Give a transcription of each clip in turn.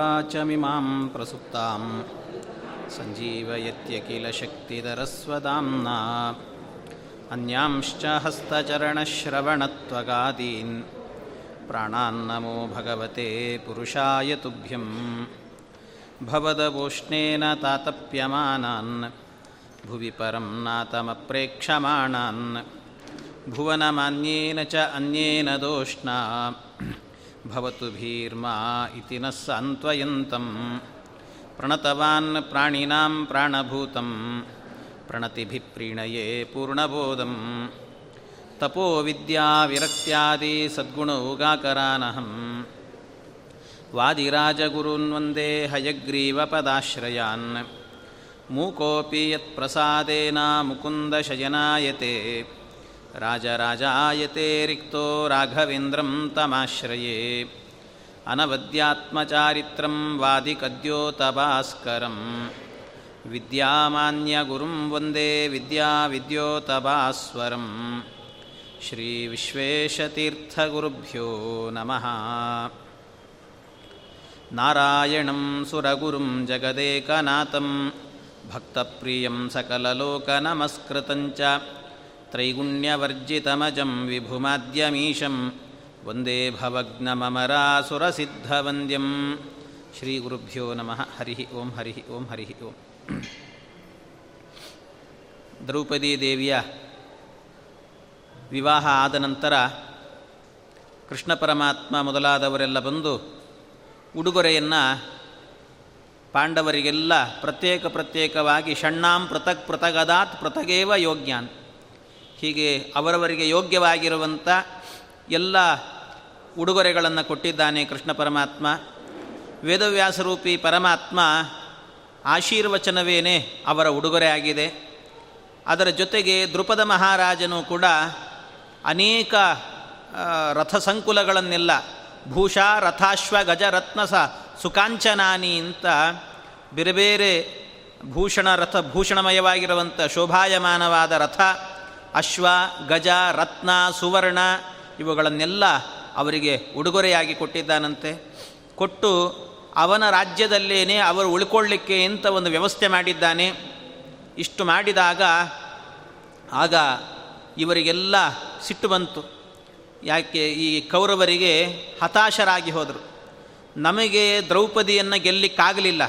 वाचमिमां प्रसुप्तां सञ्जीवयत्यखिलशक्तिधरस्वदाम्ना अन्यांश्च हस्तचरणश्रवणत्वगादीन् प्राणान्नमो भगवते पुरुषाय तुभ्यं भवदवोष्णेन तातप्यमानान् भुवि परं नातमप्रेक्षमाणान् भुवनमान्येन च अन्येन दोष्णा भवतु भीर्मा इति नः सान्त्वयन्तं प्रणतवान् प्राणिनां प्राणभूतं प्रणतिभिः प्रीणये पूर्णबोधं तपोविद्याविरक्त्यादिसद्गुणौगाकरानहं वादिराजगुरून् वन्दे हयग्रीवपदाश्रयान् मूकोऽपि यत्प्रसादेन मुकुन्दशयनायते राजराजायते रिक्तो राघवेन्द्रं तमाश्रये अनवद्यात्मचारित्रं वादिकद्योतभास्करं विद्यामान्यगुरुं वन्दे विद्याविद्योतभास्वरं श्रीविश्वेशतीर्थगुरुभ्यो नमः नारायणं सुरगुरुं जगदेकनाथं भक्तप्रियं सकललोकनमस्कृतं च त्रैगुण्यवर्जितमजं विभुमाद्यमीशं वन्दे भवग्नममरासुरसिद्धवन्द्यं श्रीगुरुभ्यो नमः हरिः ಓಂ ಹರಿः ಓಂ ಹರಿः ಓಂ ದ್ರೌಪದಿ ದೇವಿಯ ವಿವಾಹ ಆದ ನಂತರ ಕೃಷ್ಣ ಪರಮಾತ್ಮ ಮೊದಲಾದವರೆಲ್ಲ ಬಂದು ಉಡುಗೊರೆಯನ್ನು ಪಾಂಡವರಿಗೆಲ್ಲ ಪ್ರತ್ಯೇಕ ಪ್ರತ್ಯೇಕವಾಗಿ ಷಣ್ಣಾಂ ಪೃಥಕ್ ಪೃಥಗದಾತ್ ಪೃಥಗೇವ ಯೋಗ್ಯಾನ್ ಹೀಗೆ ಅವರವರಿಗೆ ಯೋಗ್ಯವಾಗಿರುವಂಥ ಎಲ್ಲ ಉಡುಗೊರೆಗಳನ್ನು ಕೊಟ್ಟಿದ್ದಾನೆ ಕೃಷ್ಣ ಪರಮಾತ್ಮ. ವೇದವ್ಯಾಸರೂಪಿ ಪರಮಾತ್ಮ ಆಶೀರ್ವಚನವೇನೇ ಅವರ ಉಡುಗೊರೆ ಆಗಿದೆ. ಅದರ ಜೊತೆಗೆ ದೃಪದ ಮಹಾರಾಜನು ಕೂಡ ಅನೇಕ ರಥ ಸಂಕುಲಗಳನ್ನೆಲ್ಲ ಭೂಷಾ, ರಥಾಶ್ವ, ಗಜ, ರತ್ನಸ, ಸುಕಾಂಚನಾನಿ ಅಂತ ಬೇರೆ ಬೇರೆ ಭೂಷಣ, ರಥ ಭೂಷಣಮಯವಾಗಿರುವಂಥ ಶೋಭಾಯಮಾನವಾದ ರಥ ಅಶ್ವ, ಗಜ, ರತ್ನ, ಸುವರ್ಣ ಇವುಗಳನ್ನೆಲ್ಲ ಅವರಿಗೆ ಉಡುಗೊರೆಯಾಗಿ ಕೊಟ್ಟಿದ್ದಾನಂತೆ. ಕೊಟ್ಟು ಅವನ ರಾಜ್ಯದಲ್ಲೇನೆ ಅವರು ಉಳ್ಕೊಳ್ಳಿಕ್ಕೆ ಅಂತ ಒಂದು ವ್ಯವಸ್ಥೆ ಮಾಡಿದ್ದಾನೆ. ಇಷ್ಟು ಮಾಡಿದಾಗ ಆಗ ಇವರಿಗೆಲ್ಲ ಸಿಟ್ಟು ಬಂತು. ಯಾಕೆ ಈ ಕೌರವರಿಗೆ ಹತಾಶರಾಗಿ ಹೋದರು. ನಮಗೆ ದ್ರೌಪದಿಯನ್ನು ಗೆಲ್ಲಿಕ್ಕಾಗಲಿಲ್ಲ.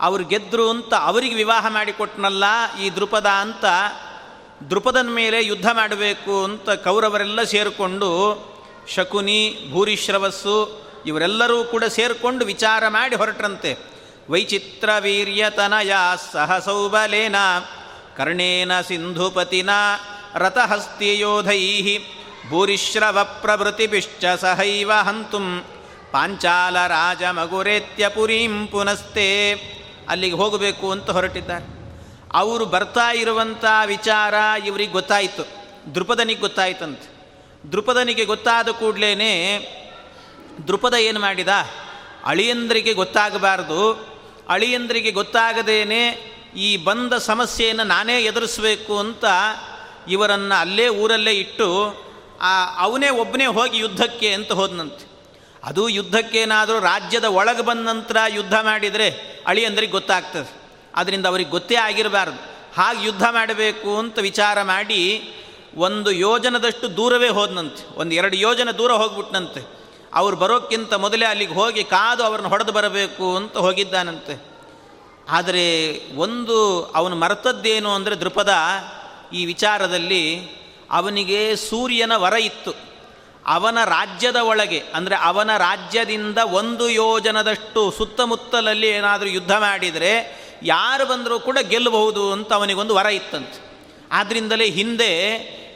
ಅವರು ಗೆದ್ದರು ಅಂತ ಅವರಿಗೆ ವಿವಾಹ ಮಾಡಿಕೊಟ್ನಲ್ಲ ಈ ದೃಪದ ಅಂತ ದೃಪದನ ಮೇಲೆ ಯುದ್ಧ ಮಾಡಬೇಕು ಅಂತ ಕೌರವರೆಲ್ಲ ಸೇರಿಕೊಂಡು ಶಕುನಿ ಭೂರಿಶ್ರವಸ್ಸು ಇವರೆಲ್ಲರೂ ಕೂಡ ಸೇರಿಕೊಂಡು ವಿಚಾರ ಮಾಡಿ ಹೊರಟ್ರಂತೆ. ವೈಚಿತ್ರ ವೀರ್ಯತನಯ ಸಹಸೌಬಲೇನ, ಕರ್ಣೇನ ಸಿಂಧುಪತಿನ ರಥಹಸ್ತಿಯೋಧೈ ಭೂರಿಶ್ರವ ಪ್ರಭೃತಿಭಿಶ್ಚ ಸಹೈವ ಹಂತುಂ, ಪಾಂಚಾಲ ರಾಜ ಮಗುರೇತ್ಯ ಪುನಸ್ತೆ. ಅಲ್ಲಿಗೆ ಹೋಗಬೇಕು ಅಂತ ಹೊರಟಿದ್ದಾರೆ. ಅವರು ಬರ್ತಾ ಇರುವಂಥ ವಿಚಾರ ಇವರಿಗೆ ಗೊತ್ತಾಯಿತು. ದೃಪದನಿಗೆ ಗೊತ್ತಾಯ್ತಂತೆ. ದೃಪದನಿಗೆ ಗೊತ್ತಾದ ಕೂಡಲೇ ದೃಪದ ಏನು ಮಾಡಿದ? ಅಳಿಯಂದ್ರಿಗೆ ಗೊತ್ತಾಗಬಾರ್ದು. ಅಳಿಯಂದ್ರಿಗೆ ಗೊತ್ತಾಗದೇನೆ ಈ ಬಂದ ಸಮಸ್ಯೆಯನ್ನು ನಾನೇ ಎದುರಿಸಬೇಕು ಅಂತ ಇವರನ್ನು ಅಲ್ಲೇ ಊರಲ್ಲೇ ಇಟ್ಟು ಅವನೇ ಒಬ್ಬನೇ ಹೋಗಿ ಯುದ್ಧಕ್ಕೆ ಅಂತ ಹೋದನಂತೆ. ಅದು ಯುದ್ಧಕ್ಕೇನಾದರೂ ರಾಜ್ಯದ ಒಳಗೆ ಬಂದ ನಂತರ ಯುದ್ಧ ಮಾಡಿದರೆ ಅಳಿಯಂದ್ರಿಗೆ ಗೊತ್ತಾಗ್ತದೆ. ಅದರಿಂದ ಅವ್ರಿಗೆ ಗೊತ್ತೇ ಆಗಿರಬಾರ್ದು. ಹಾಗೆ ಯುದ್ಧ ಮಾಡಬೇಕು ಅಂತ ವಿಚಾರ ಮಾಡಿ ಒಂದು ಯೋಜನದಷ್ಟು ದೂರವೇ ಹೋದನಂತೆ. ಒಂದು ಎರಡು ಯೋಜನೆ ದೂರ ಹೋಗ್ಬಿಟ್ನಂತೆ. ಅವ್ರು ಬರೋಕ್ಕಿಂತ ಮೊದಲೇ ಅಲ್ಲಿಗೆ ಹೋಗಿ ಕಾದು ಅವ್ರನ್ನ ಹೊಡೆದು ಬರಬೇಕು ಅಂತ ಹೋಗಿದ್ದಾನಂತೆ. ಆದರೆ ಒಂದು ಅವನು ಮರೆತದ್ದೇನು ಅಂದರೆ ದೃಪದ ಈ ವಿಚಾರದಲ್ಲಿ ಅವನಿಗೆ ಸೂರ್ಯನ ವರ ಇತ್ತು. ಅವನ ರಾಜ್ಯದ ಒಳಗೆ, ಅಂದರೆ ಅವನ ರಾಜ್ಯದಿಂದ ಒಂದು ಯೋಜನದಷ್ಟು ಸುತ್ತಮುತ್ತಲಲ್ಲಿ ಏನಾದರೂ ಯುದ್ಧ ಮಾಡಿದರೆ ಯಾರು ಬಂದರೂ ಕೂಡ ಗೆಲ್ಲಬಹುದು ಅಂತ ಅವನಿಗೊಂದು ವರ ಇತ್ತಂತೆ. ಆದ್ದರಿಂದಲೇ ಹಿಂದೆ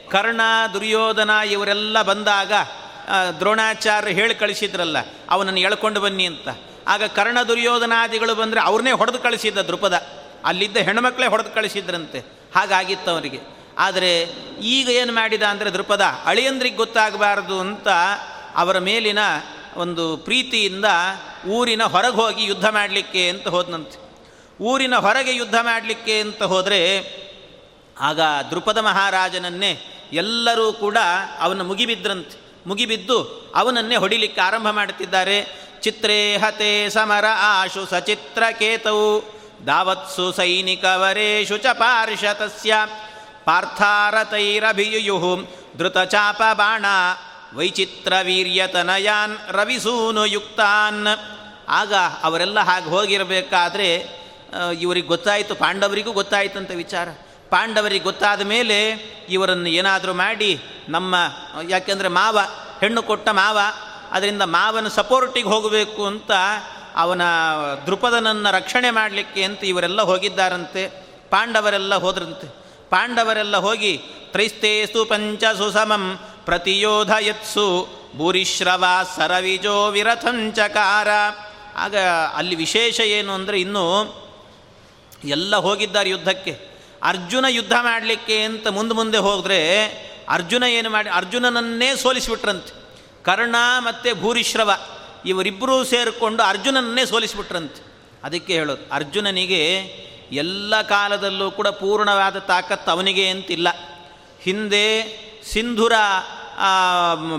ಕರ್ಣ, ದುರ್ಯೋಧನ ಇವರೆಲ್ಲ ಬಂದಾಗ ದ್ರೋಣಾಚಾರ್ಯ ಹೇಳಿ ಕಳಿಸಿದ್ರಲ್ಲ, ಅವನನ್ನು ಎಳ್ಕೊಂಡು ಬನ್ನಿ ಅಂತ. ಆಗ ಕರ್ಣ ದುರ್ಯೋಧನಾದಿಗಳು ಬಂದರೆ ಅವ್ರನ್ನೇ ಹೊಡೆದು ಕಳಿಸಿದ್ದ ದೃಪದ ಅಲ್ಲಿದ್ದ ಹೆಣ್ಮಕ್ಳೇ ಹೊಡೆದು ಕಳಿಸಿದ್ರಂತೆ. ಹಾಗಾಗಿತ್ತು ಅವರಿಗೆ. ಆದರೆ ಈಗ ಏನು ಮಾಡಿದ ಅಂದರೆ ದೃಪದ ಅಳಿಯಂದ್ರಿಗೆ ಗೊತ್ತಾಗಬಾರ್ದು ಅಂತ ಅವರ ಮೇಲಿನ ಒಂದು ಪ್ರೀತಿಯಿಂದ ಊರಿನ ಹೊರಗೆ ಹೋಗಿ ಯುದ್ಧ ಮಾಡಲಿಕ್ಕೆ ಅಂತ ಹೋದನಂತೆ. ಊರಿನ ಹೊರಗೆ ಯುದ್ಧ ಮಾಡಲಿಕ್ಕೆ ಅಂತ ಹೋದರೆ, ಆಗ ದೃಪದ ಮಹಾರಾಜನನ್ನೇ ಎಲ್ಲರೂ ಕೂಡ ಅವನ ಮುಗಿಬಿದ್ರಂತೆ. ಮುಗಿಬಿದ್ದು ಅವನನ್ನೇ ಹೊಡಿಲಿಕ್ಕೆ ಆರಂಭ ಮಾಡುತ್ತಿದ್ದಾರೆ. ಚಿತ್ರೇ ಹತೆ ಸಮರ ಆಶು ಸಚಿತ್ರ ಕೇತವು, ದಾವತ್ಸು ಸೈನಿಕವರೇಶು ಚ ಪಾರ್ಷತಸ್ಯ ಪಾರ್ಥಾರತೈರಭಿಯುಯು ಧೃತಚಾಪ ಬಾಣ ವೈಚಿತ್ರವೀರ್ಯತನಯಾನ್ ರವಿಸೂನು ಯುಕ್ತಾನ್. ಆಗ ಅವರೆಲ್ಲ ಹಾಗೆ ಹೋಗಿರಬೇಕಾದ್ರೆ ಇವರಿಗೆ ಗೊತ್ತಾಯಿತು, ಪಾಂಡವರಿಗೂ ಗೊತ್ತಾಯಿತಂತ ವಿಚಾರ. ಪಾಂಡವರಿಗೆ ಗೊತ್ತಾದ ಮೇಲೆ ಇವರನ್ನು ಏನಾದರೂ ಮಾಡಿ, ನಮ್ಮ, ಯಾಕೆಂದರೆ ಮಾವ, ಹೆಣ್ಣು ಕೊಟ್ಟ ಮಾವ, ಅದರಿಂದ ಮಾವನ ಸಪೋರ್ಟಿಗೆ ಹೋಗಬೇಕು ಅಂತ ಅವನ ದೃಪದನನ್ನು ರಕ್ಷಣೆ ಮಾಡಲಿಕ್ಕೆ ಅಂತ ಇವರೆಲ್ಲ ಹೋಗಿದ್ದಾರಂತೆ. ಪಾಂಡವರೆಲ್ಲ ಹೋದ್ರಂತೆ. ಪಾಂಡವರೆಲ್ಲ ಹೋಗಿ, ತ್ರೈಸ್ತೇಸು ಪಂಚ ಸುಸಮಂ ಪ್ರತಿಯೋಧ ಯತ್ಸು, ಭೂರಿಶ್ರವ ಸರವಿಜೋ ವಿರಥಂಚಕಾರ. ಆಗ ಅಲ್ಲಿ ವಿಶೇಷ ಏನು ಅಂದರೆ ಇನ್ನೂ ಎಲ್ಲ ಹೋಗಿದ್ದಾರೆ ಯುದ್ಧಕ್ಕೆ. ಅರ್ಜುನ ಯುದ್ಧ ಮಾಡಲಿಕ್ಕೆ ಅಂತ ಮುಂದೆ ಮುಂದೆ ಹೋದರೆ ಅರ್ಜುನ ಏನು ಮಾಡಿ, ಅರ್ಜುನನನ್ನೇ ಸೋಲಿಸಿಬಿಟ್ರಂತೆ. ಕರ್ಣ ಮತ್ತು ಭೂರಿಶ್ರವ ಇವರಿಬ್ಬರೂ ಸೇರಿಕೊಂಡು ಅರ್ಜುನನನ್ನೇ ಸೋಲಿಸಿಬಿಟ್ರಂತೆ. ಅದಕ್ಕೆ ಹೇಳೋದು, ಅರ್ಜುನನಿಗೆ ಎಲ್ಲ ಕಾಲದಲ್ಲೂ ಕೂಡ ಪೂರ್ಣವಾದ ತಾಕತ್ತು ಅವನಿಗೆ ಅಂತಿಲ್ಲ. ಹಿಂದೆ ಸಿಂಧುರ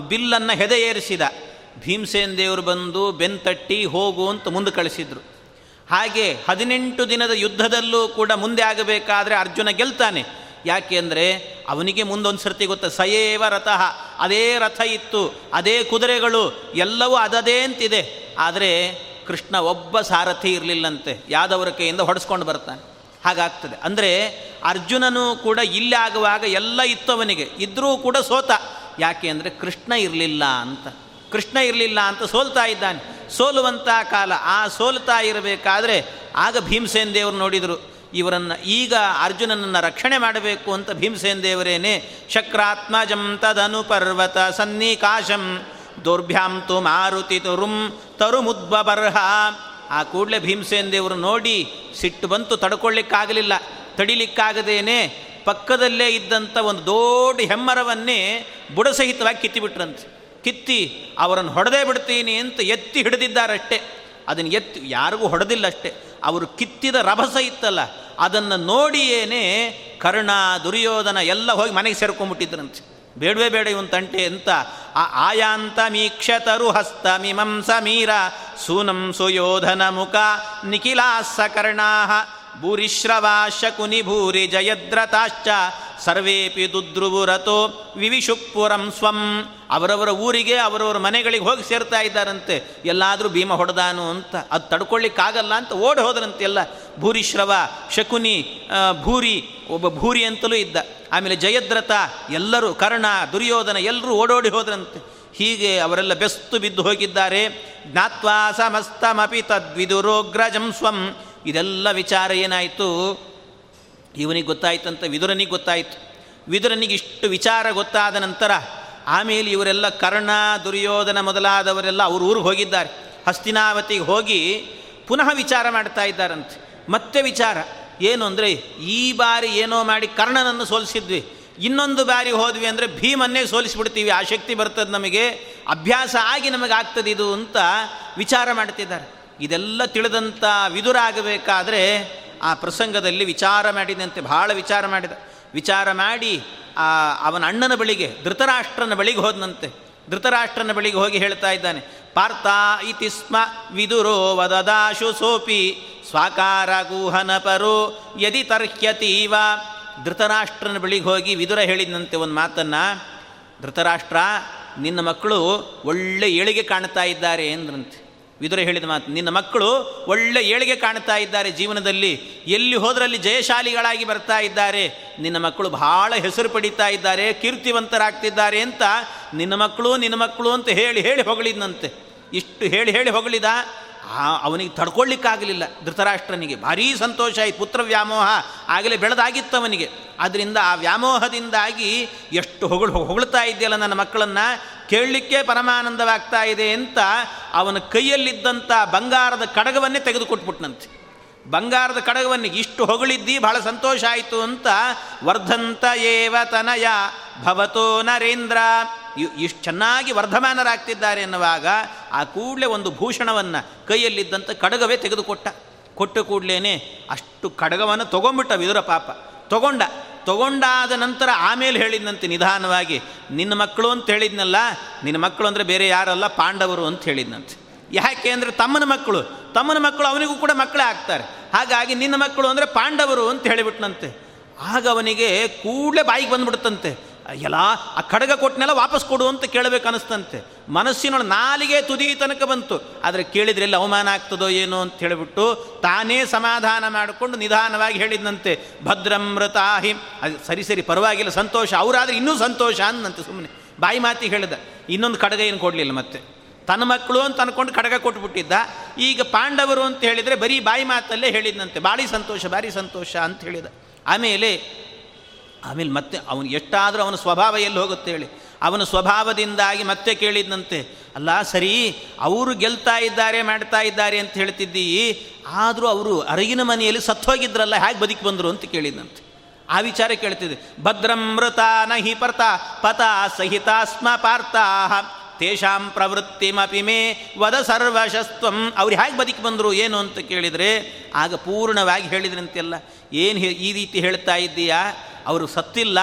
ಬಿಲ್ಲನ್ನು ಹೆದೆಯೇರಿಸಿದ. ಭೀಮಸೇನ್ ದೇವರು ಬಂದು ಬೆನ್ ತಟ್ಟಿ ಹೋಗು ಅಂತ ಮುಂದೆ ಕಳಿಸಿದ್ರು. ಹಾಗೆ ಹದಿನೆಂಟು ದಿನದ ಯುದ್ಧದಲ್ಲೂ ಕೂಡ ಮುಂದೆ ಆಗಬೇಕಾದ್ರೆ ಅರ್ಜುನ ಗೆಲ್ತಾನೆ. ಯಾಕೆ ಅಂದರೆ ಅವನಿಗೆ ಮುಂದೊಂದು ಸರ್ತಿ ಗೊತ್ತ, ಸಯೇವ ರಥ, ಅದೇ ರಥ ಇತ್ತು, ಅದೇ ಕುದುರೆಗಳು, ಎಲ್ಲವೂ ಅದದೇ ಅಂತಿದೆ. ಆದರೆ ಕೃಷ್ಣ ಒಬ್ಬ ಸಾರಥಿ ಇರಲಿಲ್ಲಂತೆ, ಯಾದವರ ಕೈಯಿಂದ ಹೊಡೆಸ್ಕೊಂಡು ಬರ್ತಾನೆ. ಹಾಗಾಗ್ತದೆ. ಅಂದರೆ ಅರ್ಜುನನು ಕೂಡ ಇಲ್ಲಿ ಆಗುವಾಗ ಎಲ್ಲ ಇತ್ತು ಅವನಿಗೆ ಇದ್ದರೂ ಕೂಡ ಸೋತ. ಯಾಕೆ ಅಂದರೆ ಕೃಷ್ಣ ಇರಲಿಲ್ಲ ಅಂತ. ಕೃಷ್ಣ ಇರಲಿಲ್ಲ ಅಂತ ಸೋಲ್ತಾ ಇದ್ದಾನೆ. ಸೋಲುವಂಥ ಕಾಲ, ಆ ಸೋಲ್ತಾ ಇರಬೇಕಾದ್ರೆ ಆಗ ಭೀಮಸೇನ್ ದೇವರು ನೋಡಿದರು, ಇವರನ್ನು ಈಗ ಅರ್ಜುನನನ್ನು ರಕ್ಷಣೆ ಮಾಡಬೇಕು ಅಂತ ಭೀಮಸೇನ್ ದೇವರೇನೆ ಶಕ್ರಾತ್ಮಜಂ ತದನು ಪರ್ವತ ಸನ್ನಿಕಾಶಂ, ದೌರ್ಭ್ಯಾಂ ತು ಮಾರುತಿ ತುರುಂ ತರುಮುದ್ಬರ್ಹ ಆ ಕೂಡಲೇ ಭೀಮಸೇನ್ ದೇವರು ನೋಡಿ ಸಿಟ್ಟು ಬಂತು, ತಡ್ಕೊಳ್ಳಿಕ್ಕಾಗಲಿಲ್ಲ. ತಡಿಲಿಕ್ಕಾಗದೇನೆ ಪಕ್ಕದಲ್ಲೇ ಇದ್ದಂಥ ಒಂದು ದೊಡ್ಡ ಹೆಮ್ಮರವನ್ನೇ ಬುಡಸಹಿತವಾಗಿ ಕಿತ್ತಿಬಿಟ್ರಂತೆ. ಕಿತ್ತಿ ಅವರನ್ನು ಹೊಡೆದೇ ಬಿಡ್ತೀನಿ ಅಂತ ಎತ್ತಿ ಹಿಡಿದಿದ್ದಾರಷ್ಟೇ. ಅದನ್ನು ಎತ್ತಿ ಯಾರಿಗೂ ಹೊಡೆದಿಲ್ಲ ಅಷ್ಟೇ. ಅವರು ಕಿತ್ತಿದ ರಭಸ ಇತ್ತಲ್ಲ, ಅದನ್ನು ನೋಡಿಯೇನೆ ಕರ್ಣ ದುರ್ಯೋಧನ ಎಲ್ಲ ಹೋಗಿ ಮನೆಗೆ ಸೇರ್ಕೊಂಡ್ಬಿಟ್ಟಿದ್ರಂತೆ. ಬೇಡವೇ ಬೇಡ ಇವನ್ ತಂಟೆ ಅಂತ. ಆ ಆಯಾಂತ ಮೀಕ್ಷತರು ಹಸ್ತ ಮೀರ ಸೂನಂ ಸುಯೋಧನ ಮುಖ ನಿಖಿಲಾಸ ಕರ್ಣಾ ಭೂರಿಶ್ರವಾ ಶಕುನಿ ಭೂರಿ ಜಯದ್ರತಾಶ್ಚ ಸರ್ವೇಪಿ ದುದ್ರುವುರತೋ ವಿವಿಶುಪುರಂ ಸ್ವಂ ಅವರವರ ಊರಿಗೆ, ಅವರವರ ಮನೆಗಳಿಗೆ ಹೋಗಿ ಸೇರ್ತಾ ಇದ್ದಾರಂತೆ. ಎಲ್ಲಾದರೂ ಭೀಮ ಹೊಡೆದಾನು ಅಂತ. ಅದು ತಡ್ಕೊಳ್ಳಿಕ್ಕಾಗಲ್ಲ ಅಂತ ಓಡಿ ಹೋದ್ರಂತೆ ಎಲ್ಲ. ಭೂರಿಶ್ರವ, ಶಕುನಿ ಭೂರಿ, ಒಬ್ಬ ಭೂರಿ ಅಂತಲೂ ಇದ್ದ. ಆಮೇಲೆ ಜಯದ್ರಥ, ಎಲ್ಲರೂ, ಕರ್ಣ, ದುರ್ಯೋಧನ ಎಲ್ಲರೂ ಓಡೋಡಿ ಹೋದ್ರಂತೆ. ಹೀಗೆ ಅವರೆಲ್ಲ ಬೆಸ್ತು ಬಿದ್ದು ಹೋಗಿದ್ದಾರೆ. ಜ್ಞಾತ್ವಾ ಸಮಸ್ತಮಪಿ ತದ್ವಿದುರೋಗ್ರಜಂ ಸ್ವಂ. ಇದೆಲ್ಲ ವಿಚಾರ ಏನಾಯಿತು? ಇವನಿಗೆ ಗೊತ್ತಾಯ್ತಂತ ವಿದುರನಿಗೆ ಗೊತ್ತಾಯಿತು. ವಿದುರನಿಗೆ ಇಷ್ಟು ವಿಚಾರ ಗೊತ್ತಾದ ನಂತರ ಆಮೇಲೆ ಇವರೆಲ್ಲ ಕರ್ಣ, ದುರ್ಯೋಧನ ಮೊದಲಾದವರೆಲ್ಲ ಅವ್ರ ಊರಿಗೆ ಹೋಗಿದ್ದಾರೆ. ಹಸ್ತಿನಾವತಿಗೆ ಹೋಗಿ ಪುನಃ ವಿಚಾರ ಮಾಡ್ತಾ ಇದ್ದಾರಂತೆ. ಮತ್ತೆ ವಿಚಾರ, ಏನು ಅಂದರೆ ಈ ಬಾರಿ ಏನೋ ಮಾಡಿ ಕರ್ಣನನ್ನು ಸೋಲಿಸಿದ್ವಿ. ಇನ್ನೊಂದು ಬಾರಿ ಹೋದ್ವಿ ಅಂದರೆ ಭೀಮನ್ನೇ ಸೋಲಿಸಿಬಿಡ್ತೀವಿ. ಆ ಶಕ್ತಿ ಬರ್ತದೆ ನಮಗೆ, ಅಭ್ಯಾಸ ಆಗಿ ನಮಗೆ ಆಗ್ತದೆ ಇದು ಅಂತ ವಿಚಾರ ಮಾಡ್ತಿದ್ದಾರೆ. ಇದೆಲ್ಲ ತಿಳಿದಂಥ ವಿದುರಾಗಬೇಕಾದರೆ ಆ ಪ್ರಸಂಗದಲ್ಲಿ ವಿಚಾರ ಮಾಡಿದಂತೆ ಭಾಳ ವಿಚಾರ ಮಾಡಿದ. ವಿಚಾರ ಮಾಡಿ, ಆ, ಅವನ ಅಣ್ಣನ ಬಳಿಗೆ, ಧೃತರಾಷ್ಟ್ರನ ಬಳಿಗೆ ಹೋದನಂತೆ. ಧೃತರಾಷ್ಟ್ರನ ಬಳಿಗೆ ಹೋಗಿ ಹೇಳ್ತಾ ಇದ್ದಾನೆ, ಪಾರ್ಥ ಇತಿ ಸ್ಮ ವಿದುರೋ ವದದಾಶು ಸೋಪಿ, ಸ್ವಾಕಾರ ಗೂಹನ ಪರೋ ಯದಿ ತರ್ಹ್ಯತೀವ. ಧೃತರಾಷ್ಟ್ರನ ಬಳಿಗೆ ಹೋಗಿ ವಿದುರ ಹೇಳಿದಂತೆ ಒಂದು ಮಾತನ್ನು, ಧೃತರಾಷ್ಟ್ರ, ನಿನ್ನ ಮಕ್ಕಳು ಒಳ್ಳೆ ಏಳಿಗೆ ಕಾಣ್ತಾ ಇದ್ದಾರೆ ಎಂದ್ರಂತೆ. ವಿದುರ ಹೇಳಿದ ಮಾತು, ನಿನ್ನ ಮಕ್ಕಳು ಒಳ್ಳೆ ಏಳಿಗೆ ಕಾಣ್ತಾ ಇದ್ದಾರೆ ಜೀವನದಲ್ಲಿ. ಎಲ್ಲಿ ಹೋದರಲ್ಲಿ ಜಯಶಾಲಿಗಳಾಗಿ ಬರ್ತಾ ಇದ್ದಾರೆ? ನಿನ್ನ ಮಕ್ಕಳು ಬಹಳ ಹೆಸರು ಪಡಿತಾ ಇದ್ದಾರೆ, ಕೀರ್ತಿವಂತರಾಗ್ತಿದ್ದಾರೆ ಅಂತ ನಿನ್ನ ಮಕ್ಕಳು ನಿನ್ನ ಮಕ್ಕಳು ಅಂತ ಹೇಳಿ ಹೇಳಿ ಹೊಗಳಿದ್ನಂತೆ. ಇಷ್ಟು ಹೇಳಿ ಹೇಳಿ ಹೊಗಳಿದ ಅವನಿಗೆ ತಡ್ಕೊಳ್ಳಿಕ್ಕಾಗಲಿಲ್ಲ ಧೃತರಾಷ್ಟ್ರನಿಗೆ. ಭಾರೀ ಸಂತೋಷ ಆಯಿತು, ಪುತ್ರ ವ್ಯಾಮೋಹ ಆಗಲೇ ಬೆಳೆದಾಗಿತ್ತು ಅವನಿಗೆ ಆದ್ದರಿಂದ ಆ ವ್ಯಾಮೋಹದಿಂದಾಗಿ ಎಷ್ಟು ಹೊಗಳು ಹೊಗಳ್ತಾ ಇದೆಯಲ್ಲ ನನ್ನ ಮಕ್ಕಳನ್ನು ಕೇಳಲಿಕ್ಕೆ ಪರಮಾನಂದವಾಗ್ತಾ ಇದೆ ಅಂತ ಅವನ ಕೈಯಲ್ಲಿದ್ದಂಥ ಬಂಗಾರದ ಕಡಗವನ್ನೇ ತೆಗೆದುಕೊಟ್ಬಿಟ್ನಂತೆ. ಬಂಗಾರದ ಕಡಗವನ್ನು ಇಷ್ಟು ಹೊಗಳಿದ್ದಿ, ಬಹಳ ಸಂತೋಷ ಆಯಿತು ಅಂತ ವರ್ಧಂತ ಏವ ತನಯ ಭವತೋ ನರೇಂದ್ರ. ಇಷ್ಟು ಚೆನ್ನಾಗಿ ವರ್ಧಮಾನರಾಗ್ತಿದ್ದಾರೆ ಎನ್ನುವಾಗ ಆ ಕೂಡಲೇ ಒಂದು ಭೂಷಣವನ್ನು ಕೈಯಲ್ಲಿದ್ದಂಥ ಕಡಗವೇ ತೆಗೆದುಕೊಟ್ಟ. ಕೊಟ್ಟ ಕೂಡಲೇ ಅಷ್ಟು ಕಡಗವನ್ನು ತೊಗೊಂಬಿಟ್ಟ ವಿದುರ ಪಾಪ. ತಗೊಂಡ. ತಗೊಂಡಾದ ನಂತರ ಆಮೇಲೆ ಹೇಳಿದ್ನಂತೆ ನಿಧಾನವಾಗಿ, ನಿನ್ನ ಮಕ್ಕಳು ಅಂತ ಹೇಳಿದ್ನಲ್ಲ, ನಿನ್ನ ಮಕ್ಕಳು ಅಂದರೆ ಬೇರೆ ಯಾರಲ್ಲ, ಪಾಂಡವರು ಅಂತ ಹೇಳಿದ್ನಂತೆ. ಯಾಕೆ ಅಂದರೆ ತಮ್ಮನ ಮಕ್ಕಳು ತಮ್ಮನ ಮಕ್ಕಳು ಅವನಿಗೂ ಕೂಡ ಮಕ್ಕಳೇ ಆಗ್ತಾರೆ. ಹಾಗಾಗಿ ನಿನ್ನ ಮಕ್ಕಳು ಅಂದರೆ ಪಾಂಡವರು ಅಂತ ಹೇಳಿಬಿಟ್ನಂತೆ. ಆಗ ಅವನಿಗೆ ಕೂಡಲೇ ಬಾಯಿಗೆ ಬಂದ್ಬಿಡುತ್ತಂತೆ. ಎಲ್ಲ ಆ ಖಡ್ಗ ಕೊಟ್ಟನೆಲ್ಲ ವಾಪಸ್ ಕೊಡು ಅಂತ ಕೇಳಬೇಕನ್ನಿಸ್ತಂತೆ. ಮನಸ್ಸಿನೊಳ ನಾಲಿಗೆ ತುದಿ ತನಕ ಬಂತು. ಆದರೆ ಕೇಳಿದ್ರೆ ಎಲ್ಲಿ ಅವಮಾನ ಆಗ್ತದೋ ಏನೋ ಅಂತ ಹೇಳಿಬಿಟ್ಟು ತಾನೇ ಸಮಾಧಾನ ಮಾಡಿಕೊಂಡು ನಿಧಾನವಾಗಿ ಹೇಳಿದಂತೆ ಭದ್ರಮೃತಾಹಿ ಅದು ಸರಿ ಸರಿ, ಪರವಾಗಿಲ್ಲ, ಸಂತೋಷ. ಅವರಾದ್ರೆ ಇನ್ನೂ ಸಂತೋಷ ಅಂದಂತೆ ಸುಮ್ಮನೆ ಬಾಯಿ ಮಾತಿ ಹೇಳಿದ. ಇನ್ನೊಂದು ಖಡ್ಗ ಏನು ಕೊಡಲಿಲ್ಲ ಮತ್ತೆ. ತನ್ನ ಮಕ್ಕಳು ಅಂತ ಅನ್ಕೊಂಡು ಖಡ್ಗ ಕೊಟ್ಬಿಟ್ಟಿದ್ದ. ಈಗ ಪಾಂಡವರು ಅಂತ ಹೇಳಿದರೆ ಬರೀ ಬಾಯಿ ಮಾತಲ್ಲೇ ಹೇಳಿದಂತೆ ಭಾರಿ ಸಂತೋಷ ಭಾರಿ ಸಂತೋಷ ಅಂತ ಹೇಳಿದ. ಆಮೇಲೆ ಆಮೇಲೆ ಮತ್ತೆ ಅವನು ಎಷ್ಟಾದರೂ ಅವನ ಸ್ವಭಾವ ಎಲ್ಲಿ ಹೋಗುತ್ತೆ ಹೇಳಿ. ಅವನ ಸ್ವಭಾವದಿಂದಾಗಿ ಮತ್ತೆ ಕೇಳಿದ್ನಂತೆ, ಅಲ್ಲ ಸರಿ, ಅವರು ಗೆಲ್ತಾ ಇದ್ದಾರೆ, ಮಾಡ್ತಾ ಇದ್ದಾರೆ ಅಂತ ಹೇಳ್ತಿದ್ದೀ, ಆದರೂ ಅವರು ಅರಗಿನ ಮನೆಯಲ್ಲಿ ಸತ್ತೋಗಿದ್ರಲ್ಲ, ಹೇಗೆ ಬದುಕಿ ಬಂದರು? ಅಂತ ಕೇಳಿದ್ನಂತೆ. ಆ ವಿಚಾರ ಕೇಳ್ತಿದ್ದೆ. ಭದ್ರಮೃತ ನಹಿ ಪರ್ತ, ಪತ ಸಹಿತಾಸ್ಮ ಪಾರ್ತಾ ತೇಷಾಂ ಪ್ರವೃತ್ತಿಮಪಿ ಮೇ ವದ ಸರ್ವಶಸ್ತ್ವಂ. ಅವ್ರು ಹೇಗೆ ಬದುಕಿ ಬಂದರು, ಏನು ಅಂತ ಕೇಳಿದರೆ, ಆಗ ಪೂರ್ಣವಾಗಿ ಹೇಳಿದ್ರಂತೆಲ್ಲ, ಏನು ಈ ರೀತಿ ಹೇಳ್ತಾ ಇದ್ದೀಯಾ? ಅವರು ಸತ್ತಿಲ್ಲ,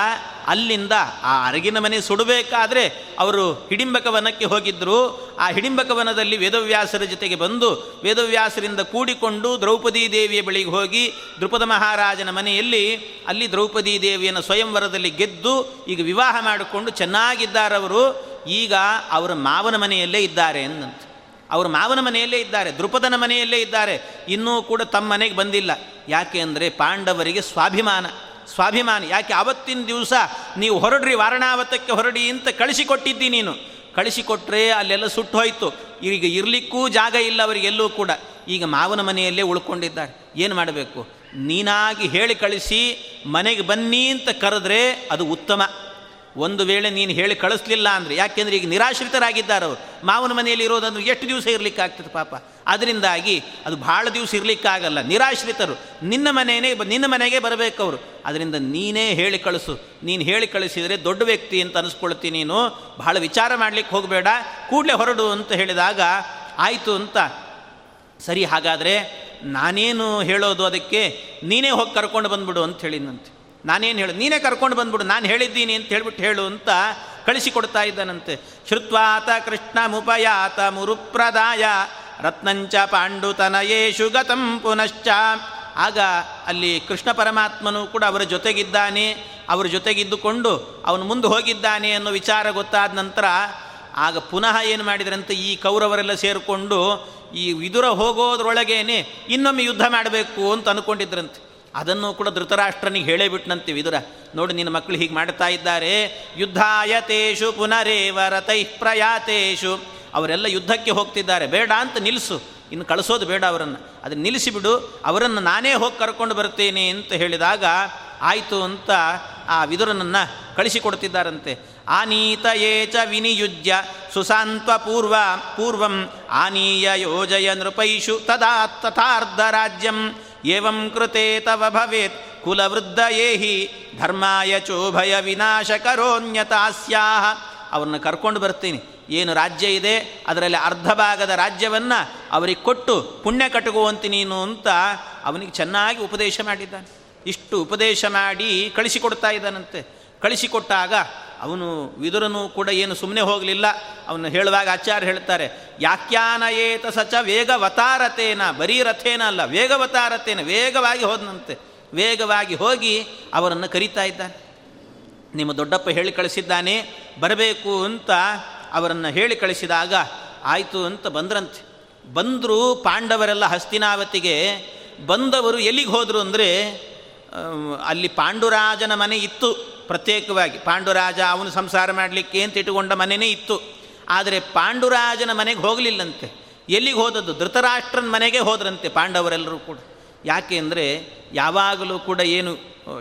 ಅಲ್ಲಿಂದ ಆ ಅರಗಿನ ಮನೆ ಸುಡಬೇಕಾದ್ರೆ ಅವರು ಹಿಡಿಂಬಕವನಕ್ಕೆ ಹೋಗಿದ್ದರು ಆ ಹಿಡಿಂಬಕವನದಲ್ಲಿ ವೇದವ್ಯಾಸರ ಜೊತೆಗೆ ಬಂದು ವೇದವ್ಯಾಸರಿಂದ ಕೂಡಿಕೊಂಡು ದ್ರೌಪದಿ ದೇವಿಯ ಬಳಿಗೆ ಹೋಗಿ ದೃಪದ ಮಹಾರಾಜನ ಮನೆಯಲ್ಲಿ ಅಲ್ಲಿ ದ್ರೌಪದಿ ದೇವಿಯನ್ನು ಸ್ವಯಂವರದಲ್ಲಿ ಗೆದ್ದು ಈಗ ವಿವಾಹ ಮಾಡಿಕೊಂಡು ಚೆನ್ನಾಗಿದ್ದಾರವರು ಈಗ ಅವರ ಮಾವನ ಮನೆಯಲ್ಲೇ ಇದ್ದಾರೆ ಎಂದಂತೆ ಅವರ ಮಾವನ ಮನೆಯಲ್ಲೇ ಇದ್ದಾರೆ ದೃಪದನ ಮನೆಯಲ್ಲೇ ಇದ್ದಾರೆ. ಇನ್ನೂ ಕೂಡ ತಮ್ಮ ಮನೆಗೆ ಬಂದಿಲ್ಲ. ಯಾಕೆ ಅಂದರೆ ಪಾಂಡವರಿಗೆ ಸ್ವಾಭಿಮಾನ. ಸ್ವಾಭಿಮಾನಿ. ಯಾಕೆ ಆವತ್ತಿನ ದಿವಸ ನೀವು ಹೊರಡ್ರಿ, ವಾರಣಾವತಕ್ಕೆ ಹೊರಡಿ ಅಂತ ಕಳಿಸಿಕೊಟ್ಟಿದ್ದಿ ನೀನು. ಕಳಿಸಿಕೊಟ್ರೆ ಅಲ್ಲೆಲ್ಲ ಸುಟ್ಟು ಹೋಯಿತು. ಈಗ ಇರಲಿಕ್ಕೂ ಜಾಗ ಇಲ್ಲ ಅವರಿಗೆಲ್ಲೂ ಕೂಡ. ಈಗ ಮಾವನ ಮನೆಯಲ್ಲೇ ಉಳ್ಕೊಂಡಿದ್ದಾರೆ. ಏನು ಮಾಡಬೇಕು? ನೀನಾಗಿ ಹೇಳಿ ಕಳಿಸಿ, ಮನೆಗೆ ಬನ್ನಿ ಅಂತ ಕರೆದ್ರೆ ಅದು ಉತ್ತಮ. ಒಂದು ವೇಳೆ ನೀನು ಹೇಳಿ ಕಳಿಸ್ಲಿಲ್ಲ ಅಂದರೆ, ಯಾಕೆಂದರೆ ಈಗ ನಿರಾಶ್ರಿತರಾಗಿದ್ದಾರೆ ಅವರು. ಮಾವನ ಮನೆಯಲ್ಲಿ ಇರೋದಂದ್ರೆ ಎಷ್ಟು ದಿವಸ ಇರಲಿಕ್ಕಾಗ್ತದೆ ಪಾಪ. ಅದರಿಂದಾಗಿ ಅದು ಭಾಳ ದಿವಸ ಇರಲಿಕ್ಕಾಗಲ್ಲ. ನಿರಾಶ್ರಿತರು. ನಿನ್ನ ಮನೆಯೇ ನಿನ್ನ ಮನೆಗೆ ಬರಬೇಕು ಅವರು. ಅದರಿಂದ ನೀನೇ ಹೇಳಿ ಕಳಿಸು. ನೀನು ಹೇಳಿ ಕಳಿಸಿದರೆ ದೊಡ್ಡ ವ್ಯಕ್ತಿ ಅಂತ ಅನಿಸ್ಕೊಳ್ತೀನಿ ನೀನು. ಭಾಳ ವಿಚಾರ ಮಾಡಲಿಕ್ಕೆ ಹೋಗಬೇಡ. ಕೂಡಲೇ ಹೊರಡು ಅಂತ ಹೇಳಿದಾಗ, ಆಯಿತು ಅಂತ. ಸರಿ, ಹಾಗಾದರೆ ನಾನೇನು ಹೇಳೋದು ಅದಕ್ಕೆ? ನೀನೇ ಹೋಗಿ ಕರ್ಕೊಂಡು ಬಂದ್ಬಿಡು ಅಂತ ಹೇಳಿದಂತೆ ನಾನೇನು ಹೇಳು, ನೀನೇ ಕರ್ಕೊಂಡು ಬಂದ್ಬಿಡು, ನಾನು ಹೇಳಿದ್ದೀನಿ ಅಂತ ಹೇಳ್ಬಿಟ್ಟು ಹೇಳು ಅಂತ ಕಳಿಸಿಕೊಡ್ತಾ ಇದ್ದಾನಂತೆ. ಶ್ರುತ್ವಾತ ಕೃಷ್ಣ ಮುಪಯಾತ ಮುರುಪ್ರದಾಯ, ರತ್ನಂಚ ಪಾಂಡುತನಯೇಶು ಗತಂ ಪುನಶ್ಚ. ಆಗ ಅಲ್ಲಿ ಕೃಷ್ಣ ಪರಮಾತ್ಮನು ಕೂಡ ಅವರ ಜೊತೆಗಿದ್ದಾನೆ, ಅವರ ಜೊತೆಗಿದ್ದುಕೊಂಡು ಅವನು ಮುಂದೆ ಹೋಗಿದ್ದಾನೆ ಅನ್ನೋ ವಿಚಾರ ಗೊತ್ತಾದ ನಂತರ ಆಗ ಪುನಃ ಏನು ಮಾಡಿದ್ರಂತೆ, ಈ ಕೌರವರೆಲ್ಲ ಸೇರಿಕೊಂಡು ಈ ವಿದುರ ಹೋಗೋದ್ರೊಳಗೇನೆ ಇನ್ನೊಮ್ಮೆ ಯುದ್ಧ ಮಾಡಬೇಕು ಅಂತ ಅಂದ್ಕೊಂಡಿದ್ರಂತೆ ಅದನ್ನು ಕೂಡ ಧೃತರಾಷ್ಟ್ರನಿಗೆ ಹೇಳೇ ಬಿಟ್ನಂತೆ ವಿದುರ ನೋಡಿ ನಿನ್ನ ಮಕ್ಕಳು ಹೀಗೆ ಮಾಡ್ತಾ ಇದ್ದಾರೆ. ಯುದ್ಧಾಯತೇಷು ಪುನರೇವ ರಥೈ ಪ್ರಯಾತೇಷು. ಅವರೆಲ್ಲ ಯುದ್ಧಕ್ಕೆ ಹೋಗ್ತಿದ್ದಾರೆ. ಬೇಡ ಅಂತ ನಿಲ್ಲಿಸು ಇನ್ನು ಕಳಿಸೋದು ಬೇಡ ಅವರನ್ನು. ಅದನ್ನು ನಿಲ್ಲಿಸಿಬಿಡು ಅವರನ್ನು ನಾನೇ ಹೋಗಿ ಕರ್ಕೊಂಡು ಬರ್ತೀನಿ ಅಂತ ಹೇಳಿದಾಗ ಆಯಿತು ಅಂತ ಆ ವಿದುರನನ್ನು ಕಳಿಸಿಕೊಡ್ತಿದ್ದಾರಂತೆ. ಆನೀತ ಏಚ ವಿನಿಯುಜ್ಯ ಸುಸಾಂತ್ವ ಪೂರ್ವ ಪೂರ್ವಂ ಆನೀಯ ಯೋಜಯ ನೃಪೈಷು ತದಾ ತಥಾರ್ಧ ರಾಜ್ಯಂ ಏವಂ ಕೃತೆ ತವ ಭವೇತ್ ಕುಲವೃದ್ಧಯೇಹಿ ಧರ್ಮಾಯ ಚೋಭಯ ವಿನಾಶ ಕರೋನ್ಯತಾಸ್ಯಾಹ ಅವ್ರನ್ನ ಕರ್ಕೊಂಡು ಬರ್ತೀನಿ. ಏನು ರಾಜ್ಯ ಇದೆ, ಅದರಲ್ಲಿ ಅರ್ಧ ಭಾಗದ ರಾಜ್ಯವನ್ನು ಅವರಿಗೆ ಕೊಟ್ಟು ಪುಣ್ಯ ಕಟ್ಟುವಂತೆ ನೀನು ಅಂತ ಅವನಿಗೆ ಚೆನ್ನಾಗಿ ಉಪದೇಶ ಮಾಡಿದ್ದಾನೆ. ಇಷ್ಟು ಉಪದೇಶ ಮಾಡಿ ಕಳಿಸಿಕೊಡ್ತಾ ಇದ್ದಾನಂತೆ. ಕಳಿಸಿಕೊಟ್ಟಾಗ ಅವನು ವಿದುರನು ಕೂಡ ಏನು ಸುಮ್ಮನೆ ಹೋಗಲಿಲ್ಲ. ಅವನು ಹೇಳುವಾಗ ಆಚಾರ್ಯ ಹೇಳ್ತಾರೆ ಯಾಕ್ಯಾನ ಏತ ಸಚ ವೇಗವತಾರತೇನ, ಬರೀ ರಥೇನ ಅಲ್ಲ, ವೇಗವತಾರತೇನ, ವೇಗವಾಗಿ ಹೋದನಂತೆ, ವೇಗವಾಗಿ ಹೋಗಿ ಅವರನ್ನು ಕರೀತಾ ಇದ್ದಾನೆ. ನಿಮ್ಮ ದೊಡ್ಡಪ್ಪ ಹೇಳಿ ಕಳಿಸಿದ್ದಾನೆ, ಬರಬೇಕು ಅಂತ ಅವರನ್ನು ಹೇಳಿ ಕಳಿಸಿದಾಗ ಆಯಿತು ಅಂತ ಬಂದ್ರಂತೆ. ಬಂದರು ಪಾಂಡವರೆಲ್ಲ ಹಸ್ತಿನಾವತಿಗೆ ಬಂದವರು ಎಲ್ಲಿಗೆ ಹೋದರು ಅಂದರೆ ಅಲ್ಲಿ ಪಾಂಡುರಾಜನ ಮನೆ ಇತ್ತು. ಪ್ರತ್ಯೇಕವಾಗಿ, ಪಾಂಡುರಾಜ ಅವನು ಸಂಸಾರ ಮಾಡಲಿಕ್ಕೆ ಅಂತ ಇಟ್ಟುಕೊಂಡ ಮನೆಯೇ ಇತ್ತು. ಆದರೆ ಪಾಂಡುರಾಜನ ಮನೆಗೆ ಹೋಗಲಿಲ್ಲಂತೆ. ಎಲ್ಲಿಗೆ ಹೋದದ್ದು? ಧೃತರಾಷ್ಟ್ರನ ಮನೆಗೆ ಹೋದ್ರಂತೆ ಪಾಂಡವರೆಲ್ಲರೂ ಕೂಡ. ಯಾಕೆ ಅಂದರೆ ಯಾವಾಗಲೂ ಕೂಡ ಏನು,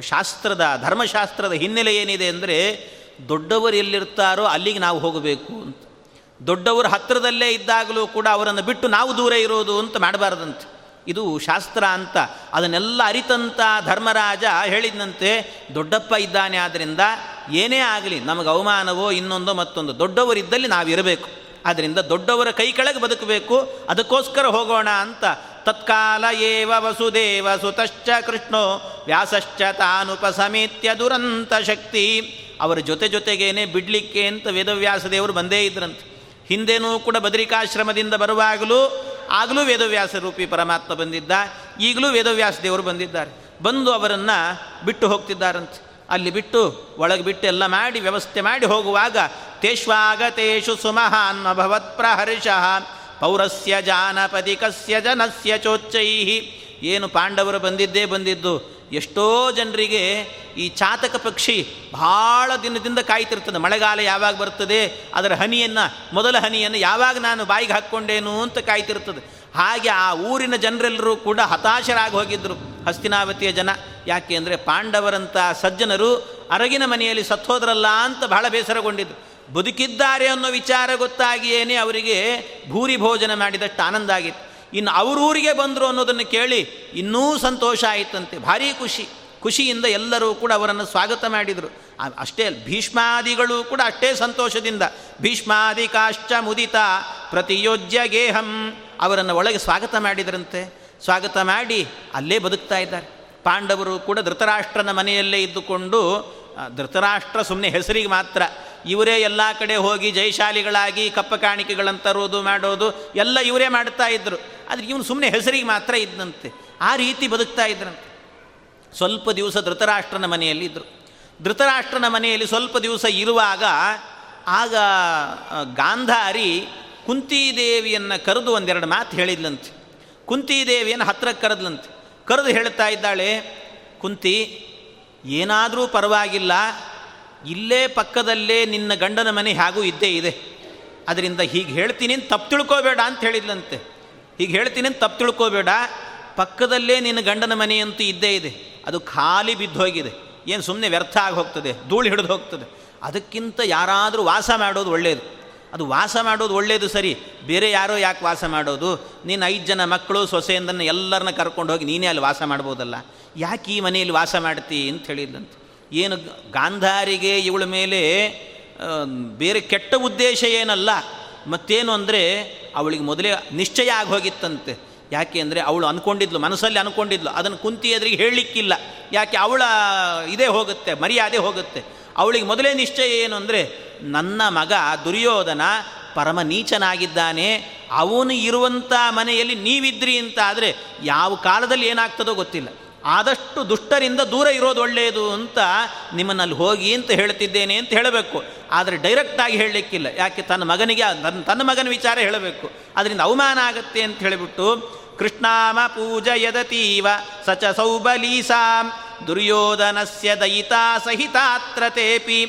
ಶಾಸ್ತ್ರದ, ಧರ್ಮಶಾಸ್ತ್ರದ ಹಿನ್ನೆಲೆ ಏನಿದೆ ಅಂದರೆ ದೊಡ್ಡವರು ಎಲ್ಲಿರ್ತಾರೋ ಅಲ್ಲಿಗೆ ನಾವು ಹೋಗಬೇಕು ಅಂತ. ದೊಡ್ಡವರು ಹತ್ತಿರದಲ್ಲೇ ಇದ್ದಾಗಲೂ ಕೂಡ ಅವರನ್ನು ಬಿಟ್ಟು ನಾವು ದೂರ ಇರೋದು ಅಂತ ಮಾಡಬಾರ್ದಂತೆ. ಇದು ಶಾಸ್ತ್ರ ಅಂತ. ಅದನ್ನೆಲ್ಲ ಅರಿತಂಥ ಧರ್ಮರಾಜ ಹೇಳಿದಂತೆ ದೊಡ್ಡಪ್ಪ ಇದ್ದಾನೆ ಆದ್ದರಿಂದ ಏನೇ ಆಗಲಿ, ನಮಗೆ ಅವಮಾನವೋ ಇನ್ನೊಂದೋ ಮತ್ತೊಂದು, ದೊಡ್ಡವರಿದ್ದಲ್ಲಿ ನಾವಿರಬೇಕು. ಆದ್ದರಿಂದ ದೊಡ್ಡವರ ಕೈ ಕೆಳಗೆ ಬದುಕಬೇಕು, ಅದಕ್ಕೋಸ್ಕರ ಹೋಗೋಣ ಅಂತ. ತತ್ಕಾಲ ಏವ ವಸುದೇವ ಸುತಶ್ಚ ಕೃಷ್ಣೋ, ವ್ಯಾಸಶ್ಚ ತಾನುಪ ತಾನುಪಸಮೇತ್ಯ ದುರಂತ ಶಕ್ತಿ. ಅವರ ಜೊತೆ ಜೊತೆಗೇನೆ ಬಿಡಲಿಕ್ಕೆ ಅಂತ ವೇದವ್ಯಾಸ ದೇವರು ಬಂದೇ ಇದ್ರಂತೆ. ಹಿಂದೆನೂ ಕೂಡ ಬದರಿಕಾಶ್ರಮದಿಂದ ಬರುವಾಗಲೂ ಆಗಲೂ ವೇದವ್ಯಾಸ ರೂಪಿ ಪರಮಾತ್ಮ ಬಂದಿದ್ದ, ಈಗಲೂ ವೇದವ್ಯಾಸ ದೇವರು ಬಂದಿದ್ದಾರೆ. ಬಂದು ಅವರನ್ನು ಬಿಟ್ಟು ಹೋಗ್ತಿದ್ದಾರಂತೆ. ಅಲ್ಲಿ ಬಿಟ್ಟು, ಒಳಗೆ ಬಿಟ್ಟು ಎಲ್ಲ ಮಾಡಿ, ವ್ಯವಸ್ಥೆ ಮಾಡಿ ಹೋಗುವಾಗ, ತೇಷ್ವಾಗತೇಷು ಸುಮಹಾನ್ ಅಭವತ್ ಪ್ರಹರ್ಷಃ, ಪೌರಸ್ಯ ಜಾನಪದಿಕಸ್ಯ ಜನಸ್ಯ ಚೋಚ್ಚೈ ಏನು ಪಾಂಡವರು ಬಂದಿದ್ದೇ ಬಂದಿದ್ದು ಎಷ್ಟೋ ಜನರಿಗೆ ಈ ಚಾತಕ ಪಕ್ಷಿ ಭಾಳ ದಿನದಿಂದ ಕಾಯ್ತಿರ್ತದೆ. ಮಳೆಗಾಲ ಯಾವಾಗ ಬರ್ತದೆ, ಅದರ ಹನಿಯನ್ನು, ಮೊದಲ ಹನಿಯನ್ನು ಯಾವಾಗ ನಾನು ಬಾಯಿಗೆ ಹಾಕ್ಕೊಂಡೇನು ಅಂತ ಕಾಯ್ತಿರ್ತದೆ. ಹಾಗೆ ಆ ಊರಿನ ಜನರೆಲ್ಲರೂ ಕೂಡ ಹತಾಶರಾಗಿ ಹೋಗಿದ್ದರು ಹಸ್ತಿನಾವತಿಯ ಜನ. ಯಾಕೆ ಅಂದರೆ ಪಾಂಡವರಂಥ ಸಜ್ಜನರು ಅರಗಿನ ಮನೆಯಲ್ಲಿ ಸತ್ತೋದ್ರಲ್ಲ ಅಂತ ಬಹಳ ಬೇಸರಗೊಂಡಿದ್ದರು ಬದುಕಿದ್ದಾರೆ ಅನ್ನೋ ವಿಚಾರ ಗೊತ್ತಾಗಿಯೇನೆ ಅವರಿಗೆ ಭೂರಿ ಭೋಜನ ಮಾಡಿದಷ್ಟು ಆನಂದ ಆಗಿತ್ತು. ಇನ್ನು ಅವರೂರಿಗೆ ಬಂದರು ಅನ್ನೋದನ್ನು ಕೇಳಿ ಇನ್ನೂ ಸಂತೋಷ ಆಯಿತಂತೆ. ಭಾರೀ ಖುಷಿ. ಖುಷಿಯಿಂದ ಎಲ್ಲರೂ ಕೂಡ ಅವರನ್ನು ಸ್ವಾಗತ ಮಾಡಿದರು. ಅಷ್ಟೇ ಭೀಷ್ಮಾದಿಗಳು ಕೂಡ ಅಷ್ಟೇ ಸಂತೋಷದಿಂದ ಭೀಷ್ಮಾದಿ ಕಾಶ್ಚ ಮುದಿತ ಪ್ರತಿಯೋಜ್ಯ ಗೇಹಂ ಅವರನ್ನು ಒಳಗೆ ಸ್ವಾಗತ ಮಾಡಿದರಂತೆ. ಸ್ವಾಗತ ಮಾಡಿ ಅಲ್ಲೇ ಬದುಕ್ತಾ ಇದ್ದಾರೆ. ಪಾಂಡವರು ಕೂಡ ಧೃತರಾಷ್ಟ್ರನ ಮನೆಯಲ್ಲೇ ಇದ್ದುಕೊಂಡು ಧೃತರಾಷ್ಟ್ರ ಸುಮ್ಮನೆ ಹೆಸರಿಗೆ ಮಾತ್ರ ಇವರೇ ಎಲ್ಲ ಕಡೆ ಹೋಗಿ ಜೈಶಾಲಿಗಳಾಗಿ ಕಪ್ಪ ಕಾಣಿಕೆಗಳನ್ನು ತರೋದು ಮಾಡೋದು ಎಲ್ಲ ಇವರೇ ಮಾಡ್ತಾ ಇದ್ದರು ಆದರೆ ಇವನು ಸುಮ್ಮನೆ ಹೆಸರಿಗೆ ಮಾತ್ರ ಇದ್ದಂತೆ ಆ ರೀತಿ ಬದುಕ್ತಾ ಇದ್ರಂತೆ. ಸ್ವಲ್ಪ ದಿವಸ ಧೃತರಾಷ್ಟ್ರನ ಮನೆಯಲ್ಲಿ ಇದ್ದರು ಧೃತರಾಷ್ಟ್ರನ ಮನೆಯಲ್ಲಿ ಸ್ವಲ್ಪ ದಿವಸ ಇರುವಾಗ ಆಗ ಗಾಂಧಾರಿ ಕುಂತಿದೇವಿಯನ್ನು ಕರೆದು ಒಂದೆರಡು ಮಾತು ಹೇಳಿದ್ಲಂತೆ. ಕುಂತಿದೇವಿಯನ್ನು ಹತ್ತಿರಕ್ಕೆ ಕರೆದ್ಲಂತೆ. ಕರೆದು ಹೇಳ್ತಾ ಇದ್ದಾಳೆ, ಕುಂತಿ, ಏನಾದರೂ ಪರವಾಗಿಲ್ಲ. ಇಲ್ಲೇ ಪಕ್ಕದಲ್ಲೇ ನಿನ್ನ ಗಂಡನ ಮನೆ ಹಾಗೂ ಇದ್ದೇ ಇದೆ. ಅದರಿಂದ ಹೀಗೆ ಹೇಳ್ತೀನಿ ತಪ್ಪು ತಿಳ್ಕೋಬೇಡ ಅಂತ ಹೇಳಿದ್ಲಂತೆ. ಹೀಗೆ ಹೇಳ್ತೀನಿ ತಪ್ಪು ತಿಳ್ಕೋಬೇಡ. ಪಕ್ಕದಲ್ಲೇ ನಿನ್ನ ಗಂಡನ ಮನೆ ಅಂತೂ ಇದ್ದೇ ಇದೆ. ಅದು ಖಾಲಿ ಬಿದ್ದು ಹೋಗಿದೆ. ಏನು ಸುಮ್ಮನೆ ವ್ಯರ್ಥ ಆಗಿ ಹೋಗ್ತದೆ, ಧೂಳು ಹಿಡಿದು ಹೋಗ್ತದೆ. ಅದಕ್ಕಿಂತ ಯಾರಾದರೂ ವಾಸ ಮಾಡೋದು ಒಳ್ಳೆಯದು ಅದು ವಾಸ ಮಾಡೋದು ಒಳ್ಳೆಯದು ಸರಿ, ಬೇರೆ ಯಾರೋ ಯಾಕೆ ವಾಸ ಮಾಡೋದು? ನೀನು ಐದು ಜನ ಮಕ್ಕಳು ಸೊಸೆಯಿಂದ ಎಲ್ಲರನ್ನ ಕರ್ಕೊಂಡು ಹೋಗಿ ನೀನೇ ಅಲ್ಲಿ ವಾಸ ಮಾಡ್ಬೋದಲ್ಲ? ಯಾಕೆ ಈ ಮನೆಯಲ್ಲಿ ವಾಸ ಮಾಡ್ತಿ ಅಂತ ಹೇಳಿದ್ದಂತೆ ಏನು ಗಾಂಧಾರಿಗೆ ಇವಳ ಮೇಲೆ ಬೇರೆ ಕೆಟ್ಟ ಉದ್ದೇಶ ಏನಲ್ಲ. ಮತ್ತೇನು ಅಂದರೆ ಅವಳಿಗೆ ಮೊದಲೇ ನಿಶ್ಚಯ ಆಗಿ ಹೋಗಿತ್ತಂತೆ. ಯಾಕೆ ಅಂದರೆ ಅವಳು ಅಂದ್ಕೊಂಡಿದ್ಲು ಮನಸ್ಸಲ್ಲಿ ಅಂದ್ಕೊಂಡಿದ್ಲು ಅದನ್ನು ಕುಂತಿ ಎದುರಿಗೆ ಹೇಳಲಿಕ್ಕಿಲ್ಲ. ಯಾಕೆ ಅವಳ ಇದೇ ಹೋಗುತ್ತೆ, ಮರ್ಯಾದೆ ಹೋಗುತ್ತೆ. ಅವಳಿಗೆ ಮೊದಲೇ ನಿಶ್ಚಯ ಏನು ಅಂದರೆ, ನನ್ನ ಮಗ ದುರ್ಯೋಧನ ಪರಮ ನೀಚನಾಗಿದ್ದಾನೆ. ಅವನು ಇರುವಂಥ ಮನೆಯಲ್ಲಿ ನೀವಿದ್ರಿ ಅಂತ ಆದರೆ ಯಾವ ಕಾಲದಲ್ಲಿ ಏನಾಗ್ತದೋ ಗೊತ್ತಿಲ್ಲ. ಆದಷ್ಟು ದುಷ್ಟರಿಂದ ದೂರ ಇರೋದು ಒಳ್ಳೆಯದು ಅಂತ ನಿಮ್ಮನ್ನಲ್ಲಿ ಹೋಗಿ ಅಂತ ಹೇಳ್ತಿದ್ದೇನೆ ಅಂತ ಹೇಳಬೇಕು. ಆದರೆ ಡೈರೆಕ್ಟಾಗಿ ಹೇಳಲಿಕ್ಕಿಲ್ಲ. ಯಾಕೆ ತನ್ನ ಮಗನಿಗೆ, ತನ್ನ ತನ್ನ ಮಗನ ವಿಚಾರ ಹೇಳಬೇಕು. ಅದರಿಂದ ಅವಮಾನ ಆಗತ್ತೆ ಅಂತ ಹೇಳಿಬಿಟ್ಟು, ಕೃಷ್ಣಾಮ ಪೂಜಯದತೀವ ಸಚ ಸೌಬಲೀಸಾಂ ದುರ್ಯೋಧನಸ್ಯ ದಯಿತಾ ಸಹಿತಾತ್ರ ತೇಪಿ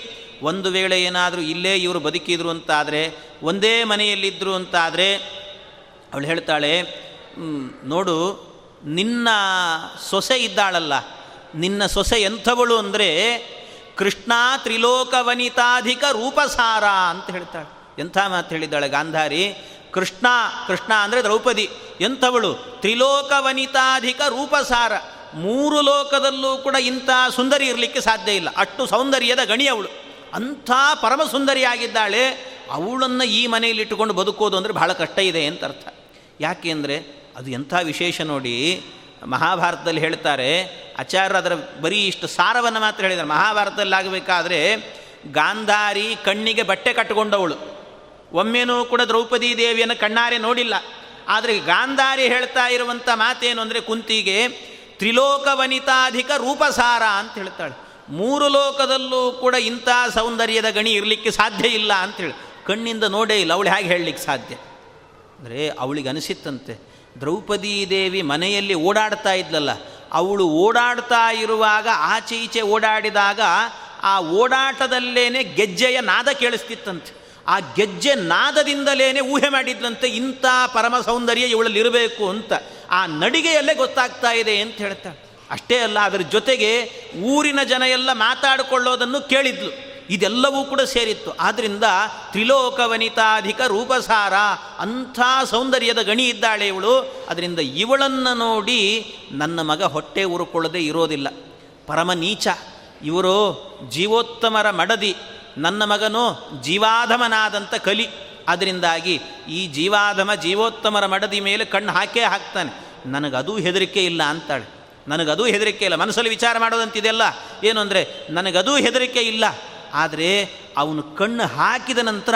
ಒಂದು ವೇಳೆ ಏನಾದರೂ ಇಲ್ಲೇ ಇವರು ಬದುಕಿದ್ರು ಅಂತಾದರೆ, ಒಂದೇ ಮನೆಯಲ್ಲಿದ್ದರು ಅಂತಾದರೆ, ಅವಳು ಹೇಳ್ತಾಳೆ ನೋಡು ನಿನ್ನ ಸೊಸೆ ಇದ್ದಾಳಲ್ಲ, ನಿನ್ನ ಸೊಸೆ ಎಂಥವಳು ಅಂದರೆ ಕೃಷ್ಣ ತ್ರಿಲೋಕವನಿತಾಧಿಕ ರೂಪಸಾರ ಅಂತ ಹೇಳ್ತಾಳೆ. ಎಂಥ ಮಾತು ಹೇಳಿದ್ದಾಳೆ ಗಾಂಧಾರಿ? ಕೃಷ್ಣ ಕೃಷ್ಣ ಅಂದರೆ ದ್ರೌಪದಿ. ಎಂಥವಳು? ತ್ರಿಲೋಕವನಿತಾಧಿಕ ರೂಪಸಾರ. ಮೂರು ಲೋಕದಲ್ಲೂ ಕೂಡ ಇಂಥ ಸುಂದರಿ ಇರಲಿಕ್ಕೆ ಸಾಧ್ಯ ಇಲ್ಲ. ಅಷ್ಟು ಸೌಂದರ್ಯದ ಗಣಿ ಅವಳು. ಅಂಥ ಪರಮ ಸುಂದರಿಯಾಗಿದ್ದಾಳೆ ಅವಳನ್ನು ಈ ಮನೆಯಲ್ಲಿ ಇಟ್ಟುಕೊಂಡು ಬದುಕೋದು ಅಂದರೆ ಬಹಳ ಕಷ್ಟ ಇದೆ ಅಂತ ಅರ್ಥ. ಯಾಕೆ ಅಂದರೆ ಅದು ಎಂಥ ವಿಶೇಷ ನೋಡಿ ಮಹಾಭಾರತದಲ್ಲಿ ಹೇಳ್ತಾರೆ ಆಚಾರ್ಯ ಅದರ ಬರೀ ಇಷ್ಟು ಸಾರವನ್ನು ಮಾತ್ರ ಹೇಳಿದ್ದಾರೆ. ಮಹಾಭಾರತದಲ್ಲಿ ಆಗಬೇಕಾದ್ರೆ ಗಾಂಧಾರಿ ಕಣ್ಣಿಗೆ ಬಟ್ಟೆ ಕಟ್ಟಿಕೊಂಡವಳು ಒಮ್ಮೆನೂ ಕೂಡ ದ್ರೌಪದಿ ದೇವಿಯನ್ನು ಕಣ್ಣಾರೆ ನೋಡಿಲ್ಲ. ಆದರೆ ಗಾಂಧಾರಿ ಹೇಳ್ತಾ ಇರುವಂಥ ಮಾತೇನು ಅಂದರೆ ಕುಂತಿಗೆ ತ್ರಿಲೋಕವನಿತಾಧಿಕ ರೂಪಸಾರ ಅಂತ ಹೇಳ್ತಾಳೆ. ಮೂರು ಲೋಕದಲ್ಲೂ ಕೂಡ ಇಂಥ ಸೌಂದರ್ಯದ ಗಣಿ ಇರಲಿಕ್ಕೆ ಸಾಧ್ಯ ಇಲ್ಲ ಅಂತೇಳಿ ಕಣ್ಣಿಂದ ನೋಡೇ ಇಲ್ಲ. ಅವಳು ಹೇಗೆ ಹೇಳಲಿಕ್ಕೆ ಸಾಧ್ಯ? ಅಂದರೆ ಅವಳಿಗೆ ಅನಿಸಿತ್ತಂತೆ. ದ್ರೌಪದಿ ದೇವಿ ಮನೆಯಲ್ಲಿ ಓಡಾಡ್ತಾ ಇದ್ಲಲ್ಲ, ಅವಳು ಓಡಾಡ್ತಾ ಇರುವಾಗ ಆಚೆ ಈಚೆ ಓಡಾಡಿದಾಗ ಆ ಓಡಾಟದಲ್ಲೇನೆ ಗೆಜ್ಜೆಯ ನಾದ ಕೇಳಿಸ್ತಿತ್ತಂತೆ. ಆ ಗೆಜ್ಜೆ ನಾದದಿಂದಲೇನೆ ಊಹೆ ಮಾಡಿದ್ಲಂತೆ, ಇಂಥ ಪರಮ ಸೌಂದರ್ಯ ಇವಳಲ್ಲಿರಬೇಕು ಅಂತ ಆ ನಡಿಗೆಯಲ್ಲೇ ಗೊತ್ತಾಗ್ತಾ ಇದೆ ಅಂತ ಹೇಳ್ತಾಳೆ. ಅಷ್ಟೇ ಅಲ್ಲ, ಅದರ ಜೊತೆಗೆ ಊರಿನ ಜನ ಎಲ್ಲ ಮಾತಾಡಿಕೊಳ್ಳೋದನ್ನು ಕೇಳಿದ್ಲು. ಇದೆಲ್ಲವೂ ಕೂಡ ಸೇರಿತ್ತು. ಆದ್ದರಿಂದ ತ್ರಿಲೋಕವನಿತಾಧಿಕ ರೂಪಸಾರ, ಅಂಥ ಸೌಂದರ್ಯದ ಗಣಿ ಇದ್ದಾಳೆ ಇವಳು. ಅದರಿಂದ ಇವಳನ್ನು ನೋಡಿ ನನ್ನ ಮಗ ಹೊಟ್ಟೆ ಉರುಕೊಳ್ಳದೆ ಇರೋದಿಲ್ಲ. ಪರಮ ನೀಚ ಇವರು ಜೀವೋತ್ತಮರ ಮಡದಿ, ನನ್ನ ಮಗನು ಜೀವಾಧಮನಾದಂಥ ಕಲಿ. ಅದರಿಂದಾಗಿ ಈ ಜೀವಾಧಮ ಜೀವೋತ್ತಮರ ಮಡದಿ ಮೇಲೆ ಕಣ್ಣು ಹಾಕೇ ಹಾಕ್ತಾನೆ. ನನಗದೂ ಹೆದರಿಕೆ ಇಲ್ಲ ಅಂತಾಳೆ. ನನಗದು ಹೆದರಿಕೆ ಇಲ್ಲ. ಮನಸ್ಸಲ್ಲಿ ವಿಚಾರ ಮಾಡೋದಂತಿದೆಯಲ್ಲ? ಏನು ಅಂದರೆ, ನನಗದೂ ಹೆದರಿಕೆ ಇಲ್ಲ. ಆದರೆ ಅವನು ಕಣ್ಣು ಹಾಕಿದ ನಂತರ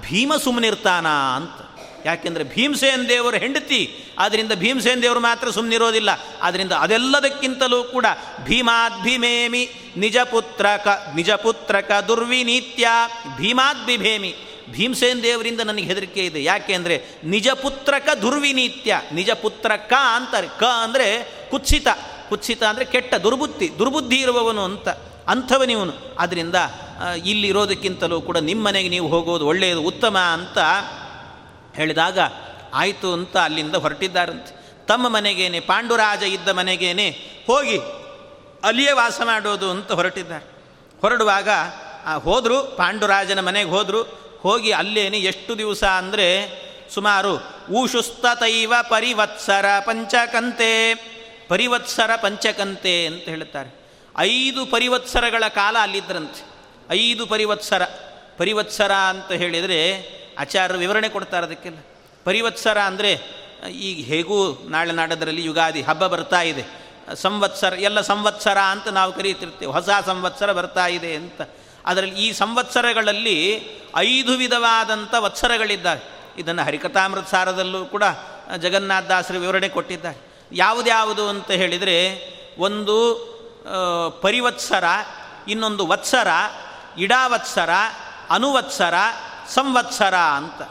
ಭೀಮ ಸುಮ್ಮನಿರ್ತಾನ ಅಂತ. ಯಾಕೆಂದರೆ ಭೀಮಸೇನ್ ದೇವರ ಹೆಂಡತಿ. ಆದ್ದರಿಂದ ಭೀಮಸೇನ್ ದೇವರು ಮಾತ್ರ ಸುಮ್ಮನಿರೋದಿಲ್ಲ ಆದ್ದರಿಂದ ಅದೆಲ್ಲದಕ್ಕಿಂತಲೂ ಕೂಡ ಭೀಮಾದ್ ಭೀಮೇಮಿ ನಿಜ ಪುತ್ರಕ ನಿಜ ಪುತ್ರಕ ದುರ್ವಿನೀತ್ಯ, ಭೀಮಾದ್ ಬಿಭೇಮಿ ಭೀಮಸೇನ್ ದೇವರಿಂದ ನನಗೆ ಹೆದರಿಕೆ ಇದೆ. ಯಾಕೆ ಅಂದರೆ ನಿಜಪುತ್ರಕ ದುರ್ವಿನೀತ್ಯ ನಿಜ ಪುತ್ರಕ ಅಂತಾರೆ. ಕ ಅಂದರೆ ಕುತ್ಸಿತ. ಕುತ್ಸಿತ ಅಂದರೆ ಕೆಟ್ಟ, ದುರ್ಬುದ್ಧಿ ದುರ್ಬುದ್ಧಿ ಇರುವವನು ಅಂತ. ಅಂಥವನಿವನು. ಆದ್ದರಿಂದ ಇಲ್ಲಿರೋದಕ್ಕಿಂತಲೂ ಕೂಡ ನಿಮ್ಮನೆಗೆ ನೀವು ಹೋಗೋದು ಒಳ್ಳೆಯದು, ಉತ್ತಮ ಅಂತ ಹೇಳಿದಾಗ, ಆಯಿತು ಅಂತ ಅಲ್ಲಿಂದ ಹೊರಟಿದ್ದಾರಂತೆ. ತಮ್ಮ ಮನೆಗೇನೆ, ಪಾಂಡುರಾಜ ಇದ್ದ ಮನೆಗೇನೆ ಹೋಗಿ ಅಲ್ಲಿಯೇ ವಾಸ ಮಾಡೋದು ಅಂತ ಹೊರಟಿದ್ದಾರೆ. ಹೊರಡುವಾಗ ಹೋದರು, ಪಾಂಡುರಾಜನ ಮನೆಗೆ ಹೋದರು. ಹೋಗಿ ಅಲ್ಲೇನೆ ಎಷ್ಟು ದಿವಸ ಅಂದರೆ ಸುಮಾರು ಊಷುಸ್ತತೈವ ಪರಿವತ್ಸರ ಪಂಚಕಂತೆ ಪರಿವತ್ಸರ ಪಂಚಕಂತೆ ಅಂತ ಹೇಳುತ್ತಾರೆ. ಐದು ಪರಿವತ್ಸರಗಳ ಕಾಲ ಅಲ್ಲಿದ್ದರಂತೆ ಐದು ಪರಿವತ್ಸರ. ಪರಿವತ್ಸರ ಅಂತ ಹೇಳಿದರೆ ಆಚಾರ್ಯರು ವಿವರಣೆ ಕೊಡ್ತಾರೆ ಅದಕ್ಕೆಲ್ಲ. ಪರಿವತ್ಸರ ಅಂದರೆ, ಈಗ ಹೇಗೂ ನಾಳೆ ನಾಡದರಲ್ಲಿ ಯುಗಾದಿ ಹಬ್ಬ ಬರ್ತಾ ಇದೆ. ಸಂವತ್ಸರ, ಎಲ್ಲ ಸಂವತ್ಸರ ಅಂತ ನಾವು ಕರೀತಿರ್ತೇವೆ ಹೊಸ ಸಂವತ್ಸರ ಬರ್ತಾ ಇದೆ ಅಂತ. ಅದರಲ್ಲಿ ಈ ಸಂವತ್ಸರಗಳಲ್ಲಿ ಐದು ವಿಧವಾದಂಥ ವತ್ಸರಗಳಿದ್ದಾವೆ. ಇದನ್ನು ಹರಿಕಥಾಮೃತ ಸಾರದಲ್ಲೂ ಕೂಡ ಜಗನ್ನಾಥದಾಸರು ವಿವರಣೆ ಕೊಟ್ಟಿದ್ದಾರೆ. ಯಾವುದ್ಯಾವುದು ಅಂತ ಹೇಳಿದರೆ, ಒಂದು ಪರಿವತ್ಸರ, ಇನ್ನೊಂದು ವತ್ಸರ, ಇಡಾವತ್ಸರ, ಅನುವತ್ಸರ, ಸಂವತ್ಸರ ಅಂತ.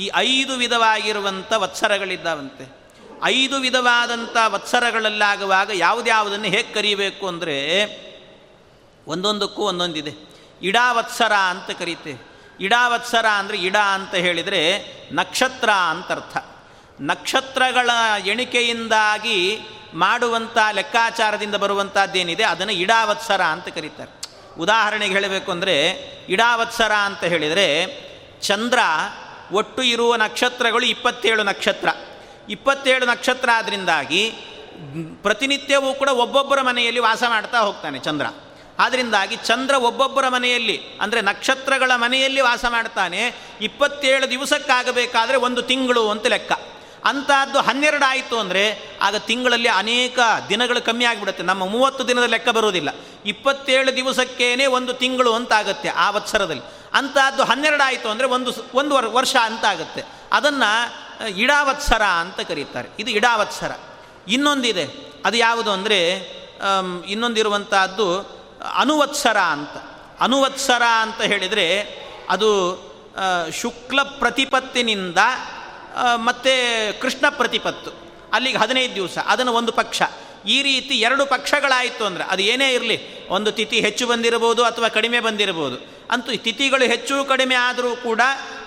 ಈ ಐದು ವಿಧವಾಗಿರುವಂಥ ವತ್ಸರಗಳಿದ್ದಾವಂತೆ. ಐದು ವಿಧವಾದಂಥ ವತ್ಸರಗಳಲ್ಲಾಗುವಾಗ ಯಾವುದ್ಯಾವುದನ್ನು ಹೇಗೆ ಕರೀಬೇಕು ಅಂದರೆ ಒಂದೊಂದಕ್ಕೂ ಒಂದೊಂದಿದೆ. ಇಡಾವತ್ಸರ ಅಂತ ಕರೀತೇವೆ. ಇಡಾವತ್ಸರ ಅಂದರೆ ಇಡ ಅಂತ ಹೇಳಿದರೆ ನಕ್ಷತ್ರ ಅಂತರ್ಥ. ನಕ್ಷತ್ರಗಳ ಎಣಿಕೆಯಿಂದಾಗಿ ಮಾಡುವಂಥ ಲೆಕ್ಕಾಚಾರದಿಂದ ಬರುವಂಥದ್ದೇನಿದೆ ಅದನ್ನು ಇಡಾವತ್ಸರ ಅಂತ ಕರೀತಾರೆ. ಉದಾಹರಣೆಗೆ ಹೇಳಬೇಕು ಅಂದರೆ, ಇಡಾವತ್ಸರ ಅಂತ ಹೇಳಿದರೆ, ಚಂದ್ರ ಒಟ್ಟು ಇರುವ ನಕ್ಷತ್ರಗಳು ಇಪ್ಪತ್ತೇಳು ನಕ್ಷತ್ರ. ಇಪ್ಪತ್ತೇಳು ನಕ್ಷತ್ರ ಆದ್ದರಿಂದಾಗಿ ಪ್ರತಿನಿತ್ಯವೂ ಕೂಡ ಒಬ್ಬೊಬ್ಬರ ಮನೆಯಲ್ಲಿ ವಾಸ ಮಾಡ್ತಾ ಹೋಗ್ತಾನೆ ಚಂದ್ರ. ಆದ್ದರಿಂದಾಗಿ ಚಂದ್ರ ಒಬ್ಬೊಬ್ಬರ ಮನೆಯಲ್ಲಿ, ಅಂದರೆ ನಕ್ಷತ್ರಗಳ ಮನೆಯಲ್ಲಿ ವಾಸ ಮಾಡ್ತಾನೆ. ಇಪ್ಪತ್ತೇಳು ದಿವಸಕ್ಕಾಗಬೇಕಾದರೆ ಒಂದು ತಿಂಗಳು ಅಂತ ಲೆಕ್ಕ. ಅಂಥದ್ದು ಹನ್ನೆರಡು ಆಯಿತು ಅಂದರೆ ಆಗ ತಿಂಗಳಲ್ಲಿ ಅನೇಕ ದಿನಗಳು ಕಮ್ಮಿ ಆಗಿಬಿಡುತ್ತೆ. ನಮ್ಮ ಮೂವತ್ತು ದಿನದ ಲೆಕ್ಕ ಬರುವುದಿಲ್ಲ. ಇಪ್ಪತ್ತೇಳು ದಿವಸಕ್ಕೇನೆ ಒಂದು ತಿಂಗಳು ಅಂತ ಆಗುತ್ತೆ ಆ ವತ್ಸರದಲ್ಲಿ. ಅಂಥದ್ದು ಹನ್ನೆರಡು ಆಯಿತು ಅಂದರೆ ಒಂದು ಒಂದು ವರ್ಷ ಅಂತ ಆಗುತ್ತೆ. ಅದನ್ನು ಇಡಾವತ್ಸರ ಅಂತ ಕರೀತಾರೆ. ಇದು ಇಡಾವತ್ಸರ. ಇನ್ನೊಂದಿದೆ. ಅದು ಯಾವುದು ಅಂದರೆ ಇನ್ನೊಂದಿರುವಂತಹದ್ದು ಅನುವತ್ಸರ ಅಂತ. ಅನುವತ್ಸರ ಅಂತ ಹೇಳಿದರೆ ಅದು ಶುಕ್ಲ ಪ್ರತಿಪತ್ತಿನಿಂದ ಮತ್ತು ಕೃಷ್ಣ ಪ್ರತಿಪತ್ತು. ಅಲ್ಲಿಗೆ ಹದಿನೈದು ದಿವಸ, ಅದನ್ನು ಒಂದು ಪಕ್ಷ. ಈ ರೀತಿ ಎರಡು ಪಕ್ಷಗಳಾಯಿತು ಅಂದರೆ, ಅದು ಏನೇ ಇರಲಿ, ಒಂದು ತಿಥಿ ಹೆಚ್ಚು ಬಂದಿರಬಹುದು ಅಥವಾ ಕಡಿಮೆ ಬಂದಿರಬಹುದು. ಅಂತೂ ತಿಥಿಗಳು ಹೆಚ್ಚು ಕಡಿಮೆ ಆದರೂ ಕೂಡ,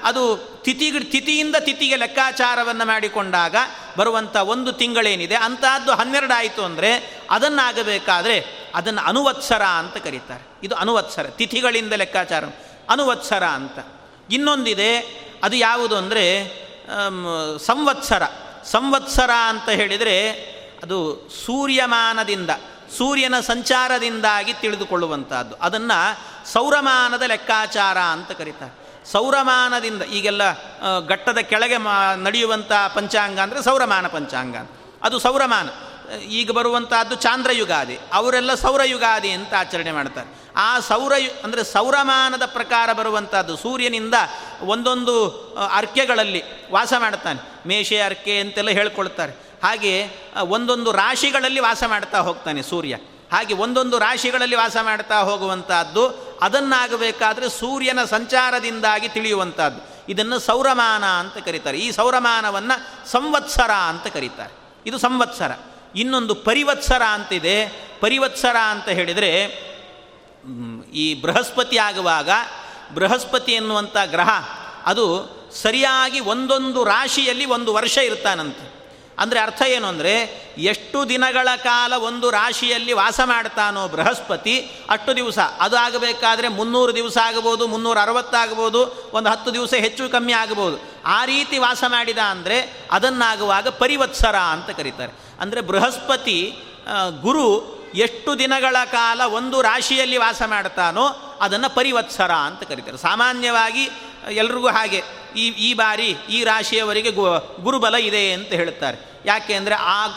ಅದು ತಿಥಿ, ತಿಥಿಯಿಂದ ತಿಥಿಗೆ ಲೆಕ್ಕಾಚಾರವನ್ನು ಮಾಡಿಕೊಂಡಾಗ ಬರುವಂಥ ಒಂದು ತಿಂಗಳೇನಿದೆ ಅಂತಹದ್ದು ಹನ್ನೆರಡು ಆಯಿತು ಅಂದರೆ, ಅದನ್ನಾಗಬೇಕಾದ್ರೆ ಅದನ್ನು ಅನುವತ್ಸರ ಅಂತ ಕರೀತಾರೆ. ಇದು ಅನುವತ್ಸರ, ತಿಥಿಗಳಿಂದ ಲೆಕ್ಕಾಚಾರ. ಅನುವತ್ಸರ ಅಂತ. ಇನ್ನೊಂದಿದೆ, ಅದು ಯಾವುದು ಅಂದರೆ ಸಂವತ್ಸರ. ಸಂವತ್ಸರ ಅಂತ ಹೇಳಿದರೆ ಅದು ಸೂರ್ಯಮಾನದಿಂದ, ಸೂರ್ಯನ ಸಂಚಾರದಿಂದಾಗಿ ತಿಳಿದುಕೊಳ್ಳುವಂಥದ್ದು ಅದನ್ನು ಸೌರಮಾನದ ಲೆಕ್ಕಾಚಾರ ಅಂತ ಕರೀತಾರೆ. ಸೌರಮಾನದಿಂದ, ಈಗೆಲ್ಲ ಘಟ್ಟದ ಕೆಳಗೆ ಮಾ ನಡೆಯುವಂಥ ಪಂಚಾಂಗ ಅಂದರೆ ಸೌರಮಾನ ಪಂಚಾಂಗ ಅದು ಸೌರಮಾನ. ಈಗ ಬರುವಂಥದ್ದು ಚಾಂದ್ರಯುಗಾದಿ. ಅವರೆಲ್ಲ ಸೌರಯುಗಾದಿ ಅಂತ ಆಚರಣೆ ಮಾಡ್ತಾರೆ. ಆ ಸೌರ ಅಂದರೆ ಸೌರಮಾನದ ಪ್ರಕಾರ ಬರುವಂಥದ್ದು ಸೂರ್ಯನಿಂದ ಒಂದೊಂದು ಅರ್ಕೆಗಳಲ್ಲಿ ವಾಸ ಮಾಡ್ತಾನೆ ಮೇಷೆ ಅರ್ಕೆ ಅಂತೆಲ್ಲ ಹೇಳ್ಕೊಳ್ತಾರೆ. ಹಾಗೆ ಒಂದೊಂದು ರಾಶಿಗಳಲ್ಲಿ ವಾಸ ಮಾಡ್ತಾ ಹೋಗ್ತಾನೆ ಸೂರ್ಯ. ಹಾಗೆ ಒಂದೊಂದು ರಾಶಿಗಳಲ್ಲಿ ವಾಸ ಮಾಡ್ತಾ ಹೋಗುವಂಥದ್ದು ಅದನ್ನಾಗಬೇಕಾದ್ರೆ ಸೂರ್ಯನ ಸಂಚಾರದಿಂದಾಗಿ ತಿಳಿಯುವಂಥದ್ದು ಇದನ್ನು ಸೌರಮಾನ ಅಂತ ಕರೀತಾರೆ. ಈ ಸೌರಮಾನವನ್ನು ಸಂವತ್ಸರ ಅಂತ ಕರೀತಾರೆ. ಇದು ಸಂವತ್ಸರ. ಇನ್ನೊಂದು ಪರಿವತ್ಸರ ಅಂತಿದೆ. ಪರಿವತ್ಸರ ಅಂತ ಹೇಳಿದರೆ ಈ ಬೃಹಸ್ಪತಿ ಆಗುವಾಗ ಬೃಹಸ್ಪತಿ ಎನ್ನುವಂಥ ಗ್ರಹ, ಅದು ಸರಿಯಾಗಿ ಒಂದೊಂದು ರಾಶಿಯಲ್ಲಿ ಒಂದು ವರ್ಷ ಇರ್ತಾನಂತೆ. ಅಂದರೆ ಅರ್ಥ ಏನು ಅಂದರೆ, ಎಷ್ಟು ದಿನಗಳ ಕಾಲ ಒಂದು ರಾಶಿಯಲ್ಲಿ ವಾಸ ಮಾಡ್ತಾನೋ ಬೃಹಸ್ಪತಿ, ಅಷ್ಟು ದಿವಸ. ಅದು ಆಗಬೇಕಾದ್ರೆ ಮುನ್ನೂರು ದಿವಸ ಆಗ್ಬೋದು ಮುನ್ನೂರ ಅರವತ್ತಾಗ್ಬೋದು ಒಂದು ಹತ್ತು ದಿವಸ ಹೆಚ್ಚು ಕಮ್ಮಿ ಆಗ್ಬೋದು ಆ ರೀತಿ ವಾಸ ಮಾಡಿದ ಅಂದರೆ ಅದನ್ನಾಗುವಾಗ ಪರಿವತ್ಸರ ಅಂತ ಕರೀತಾರೆ. ಅಂದರೆ ಬೃಹಸ್ಪತಿ ಗುರು ಎಷ್ಟು ದಿನಗಳ ಕಾಲ ಒಂದು ರಾಶಿಯಲ್ಲಿ ವಾಸ ಮಾಡ್ತಾನೋ ಅದನ್ನು ಪರಿವತ್ಸರ ಅಂತ ಕರೀತಾರೆ. ಸಾಮಾನ್ಯವಾಗಿ ಎಲ್ರಿಗೂ ಹಾಗೆ, ಈ ಈ ಬಾರಿ ಈ ರಾಶಿಯವರಿಗೆ ಗು, ಗುರುಬಲ ಇದೆ ಅಂತ ಹೇಳುತ್ತಾರೆ. ಯಾಕೆ ಅಂದರೆ ಆ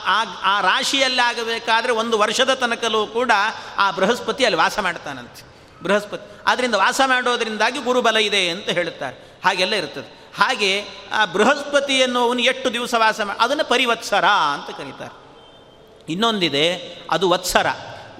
ಆ ರಾಶಿಯಲ್ಲಿ ಆಗಬೇಕಾದ್ರೆ ಒಂದು ವರ್ಷದ ತನಕಲೂ ಕೂಡ ಆ ಬೃಹಸ್ಪತಿ ಅಲ್ಲಿ ವಾಸ ಮಾಡ್ತಾನಂತೆ. ಬೃಹಸ್ಪತಿ ಆದ್ದರಿಂದ ವಾಸ ಮಾಡೋದರಿಂದಾಗಿ ಗುರುಬಲ ಇದೆ ಅಂತ ಹೇಳುತ್ತಾರೆ. ಹಾಗೆಲ್ಲ ಇರ್ತದೆ. ಹಾಗೆ ಆ ಬೃಹಸ್ಪತಿ ಎನ್ನುವನು ಎಷ್ಟು ದಿವಸ ವಾಸ ಮಾಡಿ ಅದನ್ನು ಪರಿವತ್ಸರ ಅಂತ ಕರೀತಾರೆ. ಇನ್ನೊಂದಿದೆ, ಅದು ವತ್ಸರ.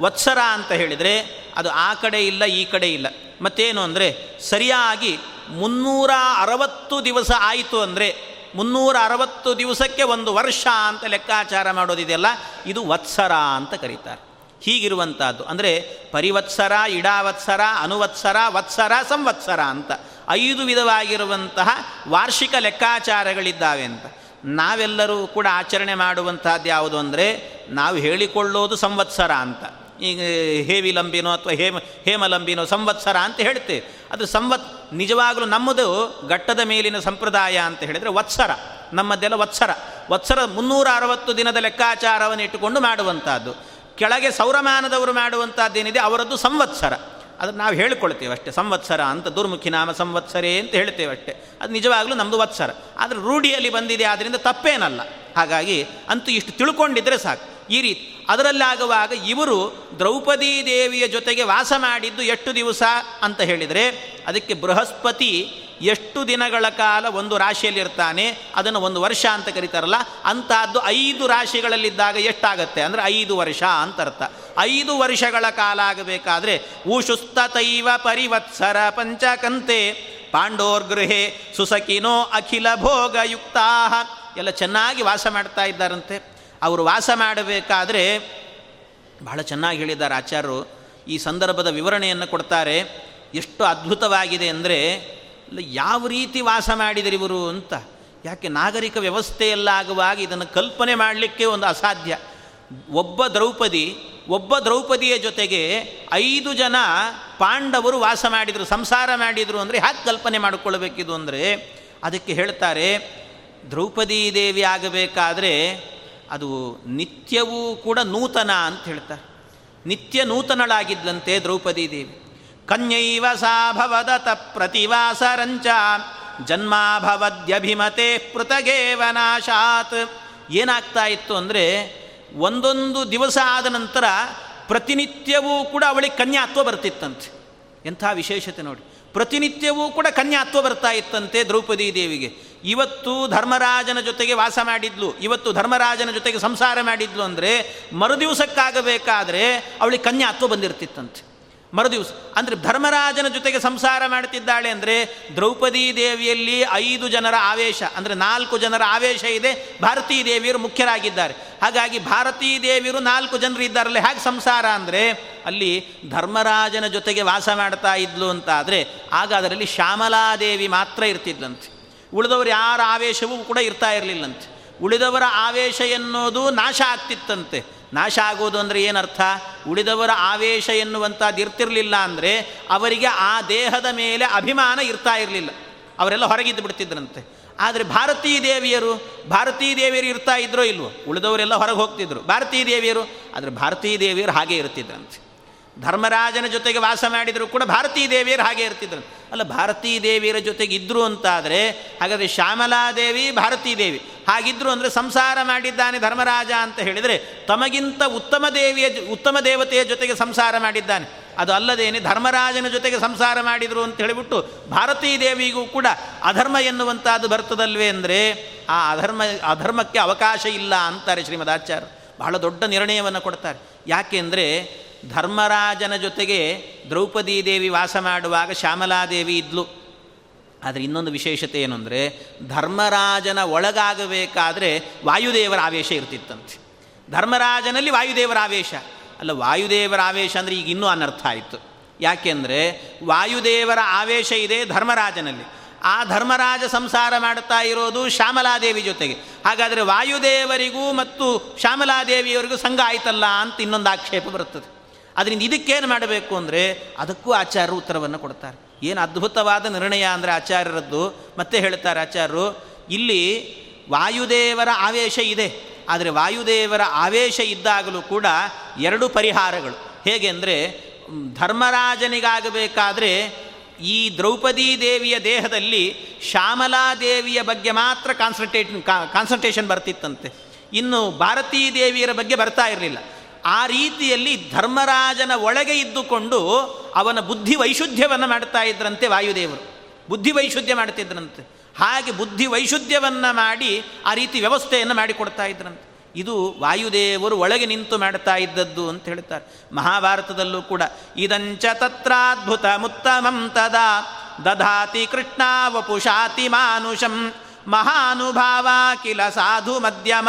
ವತ್ಸರ ಅಂತ ಹೇಳಿದರೆ ಅದು ಆ ಕಡೆ ಇಲ್ಲ, ಈ ಕಡೆ ಇಲ್ಲ. ಮತ್ತೇನು ಅಂದರೆ ಸರಿಯಾಗಿ ಮುನ್ನೂರ ಅರವತ್ತು ದಿವಸ ಆಯಿತು ಅಂದರೆ ಮುನ್ನೂರ ಅರವತ್ತು ದಿವಸಕ್ಕೆ ಒಂದು ವರ್ಷ ಅಂತ ಲೆಕ್ಕಾಚಾರ ಮಾಡೋದಿದೆಯಲ್ಲ ಇದು ವತ್ಸರ ಅಂತ ಕರೀತಾರೆ. ಹೀಗಿರುವಂಥದ್ದು ಅಂದರೆ ಪರಿವತ್ಸರ, ಇಡಾವತ್ಸರ, ಅನುವತ್ಸರ, ವತ್ಸರ, ಸಂವತ್ಸರ ಅಂತ ಐದು ವಿಧವಾಗಿರುವಂತಹ ವಾರ್ಷಿಕ ಲೆಕ್ಕಾಚಾರಗಳಿದ್ದಾವೆ ಅಂತ. ನಾವೆಲ್ಲರೂ ಕೂಡ ಆಚರಣೆ ಮಾಡುವಂಥದ್ದು ಯಾವುದು ಅಂದರೆ ನಾವು ಹೇಳಿಕೊಳ್ಳೋದು ಸಂವತ್ಸರ ಅಂತ. ಈಗ ಹೇವಿಲಂಬಿನೋ ಅಥವಾ ಹೇಮ, ಹೇಮಲಂಬಿನೋ ಸಂವತ್ಸರ ಅಂತ ಹೇಳ್ತೇವೆ. ಅದು ಸಂವತ್, ನಿಜವಾಗಲೂ ನಮ್ಮದು ಘಟ್ಟದ ಮೇಲಿನ ಸಂಪ್ರದಾಯ ಅಂತ ಹೇಳಿದರೆ ವತ್ಸರ. ನಮ್ಮದೆಲ್ಲ ವತ್ಸರ. ವತ್ಸರ ಮುನ್ನೂರ ಅರವತ್ತು ದಿನದ ಲೆಕ್ಕಾಚಾರವನ್ನು ಇಟ್ಟುಕೊಂಡು ಮಾಡುವಂಥದ್ದು. ಕೆಳಗೆ ಸೌರಮಾನದವರು ಮಾಡುವಂಥದ್ದೇನಿದೆ, ಅವರದ್ದು ಸಂವತ್ಸರ. ಅದನ್ನು ನಾವು ಹೇಳ್ಕೊಳ್ತೇವೆ ಅಷ್ಟೇ. ಸಂವತ್ಸರ ಅಂತ ದುರ್ಮುಖಿ ನಾಮ ಸಂವತ್ಸರೇ ಅಂತ ಹೇಳ್ತೇವೆ ಅಷ್ಟೇ. ಅದು ನಿಜವಾಗಲೂ ನಮ್ಮದು ವತ್ಸರ. ಆದರೆ ರೂಢಿಯಲ್ಲಿ ಬಂದಿದೆ ಆದ್ದರಿಂದ ತಪ್ಪೇನಲ್ಲ. ಹಾಗಾಗಿ ಅಂತೂ ಇಷ್ಟು ತಿಳ್ಕೊಂಡಿದ್ರೆ ಸಾಕು. ಈ ರೀತಿ. ಅದರಲ್ಲಾಗುವಾಗ ಇವರು ದ್ರೌಪದೀ ದೇವಿಯ ಜೊತೆಗೆ ವಾಸ ಮಾಡಿದ್ದು ಎಷ್ಟು ದಿವಸ ಅಂತ ಹೇಳಿದರೆ, ಅದಕ್ಕೆ ಬೃಹಸ್ಪತಿ ಎಷ್ಟು ದಿನಗಳ ಕಾಲ ಒಂದು ರಾಶಿಯಲ್ಲಿರ್ತಾನೆ, ಅದನ್ನು ಒಂದು ವರ್ಷ ಅಂತ ಕರೀತಾರಲ್ಲ ಅಂತಹದ್ದು ಐದು ರಾಶಿಗಳಲ್ಲಿದ್ದಾಗ ಎಷ್ಟಾಗತ್ತೆ ಅಂದರೆ ಐದು ವರ್ಷ ಅಂತ ಅರ್ಥ. ಐದು ವರ್ಷಗಳ ಕಾಲ ಆಗಬೇಕಾದ್ರೆ ಊಶುಸ್ತತೈವ ಪರಿವತ್ಸರ ಪಂಚಕಂತೆ, ಪಾಂಡೋರ್ ಗೃಹೆ ಸುಸಕಿನೋ ಅಖಿಲ ಭೋಗಯುಕ್ತಾ ಎಲ್ಲ ಚೆನ್ನಾಗಿ ವಾಸ ಮಾಡ್ತಾ ಇದ್ದಾರಂತೆ. ಅವರು ವಾಸ ಮಾಡಬೇಕಾದರೆ ಬಹಳ ಚೆನ್ನಾಗಿ ಹೇಳಿದ್ದಾರೆ ಆಚಾರ್ಯರು. ಈ ಸಂದರ್ಭದ ವಿವರಣೆಯನ್ನು ಕೊಡ್ತಾರೆ. ಎಷ್ಟು ಅದ್ಭುತವಾಗಿದೆ ಅಂದರೆ ಯಾವ ರೀತಿ ವಾಸ ಮಾಡಿದರು ಇವರು ಅಂತ. ಯಾಕೆ, ನಾಗರಿಕ ವ್ಯವಸ್ಥೆಯಲ್ಲಾಗುವಾಗ ಇದನ್ನು ಕಲ್ಪನೆ ಮಾಡಲಿಕ್ಕೆ ಒಂದು ಅಸಾಧ್ಯ. ಒಬ್ಬ ದ್ರೌಪದಿ, ಒಬ್ಬ ದ್ರೌಪದಿಯ ಜೊತೆಗೆ ಐದು ಜನ ಪಾಂಡವರು ವಾಸ ಮಾಡಿದರು, ಸಂಸಾರ ಮಾಡಿದರು ಅಂದರೆ ಹ್ಯಾಕೆ ಕಲ್ಪನೆ ಮಾಡಿಕೊಳ್ಬೇಕಿದು ಅಂದರೆ, ಅದಕ್ಕೆ ಹೇಳ್ತಾರೆ, ದ್ರೌಪದಿ ದೇವಿ ಆಗಬೇಕಾದ್ರೆ ಅದು ನಿತ್ಯವೂ ಕೂಡ ನೂತನ ಅಂತ ಹೇಳ್ತಾರೆ. ನಿತ್ಯ ನೂತನಳಾಗಿದ್ದಂತೆ ದ್ರೌಪದಿ ದೇವಿ. ಕನ್ಯೈವ ಸಾಭವದತ ಪ್ರತಿವಾಸರಂಚ, ಜನ್ಮಾಭವದ್ಯಭಿಮತೆ ಪೃತಗೇವನಾಶಾತ್ ಏನಾಗ್ತಾ ಇತ್ತು ಅಂದರೆ ಒಂದೊಂದು ದಿವಸ ಆದ ನಂತರ ಪ್ರತಿನಿತ್ಯವೂ ಕೂಡ ಅವಳಿಗೆ ಕನ್ಯಾತ್ವ ಬರ್ತಿತ್ತಂತೆ. ಎಂಥ ವಿಶೇಷತೆ ನೋಡಿ. ಪ್ರತಿನಿತ್ಯವೂ ಕೂಡ ಕನ್ಯಾತ್ವ ಬರ್ತಾ ಇತ್ತಂತೆ ದ್ರೌಪದಿ ದೇವಿಗೆ. ಇವತ್ತು ಧರ್ಮರಾಜನ ಜೊತೆಗೆ ವಾಸ ಮಾಡಿದ್ಲು. ಇವತ್ತು ಧರ್ಮರಾಜನ ಜೊತೆಗೆ ಸಂಸಾರ ಮಾಡಿದ್ಲು ಅಂದರೆ ಮರುದಿವಸಕ್ಕಾಗಬೇಕಾದ್ರೆ ಅವಳಿಗೆ ಕನ್ಯಾತ್ವ ಬಂದಿರ್ತಿತ್ತಂತೆ. ಮರುದಿವಸ, ಅಂದರೆ ಧರ್ಮರಾಜನ ಜೊತೆಗೆ ಸಂಸಾರ ಮಾಡ್ತಿದ್ದಾಳೆ ಅಂದರೆ ದ್ರೌಪದಿ ದೇವಿಯಲ್ಲಿ ಐದು ಜನರ ಆವೇಶ, ಅಂದರೆ ನಾಲ್ಕು ಜನರ ಆವೇಶ ಇದೆ, ಭಾರತೀ ದೇವಿಯರು ಮುಖ್ಯರಾಗಿದ್ದಾರೆ. ಹಾಗಾಗಿ ಭಾರತೀ ದೇವಿಯರು ನಾಲ್ಕು ಜನರು ಇದ್ದಾರಲ್ಲ, ಹೇಗೆ ಸಂಸಾರ ಅಂದರೆ ಅಲ್ಲಿ ಧರ್ಮರಾಜನ ಜೊತೆಗೆ ವಾಸ ಮಾಡ್ತಾ ಇದ್ಲು ಅಂತ ಆದರೆ ಆಗ ಅದರಲ್ಲಿ ಶ್ಯಾಮಲಾದೇವಿ ಮಾತ್ರ ಇರ್ತಿದ್ಲಂತೆ. ಉಳಿದವರು ಯಾರ ಆವೇಶವೂ ಕೂಡ ಇರ್ತಾ ಇರಲಿಲ್ಲಂತೆ. ಉಳಿದವರ ಆವೇಶ ಎನ್ನುವುದು ನಾಶ ಆಗ್ತಿತ್ತಂತೆ. ನಾಶ ಆಗೋದು ಅಂದರೆ ಏನರ್ಥ? ಉಳಿದವರ ಆವೇಶ ಎನ್ನುವಂಥದ್ದು ಇರ್ತಿರಲಿಲ್ಲ ಅಂದರೆ ಅವರಿಗೆ ಆ ದೇಹದ ಮೇಲೆ ಅಭಿಮಾನ ಇರ್ತಾ ಇರಲಿಲ್ಲ. ಅವರೆಲ್ಲ ಹೊರಗಿದ್ದು ಬಿಡ್ತಿದ್ರಂತೆ. ಆದರೆ ಭಾರತೀ ದೇವಿಯರು ಭಾರತೀ ದೇವಿಯರು ಇರ್ತಾ ಇದ್ರೋ ಇಲ್ವೋ? ಉಳಿದವರೆಲ್ಲ ಹೊರಗೆ ಹೋಗ್ತಿದ್ರು. ಭಾರತೀ ದೇವಿಯರು, ಆದರೆ ಭಾರತೀ ದೇವಿಯರು ಹಾಗೆ ಇರ್ತಿದ್ರಂತೆ. ಧರ್ಮರಾಜನ ಜೊತೆಗೆ ವಾಸ ಮಾಡಿದರೂ ಕೂಡ ಭಾರತೀ ದೇವಿಯರು ಹಾಗೆ ಇರ್ತಿದ್ರು. ಅಲ್ಲ ಭಾರತೀ ದೇವಿಯರ ಜೊತೆಗೆ ಇದ್ದರು ಅಂತಾದರೆ, ಹಾಗಾದರೆ ಶ್ಯಾಮಲಾದೇವಿ ಭಾರತೀ ದೇವಿ. ಹಾಗಿದ್ರು ಅಂದರೆ ಸಂಸಾರ ಮಾಡಿದ್ದಾನೆ ಧರ್ಮರಾಜ ಅಂತ ಹೇಳಿದರೆ, ತಮಗಿಂತ ಉತ್ತಮ ದೇವಿಯ ಉತ್ತಮ ದೇವತೆಯ ಜೊತೆಗೆ ಸಂಸಾರ ಮಾಡಿದ್ದಾನೆ. ಅದು ಅಲ್ಲದೇನೆ ಧರ್ಮರಾಜನ ಜೊತೆಗೆ ಸಂಸಾರ ಮಾಡಿದರು ಅಂತ ಹೇಳಿಬಿಟ್ಟು ಭಾರತೀ ದೇವಿಗೂ ಕೂಡ ಅಧರ್ಮ ಎನ್ನುವಂಥದ್ದು ಬರ್ತದಲ್ವೇ ಅಂದರೆ, ಆ ಅಧರ್ಮ, ಅಧರ್ಮಕ್ಕೆ ಅವಕಾಶ ಇಲ್ಲ ಅಂತಾರೆ ಶ್ರೀಮದ್ ಆಚಾರ್ಯ ಬಹಳ ದೊಡ್ಡ ನಿರ್ಣಯವನ್ನು ಕೊಡ್ತಾರೆ. ಯಾಕೆಂದರೆ ಧರ್ಮರಾಜನ ಜೊತೆಗೆ ದ್ರೌಪದಿ ದೇವಿ ವಾಸ ಮಾಡುವಾಗ ಶ್ಯಾಮಲಾದೇವಿ ಇದ್ಲು. ಆದರೆ ಇನ್ನೊಂದು ವಿಶೇಷತೆ ಏನು ಧರ್ಮರಾಜನ ಒಳಗಾಗಬೇಕಾದ್ರೆ ವಾಯುದೇವರ ಆವೇಶ ಇರ್ತಿತ್ತಂತೆ. ಧರ್ಮರಾಜನಲ್ಲಿ ವಾಯುದೇವರ ಆವೇಶ. ಅಲ್ಲ, ವಾಯುದೇವರ ಆವೇಶ ಅಂದರೆ ಈಗ ಇನ್ನೂ ಅನರ್ಥ ಆಯಿತು. ಯಾಕೆಂದರೆ ವಾಯುದೇವರ ಆವೇಶ ಇದೆ ಧರ್ಮರಾಜನಲ್ಲಿ. ಆ ಧರ್ಮರಾಜ ಸಂಸಾರ ಮಾಡುತ್ತಾ ಇರೋದು ಶ್ಯಾಮಲಾದೇವಿ ಜೊತೆಗೆ. ಹಾಗಾದರೆ ವಾಯುದೇವರಿಗೂ ಮತ್ತು ಶ್ಯಾಮಲಾದೇವಿಯವರಿಗೂ ಸಂಘ ಆಯ್ತಲ್ಲ ಅಂತ ಇನ್ನೊಂದು ಆಕ್ಷೇಪ ಬರುತ್ತದೆ. ಅದರಿಂದ ಇದಕ್ಕೇನು ಮಾಡಬೇಕು ಅಂದರೆ ಅದಕ್ಕೂ ಆಚಾರ್ಯರು ಉತ್ತರವನ್ನು ಕೊಡ್ತಾರೆ. ಏನು ಅದ್ಭುತವಾದ ನಿರ್ಣಯ ಅಂದರೆ ಆಚಾರ್ಯರದ್ದು, ಮತ್ತೆ ಹೇಳ್ತಾರೆ ಆಚಾರ್ಯರು, ಇಲ್ಲಿ ವಾಯುದೇವರ ಆವೇಶ ಇದೆ, ಆದರೆ ವಾಯುದೇವರ ಆವೇಶ ಇದ್ದಾಗಲೂ ಕೂಡ ಎರಡು ಪರಿಹಾರಗಳು. ಹೇಗೆ ಅಂದರೆ ಧರ್ಮರಾಜನಿಗಾಗಬೇಕಾದ್ರೆ ಈ ದ್ರೌಪದಿ ದೇವಿಯ ದೇಹದಲ್ಲಿ ಶ್ಯಾಮಲಾದೇವಿಯ ಬಗ್ಗೆ ಮಾತ್ರ ಕಾನ್ಸಂಟ್ರೇಟ್ ಕಾನ್ಸಂಟ್ರೇಷನ್ ಬರ್ತಿತ್ತಂತೆ. ಇನ್ನು ಭಾರತೀ ದೇವಿಯರ ಬಗ್ಗೆ ಬರ್ತಾ ಇರಲಿಲ್ಲ. ಆ ರೀತಿಯಲ್ಲಿ ಧರ್ಮರಾಜನ ಒಳಗೆ ಇದ್ದುಕೊಂಡು ಅವನ ಬುದ್ಧಿ ವೈಶುದ್ಧ್ಯವನ್ನು ಮಾಡ್ತಾ ಇದ್ರಂತೆ ವಾಯುದೇವರು. ಬುದ್ಧಿ ವೈಶುದ್ಧ್ಯ ಮಾಡ್ತಿದ್ರಂತೆ. ಹಾಗೆ ಬುದ್ಧಿ ವೈಶುದ್ಧ್ಯವನ್ನು ಮಾಡಿ ಆ ರೀತಿ ವ್ಯವಸ್ಥೆಯನ್ನು ಮಾಡಿಕೊಡ್ತಾ ಇದ್ರಂತೆ. ಇದು ವಾಯುದೇವರು ಒಳಗೆ ನಿಂತು ಮಾಡ್ತಾ ಇದ್ದದ್ದು ಅಂತ ಹೇಳ್ತಾರೆ. ಮಹಾಭಾರತದಲ್ಲೂ ಕೂಡ ಇದಂಚ ತತ್ರಾದ್ಭುತ ಮುತ್ತಮಂ ತದಾ ದಧಾತಿ ಕೃಷ್ಣ ವಪುಷಾತಿ ಮಾನುಷಂ ಮಹಾನುಭಾವ ಕಿಲ ಸಾಧು ಮಧ್ಯಮ,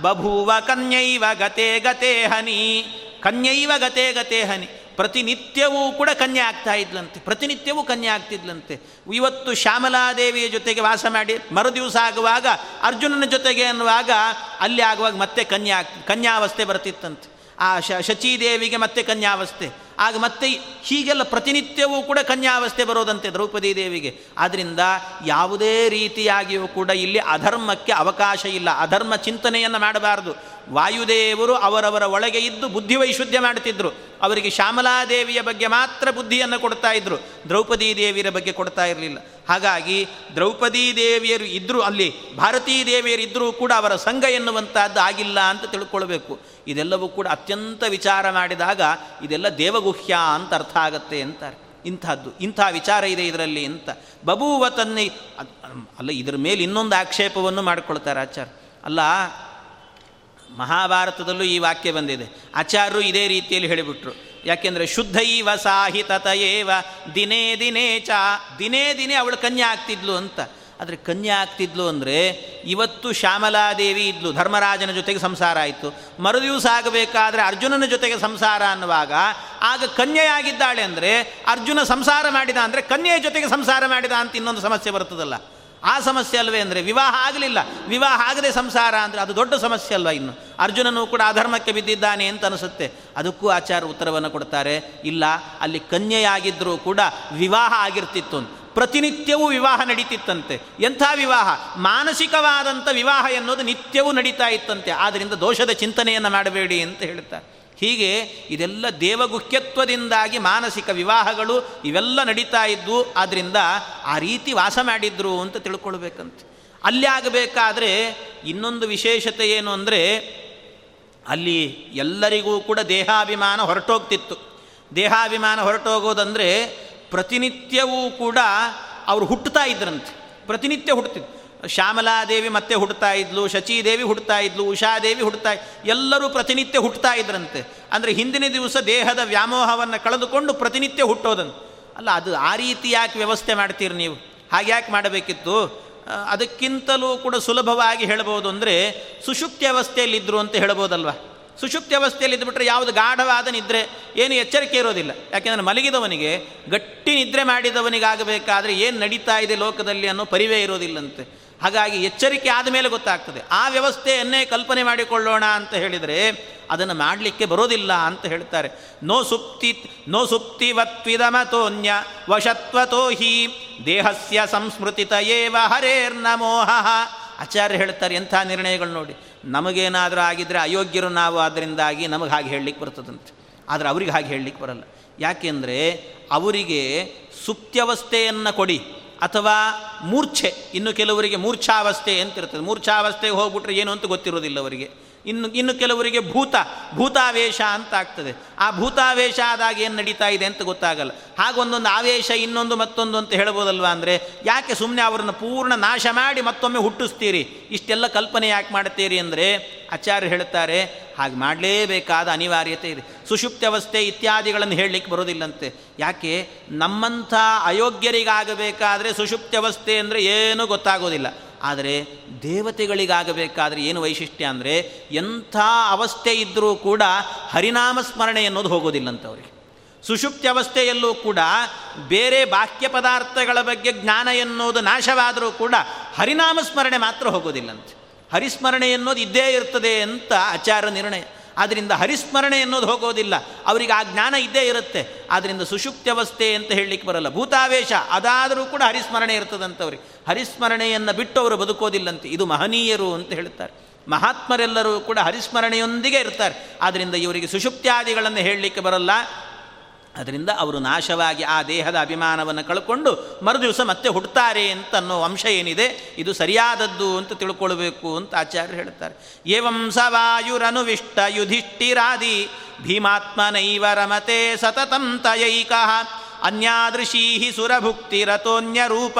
ಬಭೂವ ಕನ್ಯೈವ ಗತೆ ಗತೆ ಹನಿ. ಕನ್ಯೈವ ಗತೆ ಗತೆ ಹನಿ. ಪ್ರತಿನಿತ್ಯವೂ ಕೂಡ ಕನ್ಯೆ ಆಗ್ತಾ ಇದ್ಲಂತೆ, ಪ್ರತಿನಿತ್ಯವೂ ಕನ್ಯೆ ಆಗ್ತಿದ್ಲಂತೆ. ಇವತ್ತು ಶ್ಯಾಮಲಾದೇವಿಯ ಜೊತೆಗೆ ವಾಸ ಮಾಡಿ, ಮರುದಿವಸ ಆಗುವಾಗ ಅರ್ಜುನನ ಜೊತೆಗೆ ಅನ್ನುವಾಗ ಅಲ್ಲಿ ಆಗುವಾಗ ಮತ್ತೆ ಕನ್ಯಾ, ಕನ್ಯಾವಸ್ಥೆ ಬರ್ತಿತ್ತಂತೆ. ಆ ಶಚೀದೇವಿಗೆ ಮತ್ತೆ ಕನ್ಯಾವಸ್ಥೆ. ಆಗ ಮತ್ತೆ ಹೀಗೆಲ್ಲ ಪ್ರತಿನಿತ್ಯವೂ ಕೂಡ ಕನ್ಯಾವಸ್ಥೆ ಬರೋದಂತೆ ದ್ರೌಪದಿ ದೇವಿಗೆ. ಆದ್ದರಿಂದ ಯಾವುದೇ ರೀತಿಯಾಗಿಯೂ ಕೂಡ ಇಲ್ಲಿ ಅಧರ್ಮಕ್ಕೆ ಅವಕಾಶ ಇಲ್ಲ. ಅಧರ್ಮ ಚಿಂತನೆಯನ್ನು ಮಾಡಬಾರದು. ವಾಯುದೇವರು ಅವರವರ ಒಳಗೆ ಇದ್ದು ಬುದ್ಧಿ ವೈಶುದ್ಧ್ಯ ಮಾಡ್ತಿದ್ರು. ಅವರಿಗೆ ಶ್ಯಾಮಲಾದೇವಿಯ ಬಗ್ಗೆ ಮಾತ್ರ ಬುದ್ಧಿಯನ್ನು ಕೊಡ್ತಾ ಇದ್ದರು ದ್ರೌಪದಿ ದೇವಿಯರ ಬಗ್ಗೆ ಕೊಡ್ತಾ ಇರಲಿಲ್ಲ. ಹಾಗಾಗಿ ದ್ರೌಪದಿ ದೇವಿಯರು ಇದ್ದರೂ ಅಲ್ಲಿ ಭಾರತೀ ದೇವಿಯರು ಇದ್ದರೂ ಕೂಡ ಅವರ ಸಂಘ ಎನ್ನುವಂಥದ್ದು ಆಗಿಲ್ಲ ಅಂತ ತಿಳ್ಕೊಳ್ಬೇಕು. ಇದೆಲ್ಲವೂ ಕೂಡ ಅತ್ಯಂತ ವಿಚಾರ ಮಾಡಿದಾಗ ಇದೆಲ್ಲ ದೇವಗುಹ್ಯ ಅಂತ ಅರ್ಥ ಆಗತ್ತೆ ಅಂತಾರೆ. ಇಂಥದ್ದು, ಇಂಥ ವಿಚಾರ ಇದೆ ಇದರಲ್ಲಿ ಅಂತ. ಬಬೂವ ತನ್ನಿ ಅಲ್ಲ ಇದರ ಮೇಲೆ ಇನ್ನೊಂದು ಆಕ್ಷೇಪವನ್ನು ಮಾಡಿಕೊಳ್ತಾರೆ ಆಚಾರ್ಯ. ಅಲ್ಲ, ಮಹಾಭಾರತದಲ್ಲೂ ಈ ವಾಕ್ಯ ಬಂದಿದೆ. ಆಚಾರ್ಯರು ಇದೇ ರೀತಿಯಲ್ಲಿ ಹೇಳಿಬಿಟ್ರು. ಯಾಕೆಂದರೆ ಶುದ್ಧೈವ ಸಾಹಿತತಯೇವ, ದಿನೇ ದಿನೇ ಚ, ದಿನೇ ದಿನೇ ಅವಳು ಕನ್ಯೆ ಆಗ್ತಿದ್ಲು ಅಂತ. ಆದರೆ ಕನ್ಯೆ ಆಗ್ತಿದ್ಲು ಅಂದರೆ ಇವತ್ತು ಶ್ಯಾಮಲಾದೇವಿ ಇದ್ಲು, ಧರ್ಮರಾಜನ ಜೊತೆಗೆ ಸಂಸಾರ ಆಯಿತು. ಮರುದಿವಸ ಆಗಬೇಕಾದ್ರೆ ಅರ್ಜುನನ ಜೊತೆಗೆ ಸಂಸಾರ ಅನ್ನುವಾಗ ಆಗ ಕನ್ಯೆಯಾಗಿದ್ದಾಳೆ ಅಂದರೆ ಅರ್ಜುನ ಸಂಸಾರ ಮಾಡಿದ ಅಂದರೆ ಕನ್ಯೆಯ ಜೊತೆಗೆ ಸಂಸಾರ ಮಾಡಿದ ಅಂತ ಇನ್ನೊಂದು ಸಮಸ್ಯೆ ಬರ್ತದಲ್ಲ ಆ ಸಮಸ್ಯೆ ಅಲ್ವೇ ಅಂದರೆ ವಿವಾಹ ಆಗಲಿಲ್ಲ. ವಿವಾಹ ಆಗದೆ ಸಂಸಾರ ಅಂದರೆ ಅದು ದೊಡ್ಡ ಸಮಸ್ಯೆ ಅಲ್ವ ಇನ್ನು? ಅರ್ಜುನನು ಕೂಡ ಅಧರ್ಮಕ್ಕೆ ಬಿದ್ದಿದ್ದಾನೆ ಅಂತ ಅನಿಸುತ್ತೆ. ಅದಕ್ಕೂ ಆಚಾರ ಉತ್ತರವನ್ನು ಕೊಡ್ತಾರೆ. ಇಲ್ಲ, ಅಲ್ಲಿ ಕನ್ಯೆಯಾಗಿದ್ದರೂ ಕೂಡ ವಿವಾಹ ಆಗಿರ್ತಿತ್ತು. ಪ್ರತಿನಿತ್ಯವೂ ವಿವಾಹ ನಡೀತಿತ್ತಂತೆ. ಎಂಥ ವಿವಾಹ? ಮಾನಸಿಕವಾದಂಥ ವಿವಾಹ ಎನ್ನುವುದು ನಿತ್ಯವೂ ನಡೀತಾ ಇತ್ತಂತೆ. ಆದ್ದರಿಂದ ದೋಷದ ಚಿಂತನೆಯನ್ನು ಮಾಡಬೇಡಿ ಅಂತ ಹೇಳ್ತಾರೆ. ಹೀಗೆ ಇದೆಲ್ಲ ದೇವಗುಖ್ಯತ್ವದಿಂದಾಗಿ ಮಾನಸಿಕ ವಿವಾಹಗಳು ಇವೆಲ್ಲ ನಡೀತಾ ಇದ್ವು ಆದ್ದರಿಂದ ಆ ರೀತಿ ವಾಸ ಮಾಡಿದ್ರು ಅಂತ ತಿಳ್ಕೊಳ್ಬೇಕಂತೆ. ಅಲ್ಲಿ ಆಗಬೇಕಾದ್ರೆ ಇನ್ನೊಂದು ವಿಶೇಷತೆ ಏನು ಅಂದರೆ, ಅಲ್ಲಿ ಎಲ್ಲರಿಗೂ ಕೂಡ ದೇಹಾಭಿಮಾನ ಹೊರಟೋಗ್ತಿತ್ತು. ದೇಹಾಭಿಮಾನ ಹೊರಟೋಗೋದಂದರೆ ಪ್ರತಿನಿತ್ಯವೂ ಕೂಡ ಅವರು ಹುಟ್ಟುತ್ತಾ ಇದ್ರಂತೆ. ಪ್ರತಿನಿತ್ಯ ಹುಟ್ಟುತ್ತಿದ್ದು ಶ್ಯಾಮಲಾದೇವಿ ಮತ್ತೆ ಹುಡ್ತಾ ಇದ್ಲು, ಶಚೀದೇವಿ ಹುಡ್ತಾ ಇದ್ಲು, ಉಷಾದೇವಿ ಹುಡ್ತಾ ಎಲ್ಲರೂ ಪ್ರತಿನಿತ್ಯ ಹುಟ್ಟುತ್ತಾ ಇದ್ರಂತೆ. ಅಂದರೆ ಹಿಂದಿನ ದಿವಸ ದೇಹದ ವ್ಯಾಮೋಹವನ್ನು ಕಳೆದುಕೊಂಡು ಪ್ರತಿನಿತ್ಯ ಹುಟ್ಟೋದಂತೆ ಅಲ್ಲ, ಅದು ಆ ರೀತಿ ಯಾಕೆ ವ್ಯವಸ್ಥೆ ಮಾಡ್ತೀರಿ ನೀವು? ಹಾಗೆ ಯಾಕೆ ಮಾಡಬೇಕಿತ್ತು? ಅದಕ್ಕಿಂತಲೂ ಕೂಡ ಸುಲಭವಾಗಿ ಹೇಳ್ಬೋದು ಅಂದರೆ ಸುಷುಪ್ತಿ ಅವಸ್ಥೆಯಲ್ಲಿದ್ದರು ಅಂತ ಹೇಳ್ಬೋದಲ್ವ? ಸುಷುಪ್ತಿ ಅವಸ್ಥೆಯಲ್ಲಿ ಇದ್ಬಿಟ್ರೆ ಯಾವುದು ಗಾಢವಾದ ನಿದ್ರೆ, ಏನು ಎಚ್ಚರಿಕೆ ಇರೋದಿಲ್ಲ. ಯಾಕೆಂದರೆ ಮಲಗಿದವನಿಗೆ, ಗಟ್ಟಿ ನಿದ್ರೆ ಮಾಡಿದವನಿಗಾಗಬೇಕಾದ್ರೆ ಏನು ನಡೀತಾ ಇದೆ ಲೋಕದಲ್ಲಿ ಅನ್ನೋ ಪರಿವೇ ಇರೋದಿಲ್ಲಂತೆ. ಹಾಗಾಗಿ ಎಚ್ಚರಿಕೆ ಆದ ಮೇಲೆ ಗೊತ್ತಾಗ್ತದೆ. ಆ ವ್ಯವಸ್ಥೆಯನ್ನೇ ಕಲ್ಪನೆ ಮಾಡಿಕೊಳ್ಳೋಣ ಅಂತ ಹೇಳಿದರೆ ಅದನ್ನು ಮಾಡಲಿಕ್ಕೆ ಬರೋದಿಲ್ಲ ಅಂತ ಹೇಳ್ತಾರೆ. ನೋ ಸುಪ್ತಿ, ನೋ ಸುಪ್ತಿವತ್ವಿದಮತೋನ್ಯ ವಶತ್ವತೋ ಹಿ ದೇಹಸ್ಯ ಸಂಸ್ಮೃತಿತ ಏವ ಹರೇರ್ನ ಮೋಹ ಆಚಾರ್ಯ ಹೇಳ್ತಾರೆ ಎಂಥ ನಿರ್ಣಯಗಳು ನೋಡಿ. ನಮಗೇನಾದರೂ ಆಗಿದ್ದರೆ ಅಯೋಗ್ಯರು ನಾವು ಅದರಿಂದಾಗಿ ನಮಗೆ ಹಾಗೆ ಹೇಳಲಿಕ್ಕೆ ಬರ್ತದಂತೆ. ಆದರೆ ಅವ್ರಿಗೆ ಹಾಗೆ ಹೇಳಲಿಕ್ಕೆ ಬರಲ್ಲ. ಯಾಕೆಂದರೆ ಅವರಿಗೆ ಸುಪ್ತ್ಯವಸ್ಥೆಯನ್ನು ಕೊಡಿ. ಅಥವಾ ಮೂರ್ಛೆ ಇನ್ನು ಕೆಲವರಿಗೆ ಮೂರ್ಛಾವಸ್ಥೆ ಅಂತಿರ್ತದೆ ಮೂರ್ಛಾವಸ್ಥೆಗೆ ಹೋಗ್ಬಿಟ್ರೆ ಏನು ಅಂತ ಗೊತ್ತಿರೋದಿಲ್ಲ ಅವರಿಗೆ. ಇನ್ನು ಇನ್ನು ಕೆಲವರಿಗೆ ಭೂತ, ಭೂತಾವೇಶ ಅಂತ ಆಗ್ತದೆ. ಆ ಭೂತಾವೇಶ ಆದಾಗ ಏನು ನಡೀತಾ ಇದೆ ಅಂತ ಗೊತ್ತಾಗಲ್ಲ. ಹಾಗೊಂದೊಂದು ಆವೇಶ, ಇನ್ನೊಂದು ಮತ್ತೊಂದು ಅಂತ ಹೇಳ್ಬೋದಲ್ವಾ ಅಂದರೆ, ಯಾಕೆ ಸುಮ್ಮನೆ ಅವರನ್ನು ಪೂರ್ಣ ನಾಶ ಮಾಡಿ ಮತ್ತೊಮ್ಮೆ ಹುಟ್ಟಿಸ್ತೀರಿ? ಇಷ್ಟೆಲ್ಲ ಕಲ್ಪನೆ ಯಾಕೆ ಮಾಡ್ತೀರಿ ಅಂದರೆ, ಆಚಾರ್ಯರು ಹೇಳ್ತಾರೆ, ಹಾಗೆ ಮಾಡಲೇಬೇಕಾದ ಅನಿವಾರ್ಯತೆ ಇದೆ. ಸುಷುಪ್ತ್ಯವಸ್ಥೆ ಇತ್ಯಾದಿಗಳನ್ನು ಹೇಳಲಿಕ್ಕೆ ಬರೋದಿಲ್ಲಂತೆ ಯಾಕೆ? ನಮ್ಮಂಥ ಅಯೋಗ್ಯರಿಗಾಗಬೇಕಾದ್ರೆ ಸುಷುಪ್ತ್ಯವಸ್ಥೆ ಅಂದರೆ ಏನೂ ಗೊತ್ತಾಗೋದಿಲ್ಲ. ಆದರೆ ದೇವತೆಗಳಿಗಾಗಬೇಕಾದ್ರೆ ಏನು ವೈಶಿಷ್ಟ್ಯ ಅಂದರೆ ಎಂಥ ಅವಸ್ಥೆ ಇದ್ದರೂ ಕೂಡ ಹರಿನಾಮ ಸ್ಮರಣೆ ಅನ್ನೋದು ಹೋಗೋದಿಲ್ಲಂಥವ್ರಿಗೆ ಸುಷುಪ್ತಿ ಅವಸ್ಥೆಯಲ್ಲೂ ಕೂಡ ಬೇರೆ ಬಾಹ್ಯ ಪದಾರ್ಥಗಳ ಬಗ್ಗೆ ಜ್ಞಾನ ಎನ್ನುವುದು ನಾಶವಾದರೂ ಕೂಡ ಹರಿನಾಮ ಸ್ಮರಣೆ ಮಾತ್ರ ಹೋಗೋದಿಲ್ಲಂತೆ. ಹರಿಸ್ಮರಣೆ ಎನ್ನುವುದು ಇದ್ದೇ ಇರ್ತದೆ ಅಂತ ಆಚಾರ ನಿರ್ಣಯ. ಆದ್ದರಿಂದ ಹರಿಸ್ಮರಣೆ ಅನ್ನೋದು ಹೋಗೋದಿಲ್ಲ. ಅವರಿಗೆ ಆ ಜ್ಞಾನ ಇದ್ದೇ ಇರುತ್ತೆ. ಆದ್ದರಿಂದ ಸುಷುಪ್ತ್ಯವಸ್ಥೆ ಅಂತ ಹೇಳಲಿಕ್ಕೆ ಬರಲ್ಲ. ಭೂತಾವೇಶ, ಅದಾದರೂ ಕೂಡ ಹರಿಸ್ಮರಣೆ ಇರ್ತದಂಥವ್ರಿಗೆ ಹರಿಸ್ಮರಣೆಯನ್ನು ಬಿಟ್ಟು ಅವರು ಬದುಕೋದಿಲ್ಲಂತೆ. ಇದು ಮಹನೀಯರು ಅಂತ ಹೇಳ್ತಾರೆ. ಮಹಾತ್ಮರೆಲ್ಲರೂ ಕೂಡ ಹರಿಸ್ಮರಣೆಯೊಂದಿಗೆ ಇರ್ತಾರೆ. ಆದ್ದರಿಂದ ಇವರಿಗೆ ಸುಷುಪ್ತ್ಯಾದಿಗಳನ್ನು ಹೇಳಲಿಕ್ಕೆ ಬರಲ್ಲ. ಅದರಿಂದ ಅವರು ನಾಶವಾಗಿ ಆ ದೇಹದ ಅಭಿಮಾನವನ್ನು ಕಳ್ಕೊಂಡು ಮರುದಿವಸ ಮತ್ತೆ ಹುಡ್ತಾರೆ ಅಂತ ಅನ್ನೋ ಅಂಶ ಏನಿದೆ? ಇದು ಸರಿಯಾದದ್ದು ಅಂತ ತಿಳ್ಕೊಳ್ಬೇಕು ಅಂತ ಆಚಾರ್ಯರು ಹೇಳ್ತಾರೆ. ಏವಂ ಸವಾಯುರನುವಿಷ್ಟ ಯುಧಿಷ್ಠಿರಾದಿ ಭೀಮಾತ್ಮನೈವ ರಮತೆ ಸತತಂ ತಯೈಕ ಅನ್ಯಾದೃಶೀ ಸುರಭುಕ್ತಿ ರಥೋನ್ಯ ರೂಪ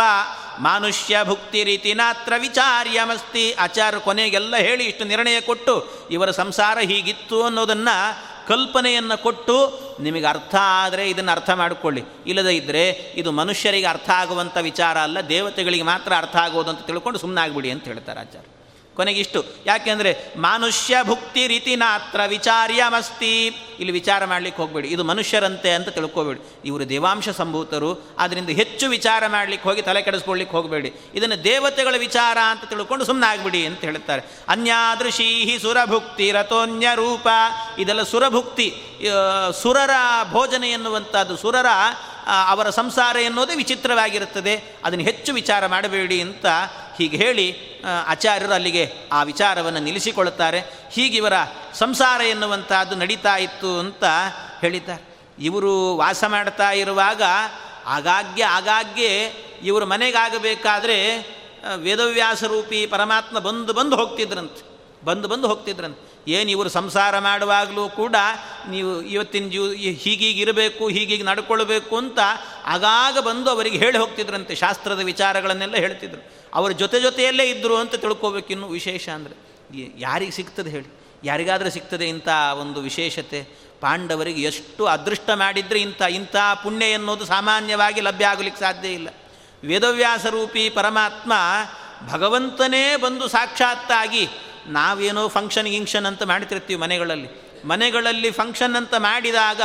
ಮಾನುಷ್ಯ ಭುಕ್ತಿ ರೀತಿ ನಾತ್ರ ವಿಚಾರ್ಯಮಸ್ತಿ ಆಚಾರ್ಯ ಕೊನೆಗೆಲ್ಲ ಹೇಳಿ ಇಷ್ಟು ನಿರ್ಣಯ ಕೊಟ್ಟು ಇವರ ಸಂಸಾರ ಹೀಗಿತ್ತು ಅನ್ನೋದನ್ನು ಕಲ್ಪನೆಯನ್ನು ಕೊಟ್ಟು ನಿಮಗೆ ಅರ್ಥ ಆದರೆ ಇದನ್ನು ಅರ್ಥ ಮಾಡಿಕೊಳ್ಳಿ. ಇಲ್ಲದೇ ಇದ್ದರೆ ಇದು ಮನುಷ್ಯರಿಗೆ ಅರ್ಥ ಆಗುವಂಥ ವಿಚಾರ ಅಲ್ಲ, ದೇವತೆಗಳಿಗೆ ಮಾತ್ರ ಅರ್ಥ ಆಗೋದು ಅಂತ ತಿಳ್ಕೊಂಡು ಸುಮ್ಮನಾಗ್ಬಿಡಿ ಅಂತ ಹೇಳ್ತಾರೆ ಆಚಾರ್ಯ. ಕೊನೆಗಿಷ್ಟು. ಯಾಕೆಂದರೆ ಮನುಷ್ಯ ಭುಕ್ತಿ ರೀತಿ ನಾತ್ರ ವಿಚಾರ್ಯಮಸ್ತಿ. ಇಲ್ಲಿ ವಿಚಾರ ಮಾಡಲಿಕ್ಕೆ ಹೋಗಬೇಡಿ. ಇದು ಮನುಷ್ಯರಂತೆ ಅಂತ ತಿಳ್ಕೊಬೇಡಿ. ಇವರು ದೇವಾಂಶ ಸಂಭೂತರು. ಅದರಿಂದ ಹೆಚ್ಚು ವಿಚಾರ ಮಾಡಲಿಕ್ಕೆ ಹೋಗಿ ತಲೆ ಕೆಡಿಸ್ಕೊಳ್ಳಿಕ್ಕೆ ಹೋಗಬೇಡಿ. ಇದನ್ನು ದೇವತೆಗಳ ವಿಚಾರ ಅಂತ ತಿಳ್ಕೊಂಡು ಸುಮ್ಮನೆ ಆಗ್ಬಿಡಿ ಅಂತ ಹೇಳ್ತಾರೆ ಅನ್ಯಾದೃಶೀಹಿ ಸುರಭುಕ್ತಿ ರಥೋನ್ಯ ರೂಪ ಇದೆಲ್ಲ ಸುರಭುಕ್ತಿ ಸುರರ ಭೋಜನ ಎನ್ನುವಂಥದ್ದು. ಸುರರ ಅವರ ಸಂಸಾರ ಎನ್ನುವುದೇ ವಿಚಿತ್ರವಾಗಿರುತ್ತದೆ. ಅದನ್ನು ಹೆಚ್ಚು ವಿಚಾರ ಮಾಡಬೇಡಿ ಅಂತ ಹೀಗೆ ಹೇಳಿ ಆಚಾರ್ಯರು ಅಲ್ಲಿಗೆ ಆ ವಿಚಾರವನ್ನು ನಿಲ್ಲಿಸಿಕೊಳ್ಳುತ್ತಾರೆ. ಹೀಗಿವರ ಸಂಸಾರ ಎನ್ನುವಂಥದ್ದು ನಡೀತಾ ಇತ್ತು ಅಂತ ಹೇಳಿದ್ದಾರೆ. ಇವರು ವಾಸ ಮಾಡ್ತಾ ಇರುವಾಗ ಆಗಾಗ್ಗೆ ಆಗಾಗ್ಗೆ ಇವರು ಮನೆಗಾಗಬೇಕಾದ್ರೆ ವೇದವ್ಯಾಸರೂಪಿ ಪರಮಾತ್ಮ ಬಂದು ಬಂದು ಹೋಗ್ತಿದ್ರಂತೆ. ಬಂದು ಬಂದು ಹೋಗ್ತಿದ್ರಂತೆ. ಏನು ಇವರು ಸಂಸಾರ ಮಾಡುವಾಗಲೂ ಕೂಡ ನೀವು ಇವತ್ತಿನ ಜೀವ ಹೀಗೀಗೆ ಇರಬೇಕು, ಹೀಗೀಗೆ ನಡ್ಕೊಳ್ಬೇಕು ಅಂತ ಆಗಾಗ ಬಂದು ಅವರಿಗೆ ಹೇಳಿ ಹೋಗ್ತಿದ್ರಂತೆ. ಶಾಸ್ತ್ರದ ವಿಚಾರಗಳನ್ನೆಲ್ಲ ಹೇಳ್ತಿದ್ರು. ಅವರ ಜೊತೆ ಜೊತೆಯಲ್ಲೇ ಇದ್ದರು ಅಂತ ತಿಳ್ಕೊಬೇಕಿನ್ನು ವಿಶೇಷ ಅಂದರೆ. ಯಾರಿಗೆ ಸಿಗ್ತದೆ ಹೇಳಿ. ಯಾರಿಗಾದರೂ ಸಿಗ್ತದೆ ಇಂಥ ಒಂದು ವಿಶೇಷತೆ? ಪಾಂಡವರಿಗೆ ಎಷ್ಟು ಅದೃಷ್ಟ ಮಾಡಿದರೆ ಇಂಥ ಇಂಥ ಪುಣ್ಯ ಎನ್ನುವುದು ಸಾಮಾನ್ಯವಾಗಿ ಲಭ್ಯ ಆಗಲಿಕ್ಕೆ ಸಾಧ್ಯ ಇಲ್ಲ. ವೇದವ್ಯಾಸರೂಪಿ ಪರಮಾತ್ಮ ಭಗವಂತನೇ ಬಂದು ಸಾಕ್ಷಾತ್ತಾಗಿ ನಾವೇನೋ ಫಂಕ್ಷನ್ ಗಿಂಕ್ಷನ್ ಅಂತ ಮಾಡ್ತಿರ್ತೀವಿ ಮನೆಗಳಲ್ಲಿ. ಮನೆಗಳಲ್ಲಿ ಫಂಕ್ಷನ್ ಅಂತ ಮಾಡಿದಾಗ